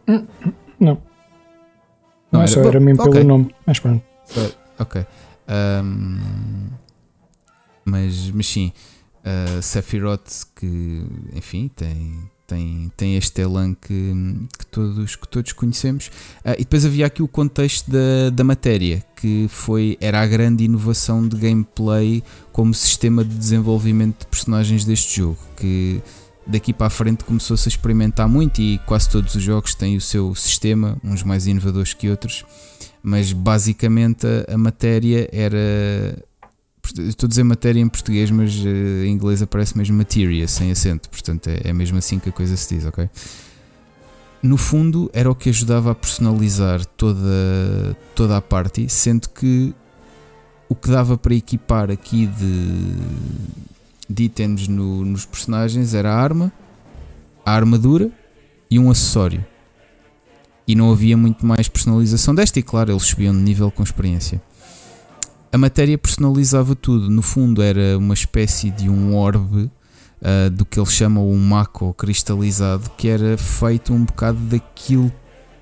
Não. Não, não é só era mesmo okay. pelo nome, mas pronto. Ok. Um, mas, mas sim, uh, Sephiroth que, enfim, tem, tem, tem este elan que, que, todos, que todos conhecemos. Uh, e depois havia aqui o contexto da, da matéria, que foi, era a grande inovação de gameplay como sistema de desenvolvimento de personagens deste jogo, que daqui para a frente começou-se a experimentar muito e quase todos os jogos têm o seu sistema, uns mais inovadores que outros, mas basicamente a, a matéria era. Estou a dizer matéria em português, mas uh, em inglês aparece mesmo materia, sem acento, portanto é, é mesmo assim que a coisa se diz, ok? No fundo, era o que ajudava a personalizar toda, toda a party, sendo que o que dava para equipar aqui de de itens no, nos personagens era a arma, a armadura e um acessório. E não havia muito mais personalização desta, e claro, eles subiam de nível com experiência. A matéria personalizava tudo, no fundo era uma espécie de um orbe uh, do que eles chamam um mako cristalizado, que era feito um bocado daquilo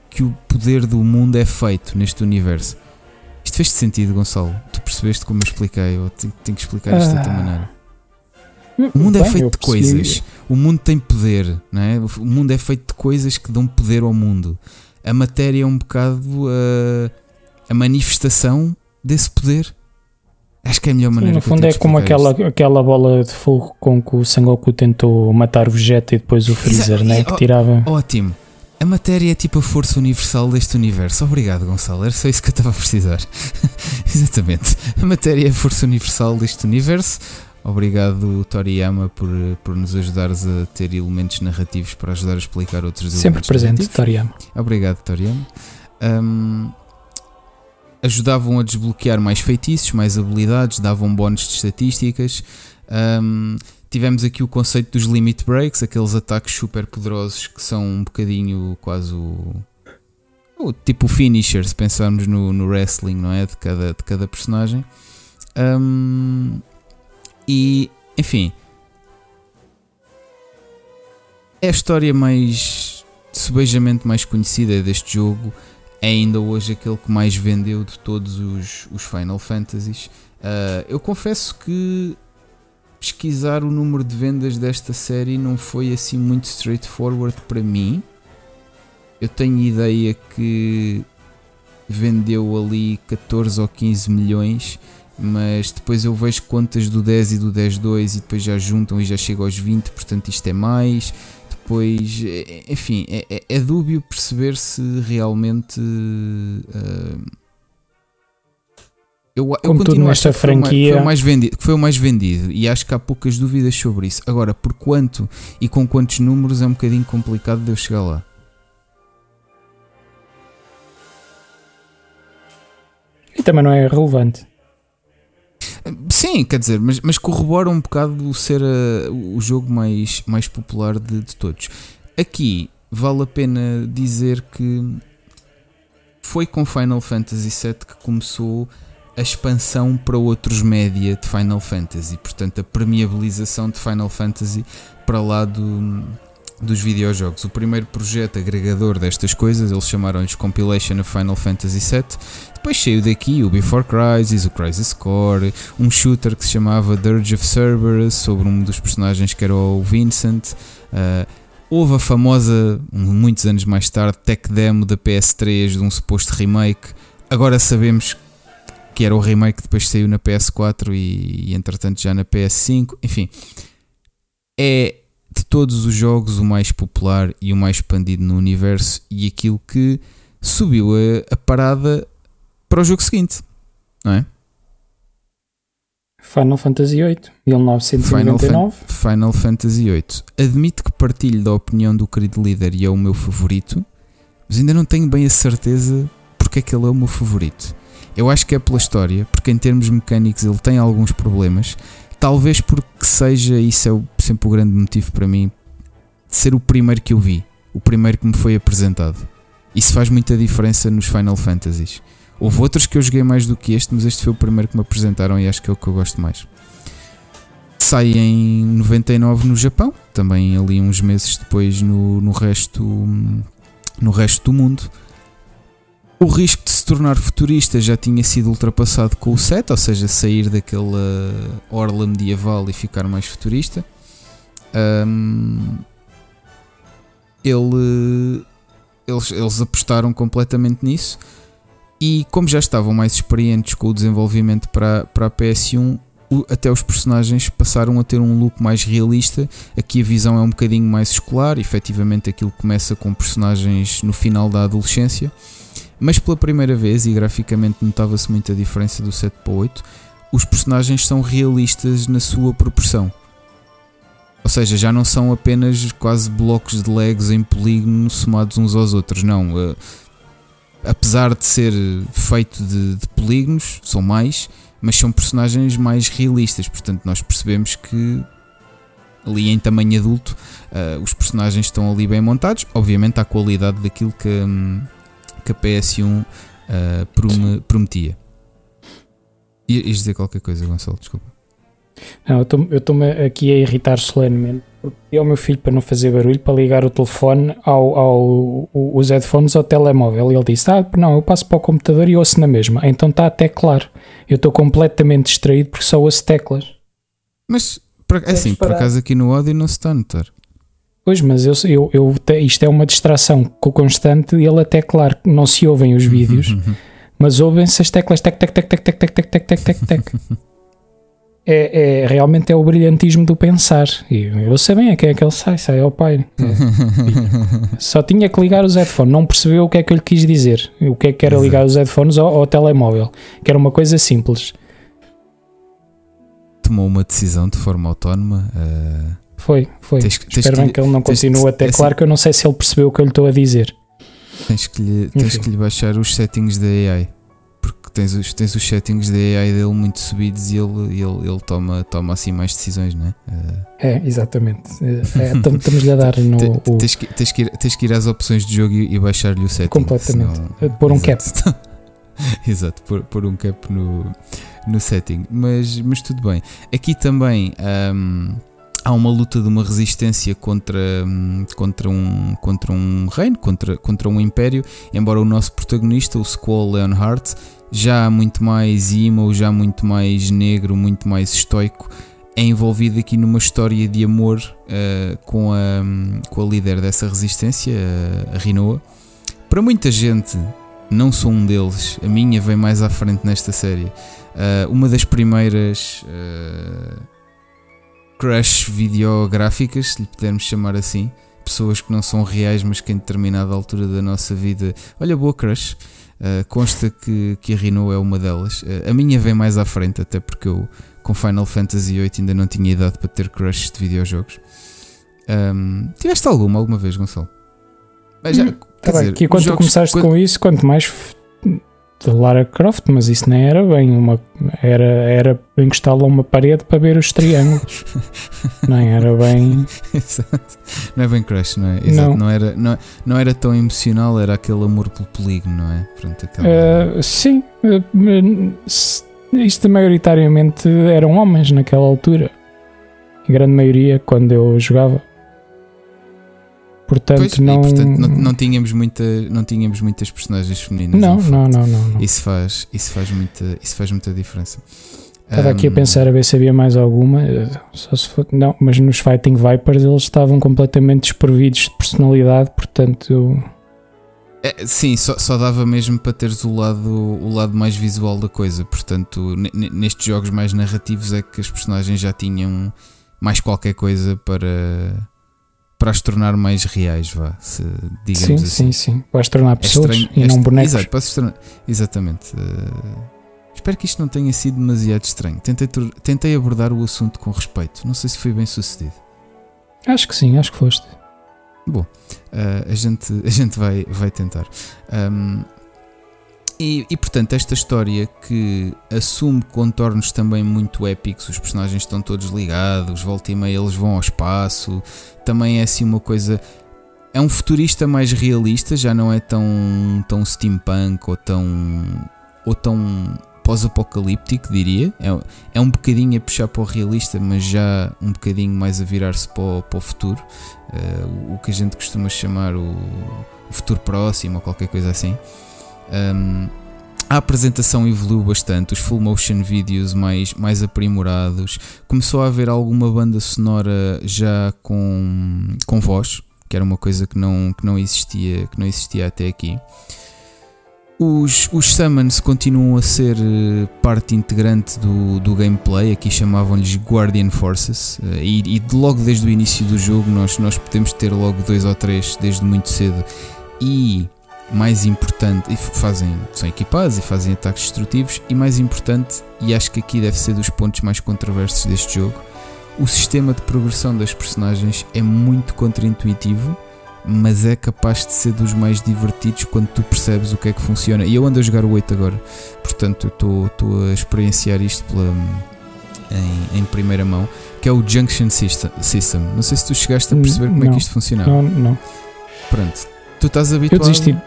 que o poder do mundo é feito neste universo. Isto fez sentido, Gonçalo? Tu percebeste como eu expliquei? Eu tenho, tenho que explicar isto de outra maneira. O mundo é Bem, é feito de coisas. O mundo tem poder, não é? O mundo é feito de coisas que dão poder ao mundo. A matéria é um bocado a, a manifestação desse poder. Acho que é a melhor maneira Sim, No fundo é como aquela, aquela bola de fogo com que o Sangoku tentou matar o Vegeta e depois o Freezer, né? Que tirava. Ótimo. A matéria é tipo a força universal deste universo. Obrigado, Gonçalo. Era só isso que eu estava a precisar. Exatamente. A matéria é a força universal deste universo. Obrigado, Toriyama, por, por nos ajudares a ter elementos narrativos para ajudar a explicar outros Sempre elementos. Sempre presente, Toriyama. Obrigado, Toriyama. Um, ajudavam a desbloquear mais feitiços, mais habilidades, davam bónus de estatísticas. Um, tivemos aqui o conceito dos limit breaks, aqueles ataques super poderosos que são um bocadinho quase o, o tipo finisher, se pensarmos no, no, wrestling, não é? De cada, de cada personagem. Um, e enfim, é a história mais subejamente mais conhecida deste jogo é ainda hoje aquele que mais vendeu de todos os, os Final Fantasies. Uh, eu confesso que pesquisar o número de vendas desta série não foi assim muito straightforward para mim. Eu tenho ideia que vendeu ali 14 ou 15 milhões, mas depois eu vejo contas do 10 e do 10.2 e depois já juntam e já chega aos 20, portanto isto é mais depois, é, enfim, é, é, é dúbio perceber se realmente. Uh, eu, eu Como continuo nesta franquia. Foi o, mais vendido, foi o mais vendido e acho que há poucas dúvidas sobre isso. Agora, por quanto e com quantos números é um bocadinho complicado de eu chegar lá. E também não é relevante. Sim, quer dizer, mas, mas corrobora um bocado ser a, o jogo mais, mais popular de, de todos. Aqui vale a pena dizer que foi com Final Fantasy VII que começou a expansão para outros média de Final Fantasy, portanto a permeabilização de Final Fantasy para lá do, dos videojogos. O primeiro projeto agregador destas coisas, eles chamaram-lhes Compilation of Final Fantasy VII. Depois saiu daqui o Before Crisis, o Crisis Core, um shooter que se chamava Dirge of Cerberus, sobre um dos personagens que era o Vincent. Uh, houve a famosa, muitos anos mais tarde, tech demo da PS3 de um suposto remake. Agora sabemos que era o remake que depois saiu na PS4 e, e entretanto já na PS5. Enfim, é de todos os jogos o mais popular e o mais expandido no universo e aquilo que subiu a, a parada para o jogo seguinte, não é? Final Fantasy VIII, 1999. Final, Fan Final Fantasy VIII. Admito que partilho da opinião do querido líder e é o meu favorito, mas ainda não tenho bem a certeza porque é que ele é o meu favorito. Eu acho que é pela história, porque em termos mecânicos ele tem alguns problemas, Talvez porque seja, isso é sempre o grande motivo para mim, de ser o primeiro que eu vi, o primeiro que me foi apresentado. Isso faz muita diferença nos Final Fantasies. Houve outros que eu joguei mais do que este, mas este foi o primeiro que me apresentaram e acho que é o que eu gosto mais. Sai em 99 no Japão, também ali uns meses depois no, no, resto, no resto do mundo. O risco de se tornar futurista já tinha sido ultrapassado com o 7, ou seja, sair daquela orla medieval e ficar mais futurista. Um, ele, eles, eles apostaram completamente nisso e como já estavam mais experientes com o desenvolvimento para, para a PS1, até os personagens passaram a ter um look mais realista. Aqui a visão é um bocadinho mais escolar, efetivamente aquilo começa com personagens no final da adolescência mas pela primeira vez, e graficamente notava-se muita diferença do 7 para o 8, os personagens são realistas na sua proporção. Ou seja, já não são apenas quase blocos de Legos em polígono somados uns aos outros, não. Uh, apesar de ser feito de, de, polígonos, são mais, mas são personagens mais realistas. Portanto, nós percebemos que ali em tamanho adulto uh, os personagens estão ali bem montados. Obviamente, à qualidade daquilo que, um, que a PS1 uh, eh, prom prometia. Ias dizer qualquer coisa, Gonçalo, desculpa. Não, eu estou-me aqui a irritar solenemente. E ao meu filho, para não fazer barulho, para ligar o telefone ao, ao, os headphones ao telemóvel. E ele disse: Ah, não, eu passo para o computador e ouço na mesma. Então está até claro. Eu estou completamente distraído porque só ouço teclas. Mas, por, é assim, por acaso aqui no áudio não se está a notar. Pois, mas eu, eu, eu, isto é uma distração constante e ele até, claro, não se ouvem os vídeos, mas ouvem-se as teclas tec, tec, tec, tec, tec, tec, tec, tec, tec, tec. É, é, realmente é o brilhantismo do pensar. E eu sei bem a quem é que ele sai, sai ao pai. É. Só tinha que ligar os headphones, não percebeu o que é que eu lhe quis dizer. O que é que era ligar os headphones ao, ao telemóvel, que era uma coisa simples. Tomou uma decisão de forma autónoma. Uh foi, foi. Tens, Espero tens bem que ele não continue até. É claro assim, que eu não sei se ele percebeu o que eu lhe estou a dizer. Tens que lhe, tens que lhe baixar os settings da AI. Porque tens os, tens os settings da AI dele muito subidos e ele, ele, ele toma, toma assim mais decisões, não é? É, exatamente. É, Estamos-lhe a dar no. o... tens, que, tens, que ir, tens que ir às opções de jogo e, e baixar-lhe o setting. Completamente. Senão... Pôr um cap. Exato, pôr, pôr um cap no, no setting. Mas, mas tudo bem. Aqui também. Um, há uma luta de uma resistência contra, contra, um, contra um reino, contra, contra um império, embora o nosso protagonista, o Squall Leonhardt, já muito mais emo, já muito mais negro, muito mais estoico, é envolvido aqui numa história de amor uh, com, a, com a líder dessa resistência, a Rinoa. Para muita gente, não sou um deles, a minha vem mais à frente nesta série. Uh, uma das primeiras. Uh, crush videográficas, se lhe pudermos chamar assim. Pessoas que não são reais, mas que em determinada altura da nossa vida. Olha, boa crush. Uh, consta que, que a Rino é uma delas. Uh, a minha vem mais à frente, até porque eu com Final Fantasy VIII ainda não tinha idade para ter crushes de videojogos. Um, tiveste alguma alguma vez, Gonçalo? já, hum, tá dizer, que quando jogos, tu começaste quando... com isso, quanto mais de Lara Croft, mas isso nem era bem uma. Era, era encostá-la a uma parede para ver os triângulos. nem era bem. Exato. Não é bem crush, não é? Exato. Não. Não, era, não, não era tão emocional, era aquele amor pelo polígono, não é? Pronto, aquela... uh, sim. Uh, isto maioritariamente eram homens naquela altura. A grande maioria, quando eu jogava. Portanto, pois, não... portanto não, não, tínhamos muita, não tínhamos muitas personagens femininas. Não, não, não, não, não, Isso faz, isso faz muita, isso faz muita diferença. Estava um, aqui a pensar a ver se havia mais alguma. Só se for, não, mas nos Fighting Vipers eles estavam completamente desprovidos de personalidade, portanto. É, sim, só, só, dava mesmo para teres o lado, o lado mais visual da coisa. Portanto, nestes jogos mais narrativos é que as personagens já tinham mais qualquer coisa para para as tornar mais reais, vá, se, digamos sim, assim. Sim, sim, Para as tornar pessoas é estranho, e é não bonecos. Exato, para tornar, exatamente. Uh, espero que isto não tenha sido demasiado estranho. Tentei, tentei abordar o assunto com respeito. Não sei se foi bem sucedido. Acho que sim, acho que foste. Bom, uh, a, gente, a gente vai, vai tentar. Um, e, e, portanto, esta história que assume contornos também muito épicos, os personagens estão todos ligados, volta e meia eles vão ao espaço, também é assim uma coisa. É um futurista mais realista, já não é tão, tão steampunk ou tão, ou tão pós-apocalíptico, diria. É, é um bocadinho a puxar para o realista, mas já um bocadinho mais a virar-se para, o, para o futuro, uh, o que a gente costuma chamar o, o futuro próximo ou qualquer coisa assim. Um, a apresentação evoluiu bastante, os full motion videos mais, mais aprimorados, começou a haver alguma banda sonora já com, com voz, que era uma coisa que não, que não, existia, que não existia até aqui. Os, os summons continuam a ser eh, parte integrante do, do gameplay, aqui chamavam-lhes Guardian Forces, eh, e, e logo desde o início do jogo nós, nós podemos ter logo dois ou três desde muito cedo. E mais importante, e fazem, são equipados e fazem ataques destrutivos, e mais importante, e acho que aqui deve ser dos pontos mais controversos deste jogo, o sistema de progressão das personagens é muito contraintuitivo, mas é capaz de ser dos mais divertidos quando tu percebes o que é que funciona. E eu ando a jogar o 8 agora, portanto estou a experienciar isto pela, em, em, primeira mão, que é o Junction System. Não sei se tu chegaste a perceber como não, é que isto funcionava. Não, não. Pronto, tu estás habituado. Eu desisti,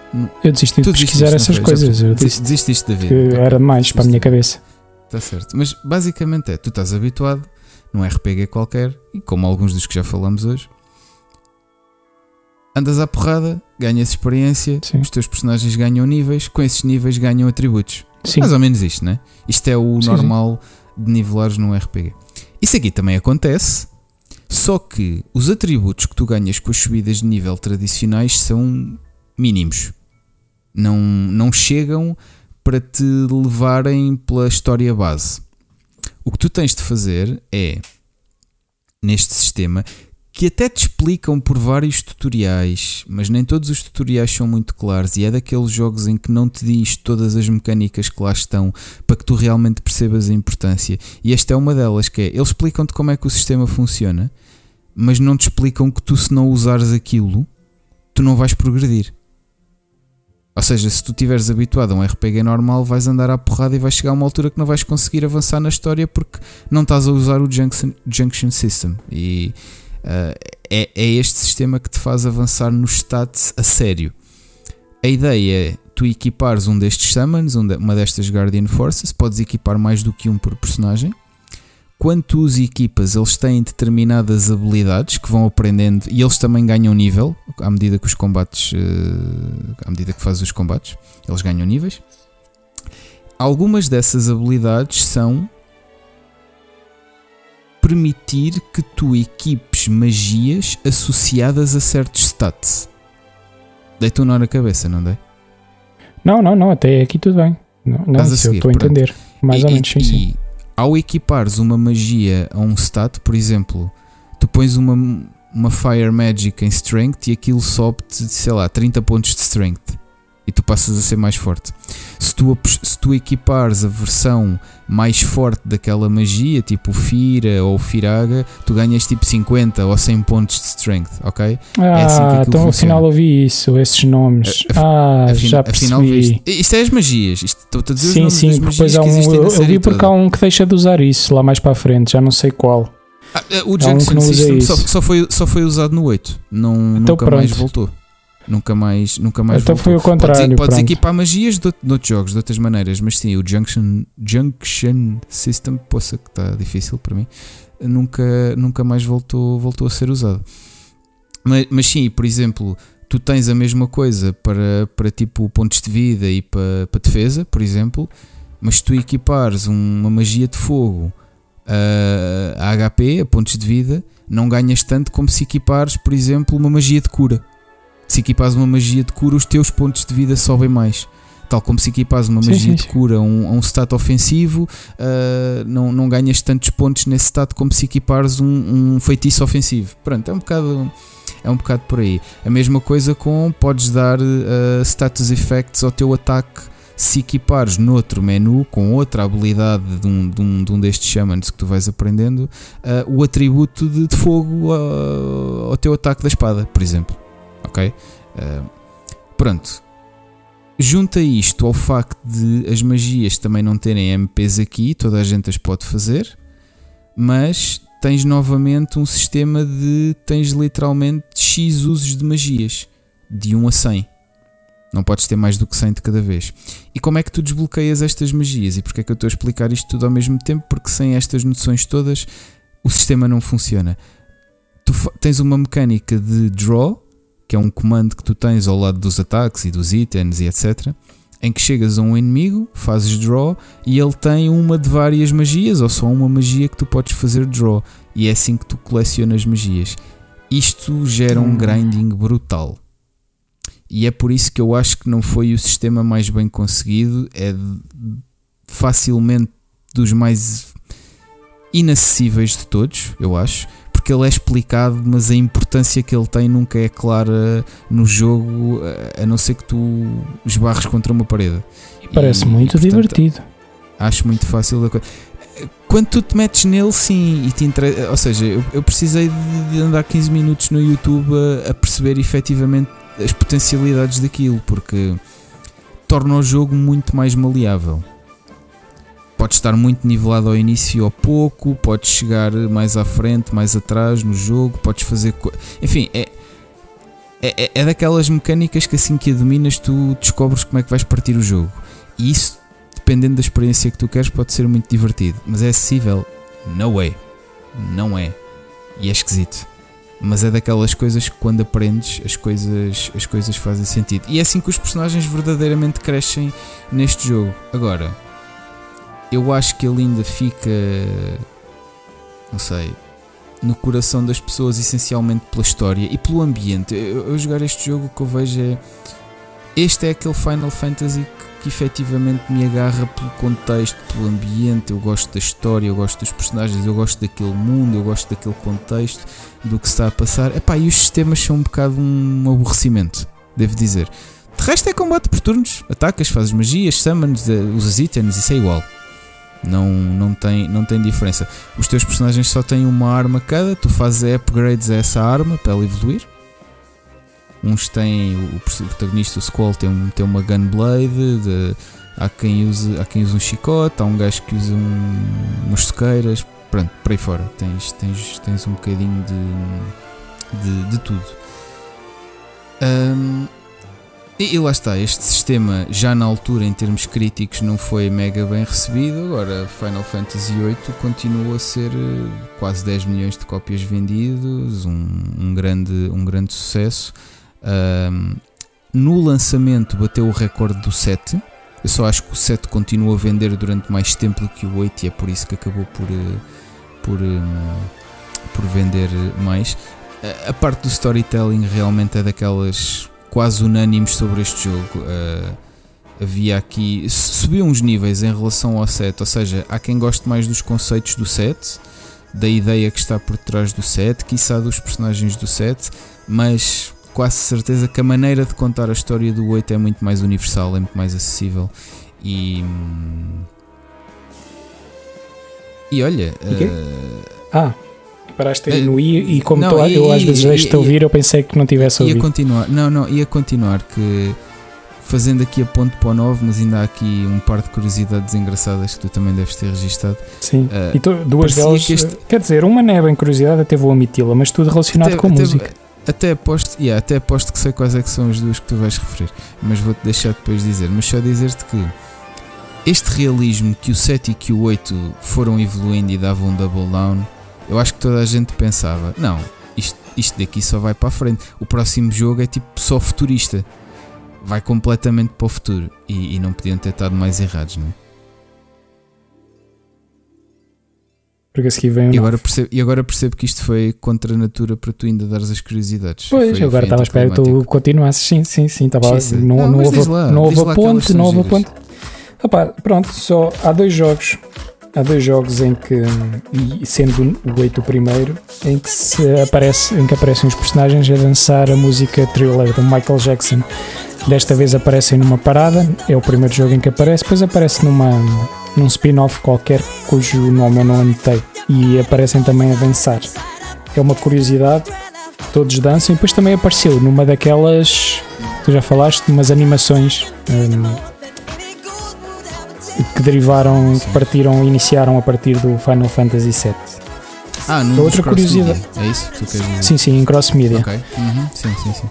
eu desisti de pesquisar essas coisas. Eu desisti, desististe de ver. Que era demais para a minha cabeça. Está certo. Mas basicamente é: tu estás habituado num RPG qualquer, e como alguns dos que já falamos hoje, andas à porrada, ganhas experiência, Sim. os teus personagens ganham níveis, com esses níveis ganham atributos. Sim. Mais ou menos isto, né? Isto é o sim, normal sim. de nivelares num RPG. Isso aqui também acontece, só que os atributos que tu ganhas com as subidas de nível tradicionais são mínimos. Não, não chegam para te levarem pela história base. O que tu tens de fazer é, neste sistema, que até te explicam por vários tutoriais, mas nem todos os tutoriais são muito claros e é daqueles jogos em que não te diz todas as mecânicas que lá estão para que tu realmente percebas a importância. E esta é uma delas, que é, eles explicam-te como é que o sistema funciona, mas não te explicam que tu se não usares aquilo, tu não vais progredir. Ou seja, se tu estiveres habituado a um RPG normal, vais andar à porrada e vais chegar a uma altura que não vais conseguir avançar na história porque não estás a usar o Junction, junction System. E é, é este sistema que te faz avançar nos stats a sério. A ideia é tu equipares um destes summons, uma destas Guardian Forces, podes equipar mais do que um por personagem quando tu os equipas, eles têm determinadas habilidades que vão aprendendo e eles também ganham nível à medida que os combates, eh, à medida que fazes os combates, eles ganham níveis. Algumas dessas habilidades são permitir que tu equipes magias associadas a certos stats. Dei-te um nó na cabeça, não dei? Não, não, não, até aqui tudo bem. Não, não se eu estou a entender. Mais e, ou menos, sim, sim ao equipares uma magia a um stat, por exemplo, tu pões uma, uma Fire Magic em Strength e aquilo sobe-te, sei lá, 30 pontos de Strength e tu passas a ser mais forte. Se tu, se tu equipares a versão mais forte daquela magia, tipo Fira ou Firaga, tu ganhas tipo 50 ou 100 pontos de Strength, ok? Ah, é assim que então afinal ouvi isso, esses nomes. A, a, ah, já percebi. Isso é as magias. Estou a dizer sim, os sim, há um, eu, eu vi porque há um que deixa de usar isso lá mais para a frente, já não sei qual. Ah, o Junction um System só, só, foi, só foi usado no 8, não, então nunca pronto. mais voltou. Nunca mais, nunca mais então voltou. foi o contrário. Podes, podes equipar magias de, de outros jogos, de outras maneiras, mas sim, o Junction, Junction System, poça que está difícil para mim, nunca, nunca mais voltou, voltou a ser usado. Mas, mas sim, por exemplo, tu tens a mesma coisa para, para tipo pontos de vida e para, para defesa, por exemplo, mas se tu equipares uma magia de fogo a, a HP, a pontos de vida, não ganhas tanto como se equipares, por exemplo, uma magia de cura se equipas uma magia de cura, os teus pontos de vida sobem mais. Tal como se equipas uma magia sim, sim, de cura a um, um stat ofensivo, uh, não, não ganhas tantos pontos nesse stat como se equipares um, um feitiço ofensivo. Pronto, é um bocado é um bocado por aí. A mesma coisa com podes dar uh, status effects ao teu ataque se equipares noutro menu com outra habilidade de um, de um, de um destes shamans que tu vais aprendendo uh, o atributo de, de fogo ao teu ataque da espada, por exemplo ok? Uh, pronto. Junta isto ao facto de as magias também não terem MPs aqui, toda a gente as pode fazer, mas tens novamente um sistema de. tens literalmente X usos de magias, de 1 a 100. Não podes ter mais do que 100 de cada vez. E como é que tu desbloqueias estas magias? E porque é que eu estou a explicar isto tudo ao mesmo tempo? Porque sem estas noções todas o sistema não funciona. Tu tens uma mecânica de draw, que é um comando que tu tens ao lado dos ataques e dos itens e etc. Em que chegas a um inimigo, fazes draw e ele tem uma de várias magias ou só uma magia que tu podes fazer draw. E é assim que tu colecionas magias. Isto gera um hum. grinding brutal. E é por isso que eu acho que não foi o sistema mais bem conseguido. É facilmente dos mais inacessíveis de todos, eu acho porque ele é explicado, mas a importância que ele tem nunca é clara no jogo, a não ser que tu esbarres contra uma parede. E parece e, muito e, portanto, divertido. Acho muito fácil da coisa. Quando tu te metes nele, sim, e te entre... ou seja, eu, eu precisei de andar 15 minutos no YouTube a, a perceber efetivamente as potencialidades daquilo, porque torna o jogo muito mais maleável pode estar muito nivelado ao início ou pouco, podes chegar mais à frente, mais atrás no jogo, podes fazer. Enfim, é, é, é daquelas mecânicas que assim que a dominas tu descobres como é que vais partir o jogo. E isso, dependendo da experiência que tu queres, pode ser muito divertido. Mas é acessível? No way. Não é. E é esquisito. Mas é daquelas coisas que quando aprendes as coisas, as coisas fazem sentido. E é assim que os personagens verdadeiramente crescem neste jogo. Agora, eu acho que ele ainda fica, não sei, no coração das pessoas essencialmente pela história e pelo ambiente. Eu, eu jogar este jogo o que eu vejo é este é aquele Final Fantasy que, que efetivamente me agarra pelo contexto, pelo ambiente. Eu gosto da história, eu gosto dos personagens, eu gosto daquele mundo, eu gosto daquele contexto, do que se está a passar. Epá, e os sistemas são um bocado um aborrecimento, devo dizer. De resto é combate por turnos, atacas, fazes magias, summons, eh, usas itens, isso é igual. Não, não, tem, não tem diferença. Os teus personagens só têm uma arma cada, tu fazes upgrades a essa arma para ela evoluir. uns têm, o protagonista, o Squall, tem, tem uma Gunblade, de, há, quem use, há quem use um chicote, há um gajo que usa um, umas pronto, por aí fora. Tens, tens, tens um bocadinho de, de, de tudo. Um, e, e, lá está, este sistema já na altura em termos críticos não foi mega bem recebido, agora Final Fantasy VIII continua a ser eh, quase 10 milhões de cópias vendidas, um, um grande, um grande sucesso. Um, no lançamento bateu o recorde do 7, eu só acho que o 7 continua a vender durante mais tempo do que o 8 e é por isso que acabou por, eh, por, por vender mais. A parte do storytelling realmente é daquelas quase unânimes sobre este jogo. Uh, havia aqui. Subiu uns níveis em relação ao set, ou seja, há quem goste mais dos conceitos do set, da ideia que está por trás do set, quiçá dos personagens do set, mas quase certeza que a maneira de contar a história do 8 é muito mais universal, é muito mais acessível e. E olha. Uh, ah, paraste uh, no I e como não, tô, eu às vezes deixo-te ouvir, eu pensei que não tivesse ouvido. Ia continuar, não, não, ia continuar que fazendo aqui a ponto para o 9, mas ainda há aqui um par de curiosidades engraçadas que tu também deves ter registado. Sim, uh, e tu, duas delas, este... quer dizer, uma não é bem curiosidade, até vou omiti-la, mas tudo relacionado até, com até, música. Até aposto, yeah, até aposto que sei quais é que são as duas que tu vais referir, mas vou-te deixar depois dizer, mas só dizer-te que este realismo que o 7 e que o 8 foram evoluindo e davam um double down eu acho que toda a gente pensava: não, isto, isto daqui só vai para a frente. O próximo jogo é tipo só futurista, vai completamente para o futuro. E, e não podiam ter estado mais errados, não é? Porque a vem um e, agora percebo, e agora percebo que isto foi contra a natura para tu ainda dares as curiosidades. Pois, foi, agora estava a esperar que tu continuasses. Sim, sim, sim. Estava, não, não, não, houve, lá, não houve a ponte, não houve a ponte. Opa, pronto, só há dois jogos há dois jogos em que, e sendo o 8 o primeiro, em que, se aparece, em que aparecem os personagens a dançar a música thriller do Michael Jackson. Desta vez aparecem numa parada, é o primeiro jogo em que aparece, depois aparece numa, num spin-off qualquer cujo nome eu não anotei, e aparecem também a dançar. É uma curiosidade, todos dançam, e depois também apareceu numa daquelas, tu já falaste, umas animações. Um, que derivaram, que partiram, iniciaram a partir do Final Fantasy VII. Ah, no outra curiosidade. Media. É isso que tu queres dizer? Sim, sim, em cross media. Ok. Uhum. Sim, sim, sim.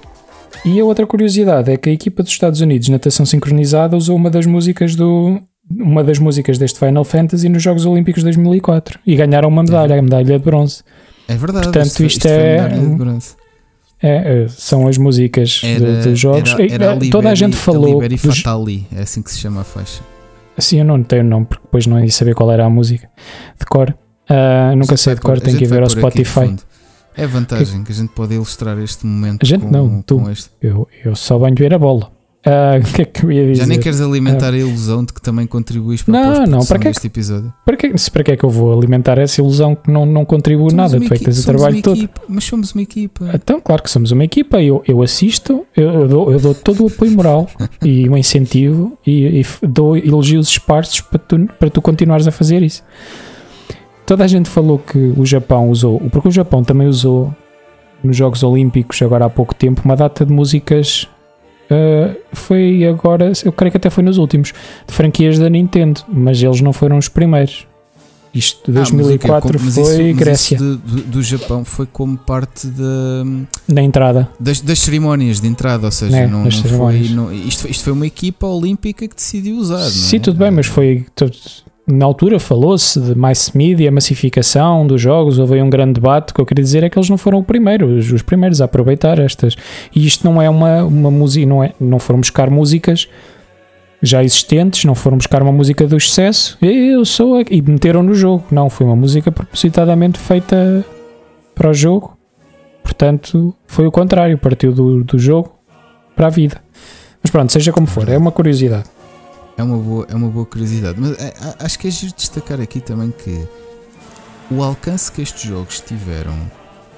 E a outra curiosidade é que a equipa dos Estados Unidos de natação sincronizada usou uma das músicas do uma das músicas deste Final Fantasy nos Jogos Olímpicos de 2004 e ganharam uma medalha, é. a medalha de bronze. É verdade. Portanto, isto, isto é, é, é, são as músicas era, dos jogos. Era, era a Liberi, Toda a gente falou. A Liberi dos... Fatali, é assim que se chama a faixa. Assim eu não tenho nome, porque depois não ia saber qual era a música de cor. Uh, nunca sei de cor, tenho que ir ver ao Spotify. É vantagem que, que, a gente pode ilustrar este momento. A gente com, não, tu. Eu, eu só venho ver a bola. Uh, que é que eu ia dizer? Já nem queres alimentar uh, a ilusão de que também contribuis para não, não, para que, este episódio? Para que, para que é que eu vou alimentar essa ilusão que não, não contribui somos nada? Tu é que tens o trabalho todo. Equipa, mas somos uma equipa. Então, claro que somos uma equipa. Eu, eu assisto, eu, eu, dou, eu dou todo o apoio moral e o incentivo e, e, dou elogios esparsos para tu, para tu continuares a fazer isso. Toda a gente falou que o Japão usou, porque o Japão também usou nos Jogos Olímpicos, agora há pouco tempo, uma data de músicas Uh, foi agora, eu creio que até foi nos últimos, de franquias da Nintendo, mas eles não foram os primeiros. Isto de 2004 ah, mas foi isso, Grécia. De, do, do, Japão foi como parte da, da entrada das, das cerimónias de entrada, ou seja, é, não, não foi, não, isto, isto foi uma equipa olímpica que decidiu usar. Sim, é? tudo bem, mas foi na altura falou-se de mass media, massificação dos jogos, houve um grande debate. O que eu queria dizer é que eles não foram primeiros, os primeiros a aproveitar estas. E isto não é uma, uma música, não, é, não foram buscar músicas já existentes, não foram buscar uma música do excesso, eu sou e meteram no jogo. Não, foi uma música propositadamente feita para o jogo. Portanto, foi o contrário, partiu do, do jogo para a vida. Mas pronto, seja como for, é uma curiosidade. É uma boa, é uma boa curiosidade. Mas é, acho que é giro destacar aqui também que o alcance que estes jogos tiveram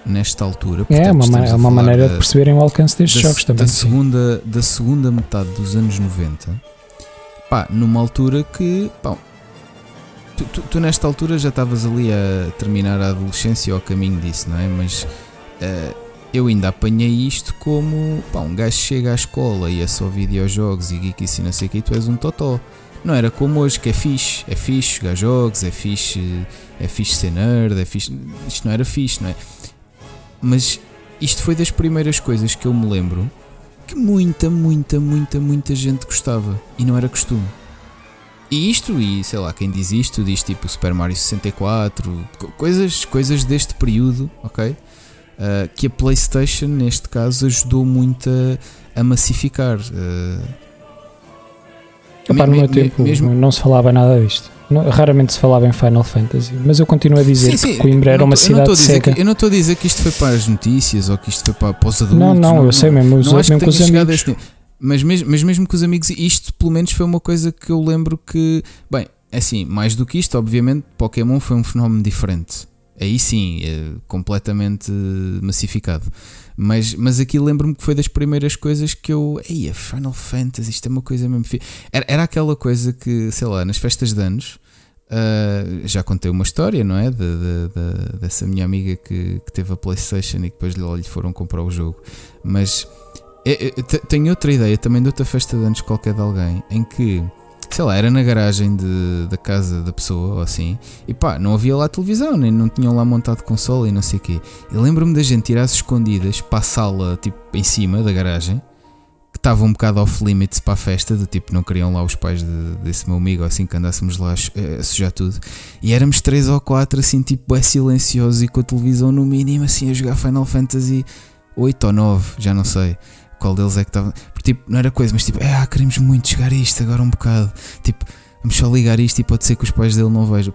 nesta altura. Portanto, é uma, é uma maneira da, de perceberem o alcance destes da, jogos também. Da segunda, da segunda metade dos anos 90, pá, numa altura que. Pá, tu, tu, tu, nesta altura já estavas ali a terminar a adolescência ou a caminho disso, não é? Mas uh, eu ainda apanhei isto como pá, um gajo chega à escola e é só videojogos e geekice e não sei o que, tu és um totó. Não era como hoje, que é fixe, é fixe jogar jogos, é fixe, é fixe ser nerd, é fixe. Isto não era fixe, não é? Mas isto foi das primeiras coisas que eu me lembro que muita, muita, muita, muita gente gostava e não era costume. E isto, e sei lá, quem diz isto, diz tipo Super Mario 64, coisas, coisas deste período, ok? Uh, que a PlayStation, neste caso, ajudou muito a, a massificar. Uh, Epá, no meu tempo mesmo... não se falava nada disto. Raramente se falava em Final Fantasy, mas eu continuo a dizer sim, sim, que Coimbra era uma cidade seca. Que, eu não estou a dizer que isto foi para as notícias ou que isto foi para, para os adultos. Não, não, não eu sei mesmo, não, mesmo os amigos. Mas mesmo, mas mesmo com os amigos, isto pelo menos foi uma coisa que eu lembro que, bem, é assim, mais do que isto, obviamente, Pokémon foi um fenómeno diferente. Aí sim, é completamente massificado. Mas, mas aqui lembro-me que foi das primeiras coisas que eu. Ei, Final Fantasy, isto é uma coisa mesmo. Era, era aquela coisa que, sei lá, nas festas de anos. Uh, já contei uma história, não é? De, de, de, dessa minha amiga que, que teve a PlayStation e depois lhe, lhe foram comprar o jogo. Mas é, é, tenho outra ideia também de outra festa de anos qualquer de alguém em que sei lá, era na garagem de, da casa da pessoa ou assim, e pá, não havia lá televisão, nem não tinham lá montado console e não sei o quê. Eu lembro-me da gente ir às escondidas para a sala, tipo, em cima da garagem, que estava um bocado off-limits para a festa, do tipo, não queriam lá os pais de, desse meu amigo, assim que andássemos lá a, a sujar tudo. E éramos três ou quatro, assim, tipo, é silencioso e com a televisão no mínimo, assim, a jogar Final Fantasy 8 ou 9, já não sei qual deles é que estava. Porque tipo, não era coisa, mas tipo, ah, queremos muito jogar isto agora um bocado. Tipo, vamos só ligar isto e pode ser que os pais dele não vejam.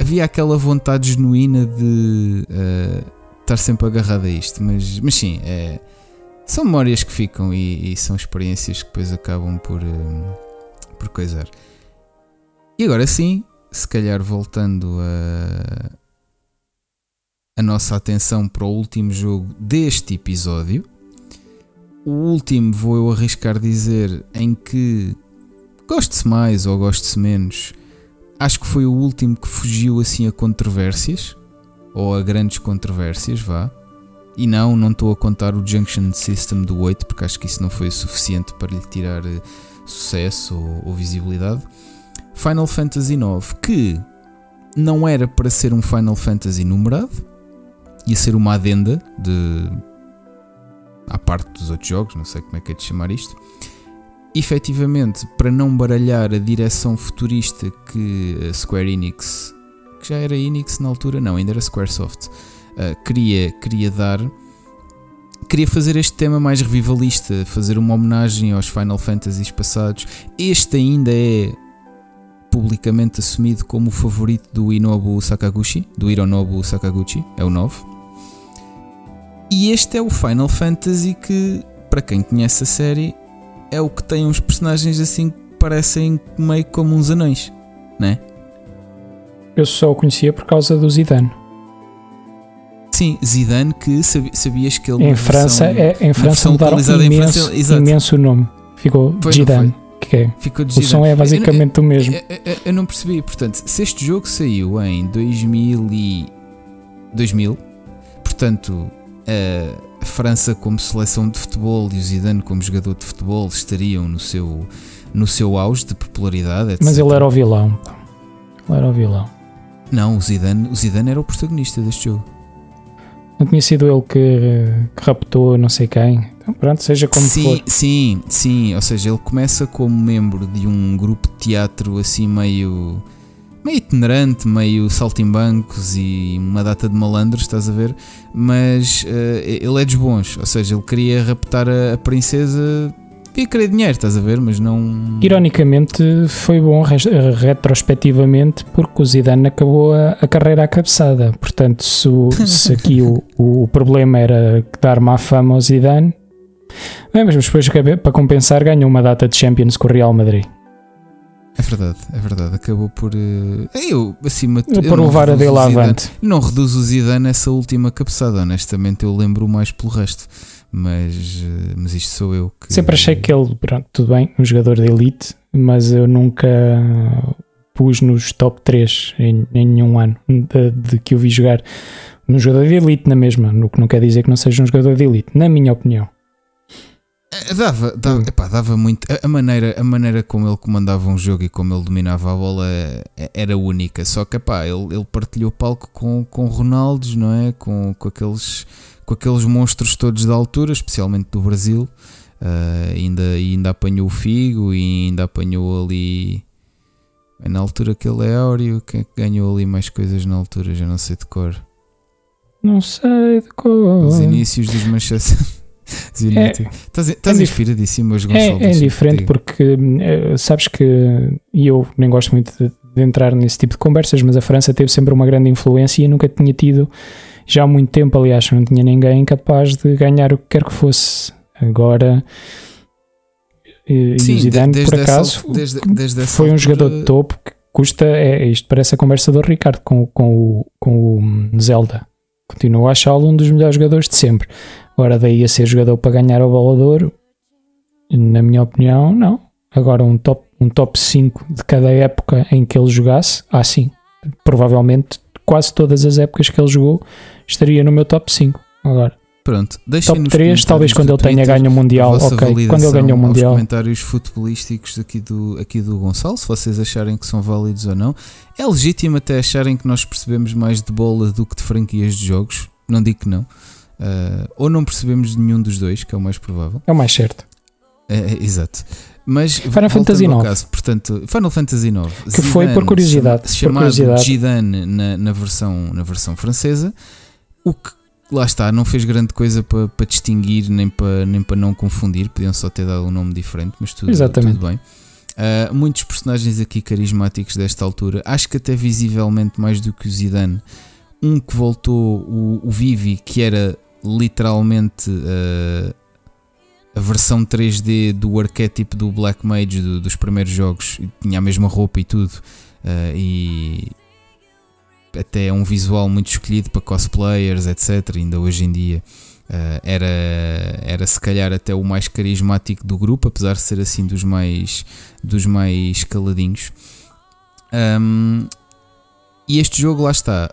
Havia aquela vontade genuína de uh, estar sempre agarrado a isto, mas, mas sim, é, são memórias que ficam e, e, são experiências que depois acabam por, uh, por coisar. E agora sim, se calhar voltando a, a nossa atenção para o último jogo deste episódio o último, vou eu arriscar dizer, em que goste-se mais ou goste-se menos, acho que foi o último que fugiu assim a controvérsias, ou a grandes controvérsias, vá. E não, não estou a contar o Junction System do 8, porque acho que isso não foi suficiente para lhe tirar uh, sucesso ou, ou visibilidade. Final Fantasy IX, que não era para ser um Final Fantasy numerado, ia ser uma adenda de à parte dos outros jogos, não sei como é que é de chamar isto. Efetivamente, para não baralhar a direção futurista que a Square Enix, que já era Enix na altura, não, ainda era Squaresoft, uh, queria, queria dar, queria fazer este tema mais revivalista, fazer uma homenagem aos Final Fantasies passados. Este ainda é publicamente assumido como o favorito do Inobu Sakaguchi, do Hironobu Sakaguchi, é o 9. E este é o Final Fantasy que, para quem conhece a série, é o que tem uns personagens assim que parecem meio como uns anões, né? Eu só o conhecia por causa do Zidane. Sim, Zidane que sabias que ele em França versão, é em França mudaram imenso, França, imenso o nome. Ficou foi, Zidane. Que é. Ficou o som é basicamente eu, eu, o mesmo. Eu, eu, não percebi, portanto, se este jogo saiu em 2000 e 2000, portanto, a França como seleção de futebol e o Zidane como jogador de futebol estariam no seu, no seu auge de popularidade, etc. Mas ele era o vilão. Ele era o vilão. Não, o Zidane, o Zidane era o protagonista deste jogo. Não tinha sido ele que, que raptou não sei quem. Então, pronto, seja como sim, for. Sim, sim. Ou seja, ele começa como membro de um grupo de teatro assim meio meio itinerante, meio saltimbancos e uma data de malandros, estás a ver? Mas uh, ele é dos bons, ou seja, ele queria raptar a, a princesa e querer dinheiro, estás a ver? Mas não. Ironicamente, foi bom retrospectivamente porque o Zidane acabou a, a carreira à cabeçada. Portanto, se, se aqui o, o problema era dar má fama ao Zidane, bem, mas depois para compensar ganhou uma data de Champions com o Real Madrid. É verdade, é verdade. Acabou por. Uh, eu, acima de tudo. Por levar a dele avante. Não reduz o Zidane nessa última cabeçada, honestamente. Eu lembro mais pelo resto. Mas, uh, mas isto sou eu que. Sempre achei que ele, pronto, tudo bem, um jogador de elite, mas eu nunca pus nos top 3 em, em nenhum ano de, de, que eu vi jogar. Um jogador de elite na mesma, no que não quer dizer que não seja um jogador de elite, na minha opinião. É, dava, dava, hum. epá, dava muito. A, maneira, a maneira como ele comandava um jogo e como ele dominava a bola é, era única. Só que epá, ele, ele partilhou palco com, com Ronaldos, não é? Com, com, aqueles, com aqueles monstros todos da altura, especialmente do Brasil. Uh, ainda, ainda apanhou o Figo e ainda apanhou ali. Na altura aquele é Áureo, quem é que ganhou ali mais coisas na altura? Já não sei de cor. Não sei de cor. Os inícios dos Manchester. É, estás, estás é inspiradíssimo hoje, Gonçalo. É, é diferente porque é, sabes que, e eu nem gosto muito de, de, entrar nesse tipo de conversas, mas a França teve sempre uma grande influência e nunca tinha tido, já há muito tempo, aliás, não tinha ninguém capaz de ganhar o que quer que fosse. Agora, e, Sim, e o Zidane, por acaso, desde, desde foi um jogador de topo que custa, é, isto parece a conversa do Ricardo com, com, o, com o Zelda. Continuo a achá-lo um dos melhores jogadores de sempre. Agora, daí a ser jogador para ganhar o bolador, na minha opinião, não. Agora, um top, um top 5 de cada época em que ele jogasse, ah, sim. Provavelmente, quase todas as épocas que ele jogou, estaria no meu top 5. Agora, Pronto, Top 3, talvez quando ele tenha ganho o Mundial. Ok, quando ele ganhou o Mundial. comentários futebolísticos aqui do, aqui do Gonçalo, se vocês acharem que são válidos ou não. É legítimo até acharem que nós percebemos mais de bola do que de franquias de jogos. Não digo que não. Uh, ou não percebemos nenhum dos dois, que é o mais provável. É o mais certo. É, é, exato. Mas Final Fantasy IX. Caso, portanto, Final Fantasy IX. Que Zidane, foi por curiosidade. Chamado por Zidane na, na, versão, na versão francesa. O que lá está, não fez grande coisa para, para distinguir nem para, nem para não confundir, podiam só ter dado um nome diferente, mas tudo, Exatamente. tudo bem. Uh, muitos personagens aqui carismáticos desta altura, acho que até visivelmente mais do que o Zidane. Um que voltou, o, o Vivi, que era literalmente uh, a versão 3D do arquétipo do Black Mage do, dos primeiros jogos, tinha a mesma roupa e tudo. Uh, e, até é um visual muito escolhido para cosplayers, etc. Ainda hoje em dia uh, era, era se calhar até o mais carismático do grupo, apesar de ser assim dos mais, dos mais caladinhos. Um, e este jogo lá está,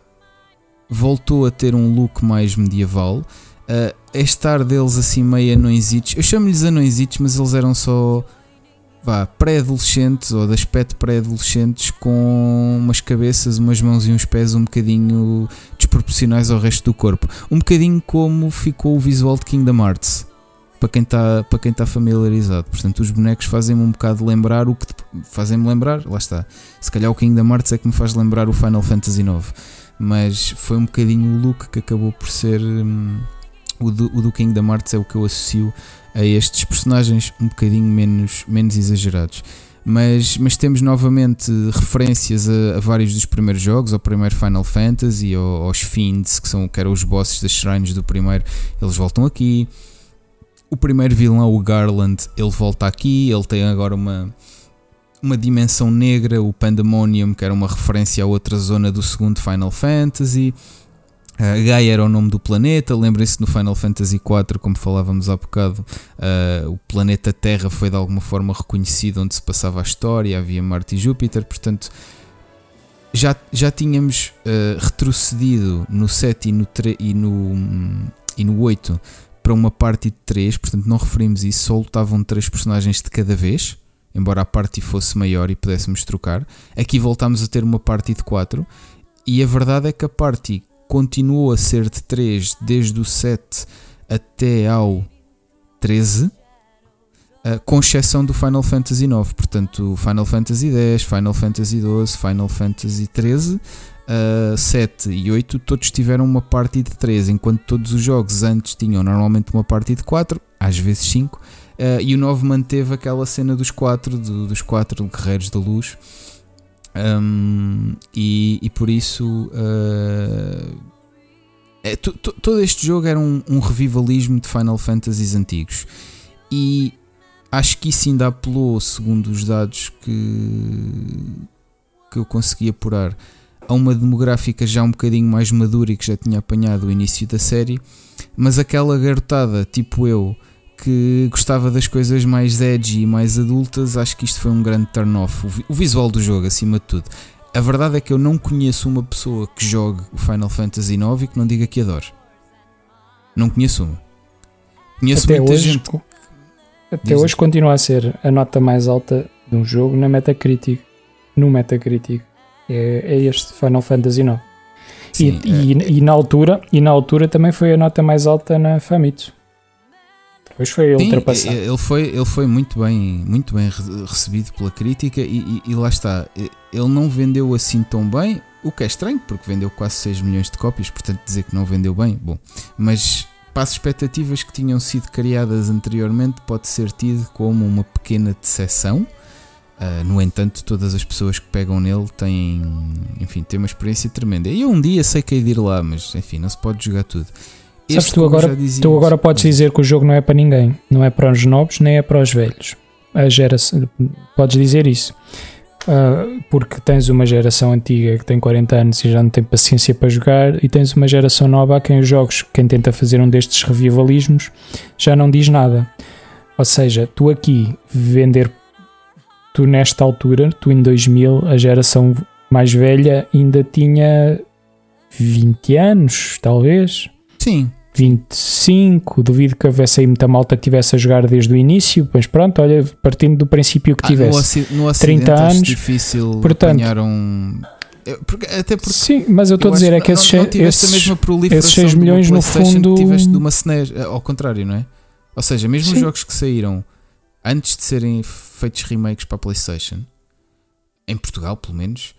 voltou a ter um look mais medieval. Uh, a estar deles assim meio anõezitos, eu chamo-lhes anõezitos, mas eles eram só vá, pré-adolescentes ou de aspecto pré-adolescentes com umas cabeças, umas mãos e uns pés um bocadinho desproporcionais ao resto do corpo. Um bocadinho como ficou o visual de Kingdom Hearts. Para quem está para quem tá familiarizado, portanto, os bonecos fazem-me um bocado lembrar o que fazem-me lembrar, lá está. Se calhar o Kingdom Hearts é que me faz lembrar o Final Fantasy IX, mas foi um bocadinho o look que acabou por ser hum, o, do, o do Kingdom Hearts, é o que eu associo a estes personagens um bocadinho menos, menos exagerados. Mas, mas temos novamente referências a, a, vários dos primeiros jogos, ao primeiro Final Fantasy, ao, aos Fiends, que, são, que eram os bosses das shrines do primeiro, eles voltam aqui. O primeiro vilão, o Garland, ele volta aqui, ele tem agora uma, uma dimensão negra, o Pandemonium, que era uma referência a outra zona do segundo Final Fantasy. Uh, Gaia era o nome do planeta, lembrem-se no Final Fantasy IV, como falávamos há bocado, uh, o planeta Terra foi de alguma forma reconhecido onde se passava a história, havia Marte e Júpiter, portanto já, já tínhamos uh, retrocedido no 7 e no, e, no, e no 8 para uma parte de 3, portanto não referimos isso, só lutavam 3 personagens de cada vez, embora a parte fosse maior e pudéssemos trocar. Aqui voltámos a ter uma parte de 4 e a verdade é que a parte continuou a ser de 3 desde o 7 até ao 13, uh, com exceção do Final Fantasy IX. Portanto, Final Fantasy X, Final Fantasy XII, Final Fantasy XIII, uh, 7 e 8, todos tiveram uma party de 3, enquanto todos os jogos antes tinham normalmente uma party de 4, às vezes 5. Uh, ah, e o 9 manteve aquela cena dos 4, do, dos 4 guerreiros da luz, um, e, e, por isso uh, é, todo este jogo era um, um, revivalismo de Final Fantasies antigos. E acho que isso ainda apelou, segundo os dados que, que eu consegui apurar, a uma demográfica já um bocadinho mais madura e que já tinha apanhado o início da série, mas aquela garotada tipo eu que gostava das coisas mais edgy e mais adultas, acho que isto foi um grande turn-off. O visual do jogo, acima de tudo. a verdade é que eu não conheço uma pessoa que jogue o Final Fantasy IX e que não diga que adore. Não conheço uma. Conheço até muita hoje, gente. até hoje continua a ser a nota mais alta de um jogo na Metacritic. No Metacritic. É, é este Final Fantasy IX. Sim, e, e- e na altura, e na altura também foi a nota mais alta na Famitsu. Depois foi Sim, ultrapassado. ele foi, ele foi muito bem, muito bem re- recebido pela crítica e, e- e lá está. Ele não vendeu assim tão bem, o que é estranho, porque vendeu quase 6 milhões de cópias, portanto dizer que não vendeu bem, bom. Mas para as expectativas que tinham sido criadas anteriormente, pode ser tido como uma pequena decepção. Ah, no entanto, todas as pessoas que pegam nele têm, enfim, têm uma experiência tremenda. E eu um dia sei que hei de ir lá, mas enfim, não se pode jogar tudo. Sabes, Este, tu agora- Tu agora podes dizer que o jogo não é para ninguém. Não é para os novos, nem é para os velhos. A geração, podes dizer isso. Ah, porque tens uma geração antiga que tem 40 anos e já não tem paciência para jogar, e tens uma geração nova a quem os jogos, quem tenta fazer um destes revivalismos, já não diz nada. Ou seja, tu aqui vender, tu nesta altura, tu em 2000, a geração mais velha ainda tinha 20 anos, talvez. Sim, 25, duvido que houvesse aí muita malta que tivesse a jogar desde o início, mas pronto, olha, partindo do princípio que Ah, no, tivesse. oci no Ocidente 30 acho anos, difícil portanto- um... Porque- até porque Sim, mas eu estou a dizer é que esses, não, esses- esses 6 de uma milhões, no fundo- tiveste de uma SNES, eh, ao contrário, não é? Ou seja, mesmo os Sim. jogos que saíram antes de serem feitos remakes para a PlayStation, em Portugal pelo menos,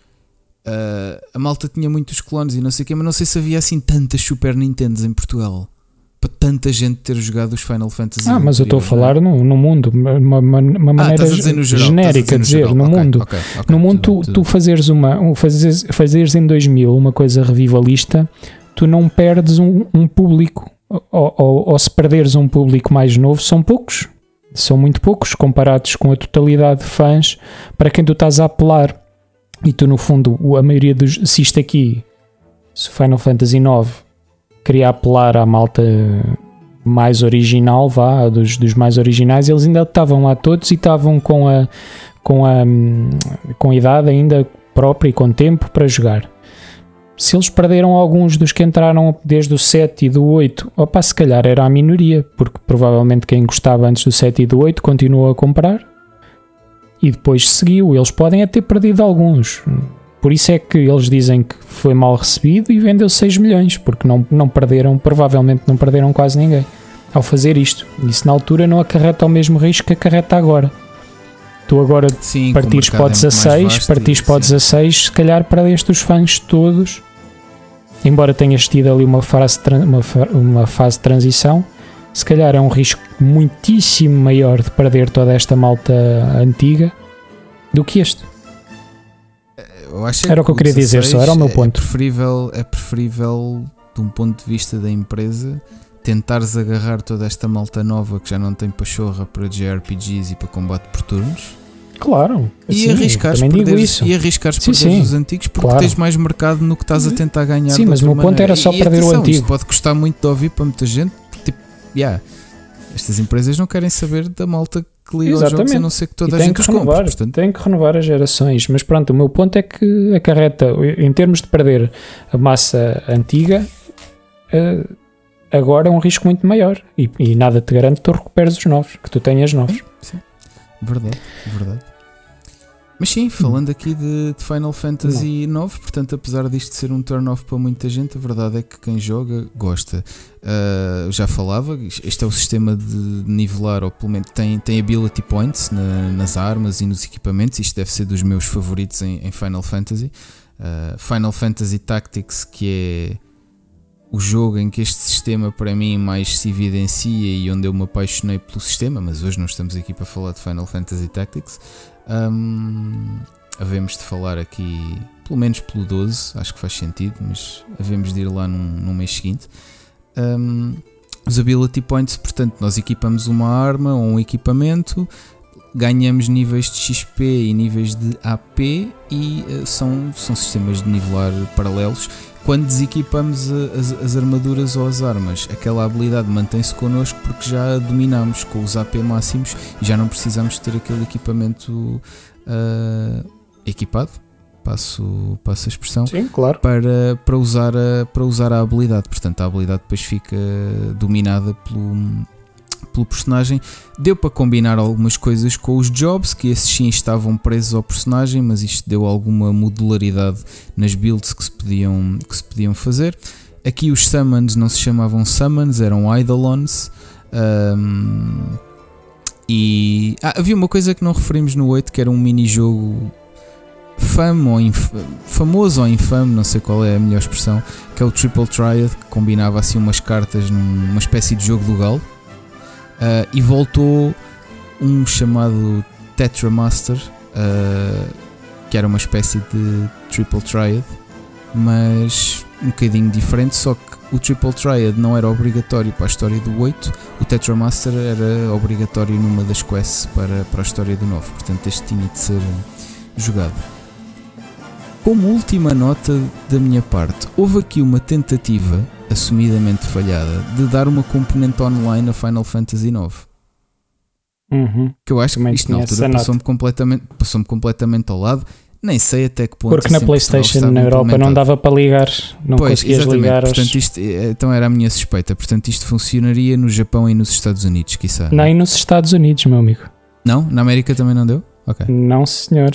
eh, a malta tinha muitos clones e não sei o quê, mas não sei se havia assim tantas Super Nintendos em Portugal para tanta gente ter jogado os Final Fantasy. Ah, mas eu estou a é? falar no, no mundo, uma, uma, uma Ah, maneira dizer geral, genérica dizer, geral. no Ok, mundo. ok, ok, No mundo, tudo tu, tudo tu fazeres, uma, um- fazeres, fazeres em 2000 uma coisa revivalista, tu não perdes um, um público, ou, ou- ou se perderes um público mais novo, são poucos, são muito poucos comparados com a totalidade de fãs para quem tu estás a apelar. E tu, no fundo, a maioria dos. Se isto aqui, se Final Fantasy IX queria apelar à malta mais original, vá, dos, dos mais originais, eles ainda estavam lá todos e estavam com a, com a, com a idade ainda própria e com tempo para jogar. Se eles perderam alguns dos que entraram desde o 7 e do 8, opa, se calhar era a minoria, porque provavelmente quem gostava antes do 7 e do 8 continuou a comprar e depois seguiu. Eles podem até ter perdido alguns. Por isso é que eles dizem que foi mal recebido e vendeu 6 milhões, porque não, não perderam, provavelmente não perderam quase ninguém ao fazer isto. Isso na altura não acarreta o mesmo risco que acarreta agora. Tu agora Sim, o partires para o é muito mais 16, vasto partires para o sim. 16, se calhar perdeste os fãs todos. Embora tenhas tido ali uma fase, uma, uma fase de transição, se calhar é um risco muitíssimo maior de perder toda esta malta antiga do que este. Eu acho é Era o que eu queria dizer, só, era o meu ponto. É preferível, é preferível, de um ponto de vista da empresa, tentares agarrar toda esta malta nova que já não tem pachorra para JRPGs e para combate por turnos Claro. e sim, arriscares perderes, isso. e arriscares Sim, perderes sim. os antigos porque Claro. tens mais mercado no que estás a tentar ganhar. Sim, mas o meu ponto maneira. era só E perder o atenção, antigo. Isto pode custar muito de ouvir para muita gente. Yeah, estas empresas não querem saber da malta que liga aos jogos a Exatamente. não ser que E toda a tem gente que os compre. renovar, Portanto, tem que renovar as gerações. Mas pronto, o meu ponto é que acarreta, em termos de perder a massa antiga, eh, agora é um risco muito maior. E, e nada te garante que tu recuperes os novos, que tu tenhas novos. Verdade, verdade. Mas sim, falando aqui de, de Final Fantasy IX, portanto, apesar disto ser um turn-off para muita gente, a verdade é que quem joga gosta. Ah, já falava, este é o sistema de nivelar, ou pelo menos tem, tem ability points na- nas armas e nos equipamentos. Isto deve ser dos meus favoritos em, em Final Fantasy. Ah, Final Fantasy Tactics, que é o jogo em que este sistema para mim mais se evidencia e onde eu me apaixonei pelo sistema, mas hoje não estamos aqui para falar de Final Fantasy Tactics. Hum, havemos de falar aqui, pelo menos pelo 12, acho que faz sentido, mas havemos de ir lá num, num mês seguinte. Hum, os ability points, portanto, nós equipamos uma arma ou um equipamento, ganhamos níveis de XP e níveis de AP e eh, são, são sistemas de nivelar paralelos. Quando desequipamos as, as armaduras ou as armas, aquela habilidade mantém-se connosco porque já a dominamos com os AP máximos e já não precisamos ter aquele equipamento ah, equipado. passo, passo a expressão, Sim, claro. para, para, usar a, para usar a habilidade. Portanto, a habilidade depois fica dominada pelo, pelo personagem. Deu para combinar algumas coisas com os jobs, que esses sim estavam presos ao personagem, mas isto deu alguma modularidade nas builds que se podiam, que se podiam fazer. Aqui os summons não se chamavam summons, eram eidolons. Um, e ah, havia uma coisa que não referimos no 8 que era um mini-jogo famo ou famoso ou infame, não sei qual é a melhor expressão, que é o Triple Triad, que combinava assim umas cartas numa espécie de jogo do galo. Uh, e voltou um chamado Tetramaster, uh, que era uma espécie de Triple Triad, mas um bocadinho diferente, só que o Triple Triad não era obrigatório para a história do 8, o Tetramaster era obrigatório numa das quests para, para a história do 9, portanto este tinha de ser jogado. Como última nota da minha parte, houve aqui uma tentativa, assumidamente falhada, de dar uma componente online a Final Fantasy IX. Uhum. Que eu acho Também que isto na altura passou-me completamente, passou completamente ao lado. Nem sei até que ponto. Porque na PlayStation na Europa não dava para ligar, não pois, conseguias exatamente. ligar. Portanto, isto, eh, então era a minha suspeita. Portanto, isto funcionaria no Japão e nos Estados Unidos, quiçá. Nem nos Estados Unidos, meu amigo. Não? Na América também não deu? Ok. Não, senhor.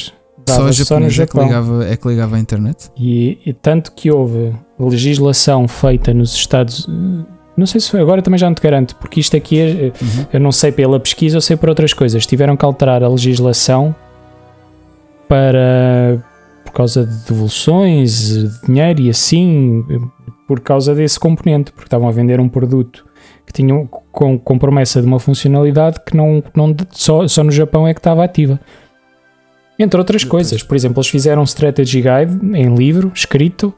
Só, só no Japão. É que, ligava, é que ligava a internet? E, e, tanto que houve legislação feita nos Estados não sei se foi agora, também já não te garanto, porque isto aqui é, uhum. eu não sei pela pesquisa ou sei por outras coisas. Tiveram que alterar a legislação para por causa de devoluções, de dinheiro e assim, por causa desse componente, porque estavam a vender um produto que tinha com, com promessa de uma funcionalidade que não, não só, só no Japão é que estava ativa. Entre outras coisas, por exemplo, eles fizeram um strategy guide em livro, escrito,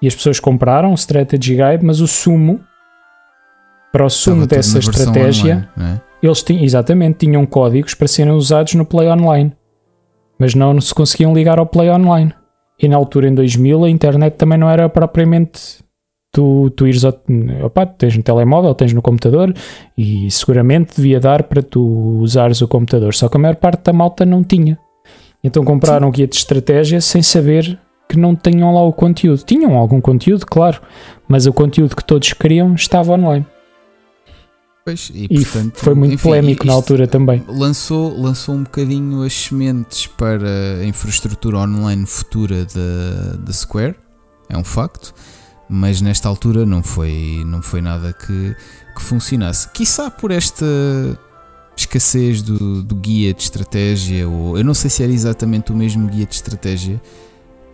e as pessoas compraram o strategy guide, mas o sumo, para o sumo dessa estratégia, online, é? eles tinham, exatamente, tinham códigos para serem usados no Play Online, mas não se conseguiam ligar ao Play Online. E na altura, em 2000, a internet também não era propriamente tu, tu ires ao, opa, tens no telemóvel, tens no computador e seguramente devia dar para tu usares o computador. Só que a maior parte da malta não tinha. Então compraram o guia de estratégia sem saber que não tinham lá o conteúdo. Tinham algum conteúdo, claro, mas o conteúdo que todos queriam estava online. Pois, e, e portanto, foi muito enfim, polémico na altura também. Lançou, lançou um bocadinho as sementes para a infraestrutura online futura da, da Square, é um facto, mas nesta altura não foi, não foi nada que, que funcionasse. Quiçá por esta escassez do, do, guia de estratégia, ou eu não sei se era exatamente o mesmo guia de estratégia.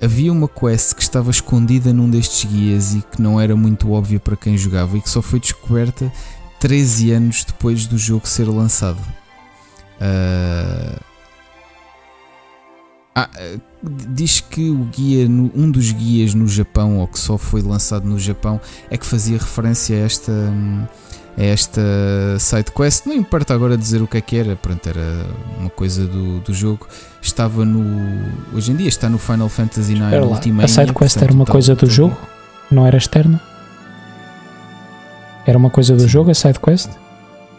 Havia uma quest que estava escondida num destes guias e que não era muito óbvia para quem jogava e que só foi descoberta 13 anos depois do jogo ser lançado. Uh... Ah, diz que o guia, um dos guias no Japão, ou que só foi lançado no Japão, é que fazia referência a esta. A esta side quest. Não importa agora dizer o que é que era, pronto, era uma coisa do, do jogo. Estava no. Hoje em dia está no Final Fantasy IX Ultimate. A side quest era uma coisa do jogo? Não era externa? Era uma coisa do sim. jogo a side quest?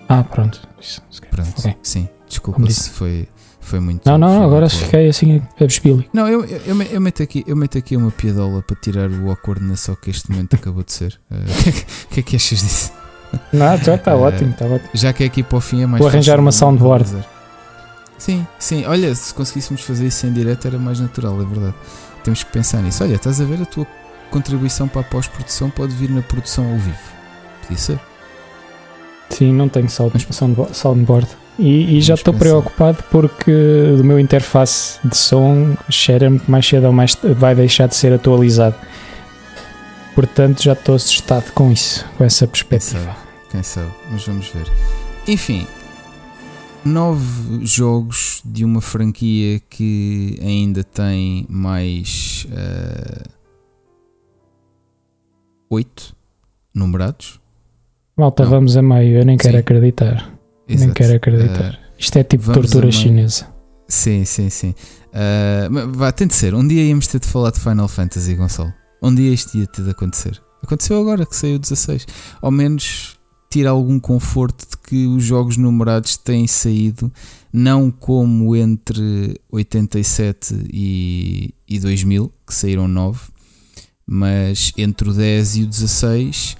Ah, pronto. Isso, pronto, okay. sim. Desculpa se foi, foi muito. Não, não, agora muito fiquei assim a bespili. Não, eu, eu, eu, meto aqui, eu meto aqui uma piadola para tirar o acordo na só que este momento acabou de ser. O uh, que, que é que achas disso? Não, já está uh, ótimo, está ótimo. Já que é aqui para o fim é mais Vou arranjar uma soundboard. Sim, sim. Olha, se conseguíssemos fazer isso em direto era mais natural, é verdade. Temos que pensar nisso. Olha, estás a ver a tua contribuição para a pós-produção pode vir na produção ao vivo. Podia ser. Sim, não tenho sound, soundboard. E, e já estou preocupado porque o meu interface de som cheira-me que mais cedo ou mais vai deixar de ser atualizado. Portanto, já estou assustado com isso, com essa perspectiva. Quem sabe, quem sabe, mas vamos ver. Enfim, nove jogos de uma franquia que ainda tem mais uh, oito numerados. Malta, Não. vamos a meio, eu nem quero Sim. acreditar. Exato. Nem quero acreditar. Uh, Isto é tipo tortura chinesa. Sim, sim, sim. Uh, vá, tem de ser. Um dia íamos ter de falar de Final Fantasy, Gonçalo. Um dia isto ia ter de acontecer. Aconteceu agora que saiu 16. Ao menos tira algum conforto de que os jogos numerados têm saído não como entre 87 e, e 2000, que saíram 9, mas entre o 10 e o 16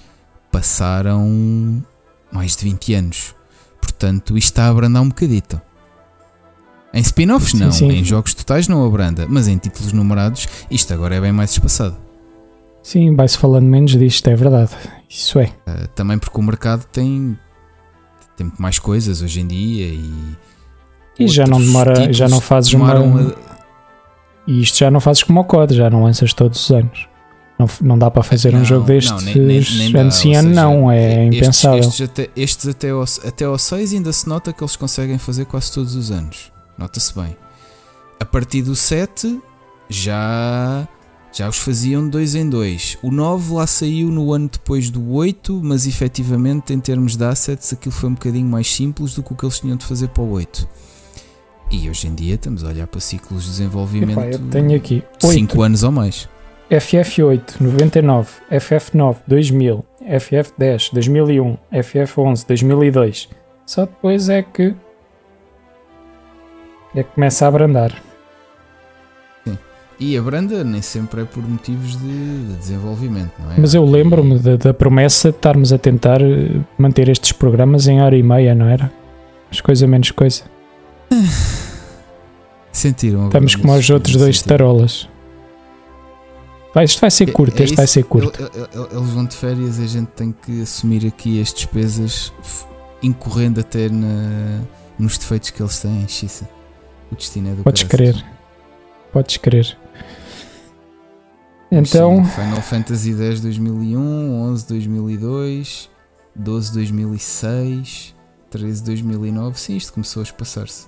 passaram mais de 20 anos. Portanto, isto está a abrandar um bocadito. Em spin-offs não, Sim, sim. em jogos totais não abranda, mas em títulos numerados isto agora é bem mais espaçado. Sim, vai-se falando menos disto, é verdade. Isso é. Uh, também porque o mercado tem, tem muito mais coisas hoje em dia e, E já não demora, já não fazes uma. a- E isto já não fazes como o COD, já não lanças todos os anos. Não, não dá para fazer um Não, jogo não, destes nem- nem- nem dá, ano sim ano, não, é estes- impensável. Estes, até, estes até, ao, até ao 6 ainda se nota que eles conseguem fazer quase todos os anos. Nota-se bem. A partir do 7 já, já os faziam de 2 em 2. O 9 lá saiu no ano depois do 8, mas efetivamente em termos de assets aquilo foi um bocadinho mais simples do que o que eles tinham de fazer para o 8. E hoje em dia estamos a olhar para ciclos de desenvolvimento Epá, eu tenho aqui 5 8, anos ou mais. FF8, 99, FF9, 2000, FF10, 2001, FF11, 2002. Só depois é que. É que começa a abrandar. E a branda nem sempre é por motivos de, de desenvolvimento, não é? Mas eu lembro-me da, da promessa de estarmos a tentar eh, manter estes programas em hora e meia, não era? Mas coisa menos coisa. Sentiram Estamos como os outros dois sentidos. tarolas. Vai, isto vai ser É- curto, é este vai ser curto. El- el- el- Eles vão de férias e a gente tem que assumir aqui as despesas incorrendo até na, nos defeitos que eles têm, Xissa. O destino é do Podes crer. Podes crer. Então, sim, Final Fantasy X 2001, 11 2002, 12 2006, 13 2009. Sim, isto começou a espaçar-se.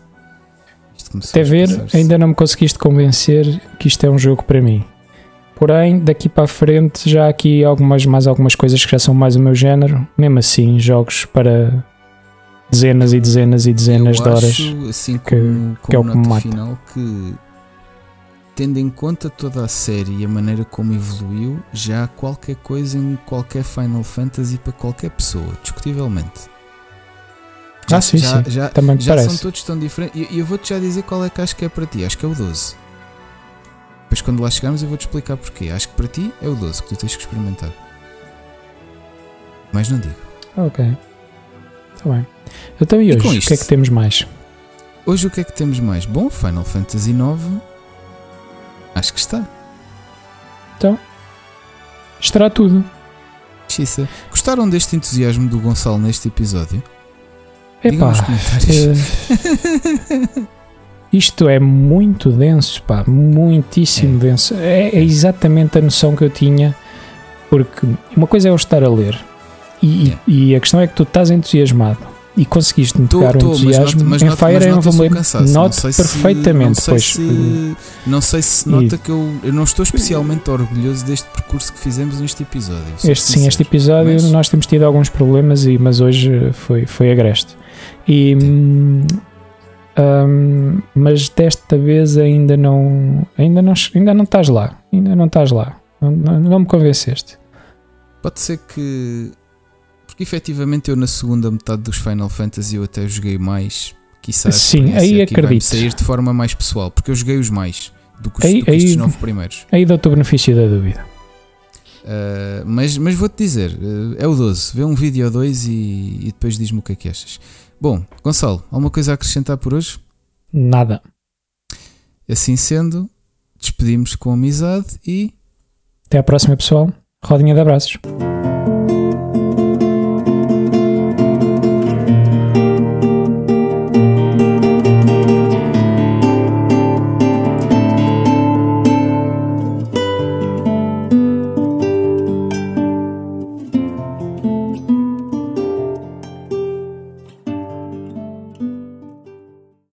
Isto começou até a ver, ainda não me conseguiste convencer que isto é um jogo para mim. Porém, daqui para a frente já há aqui algumas, mais algumas coisas que já são mais o meu género. Mesmo assim, jogos para dezenas e dezenas e dezenas Eu de horas. Acho, assim que- como, que é o que me mata. final, que tendo em conta toda a série e a maneira como evoluiu, já há qualquer coisa em qualquer Final Fantasy para qualquer pessoa, discutivelmente. Ah, sim, já, sim. já, Também já são parece. todos tão diferentes. E e eu vou-te já dizer qual é que acho que é para ti. Acho que é o 12. Depois, quando lá chegarmos, eu vou-te explicar porquê. Acho que para ti é o 12 que tu tens que experimentar. Mas não digo. Ok. Está bem. Então e E hoje? com O que é que temos mais? Hoje o que é que temos mais? Bom, Final Fantasy IX. Acho que está. Estará tudo. Xissa. Gostaram deste entusiasmo do Gonçalo neste episódio? Epá, nos comentários. eh, isto é muito denso, pá, muitíssimo denso. É, é exatamente a noção que eu tinha, porque uma coisa é eu estar a ler, e, É. e a questão é que tu estás entusiasmado e conseguiste-me Tô- pegar o tô, mas entusiasmo nota- mas em Fire mas Emblem. nota-se o cansaço. Noto sei se- perfeitamente, não sei pois. se- Não sei se E- nota que eu, eu não estou especialmente orgulhoso deste percurso que fizemos neste episódio. Este sim, este episódio Mas- nós temos tido alguns problemas, e, mas hoje foi, foi agreste. E, hum, hum, mas desta vez ainda não, ainda não ainda não estás lá. Ainda não estás lá. Não, não, não me convenceste. Pode ser que. Porque efetivamente eu na segunda metade dos Final Fantasy eu até joguei mais. Quizá a Sim, aí acredito. sair de forma mais pessoal, porque eu joguei os mais do que, os, Aí- do que estes aí- nove primeiros. Aí dou-te o benefício da dúvida. Uh, mas mas vou-te dizer, uh, é o 12. Vê um vídeo ou dois e, e depois diz-me o que é que achas. Bom, Gonçalo, alguma coisa a acrescentar por hoje? Nada. Assim sendo, despedimos com amizade e Até à próxima, pessoal. Rodinha de abraços.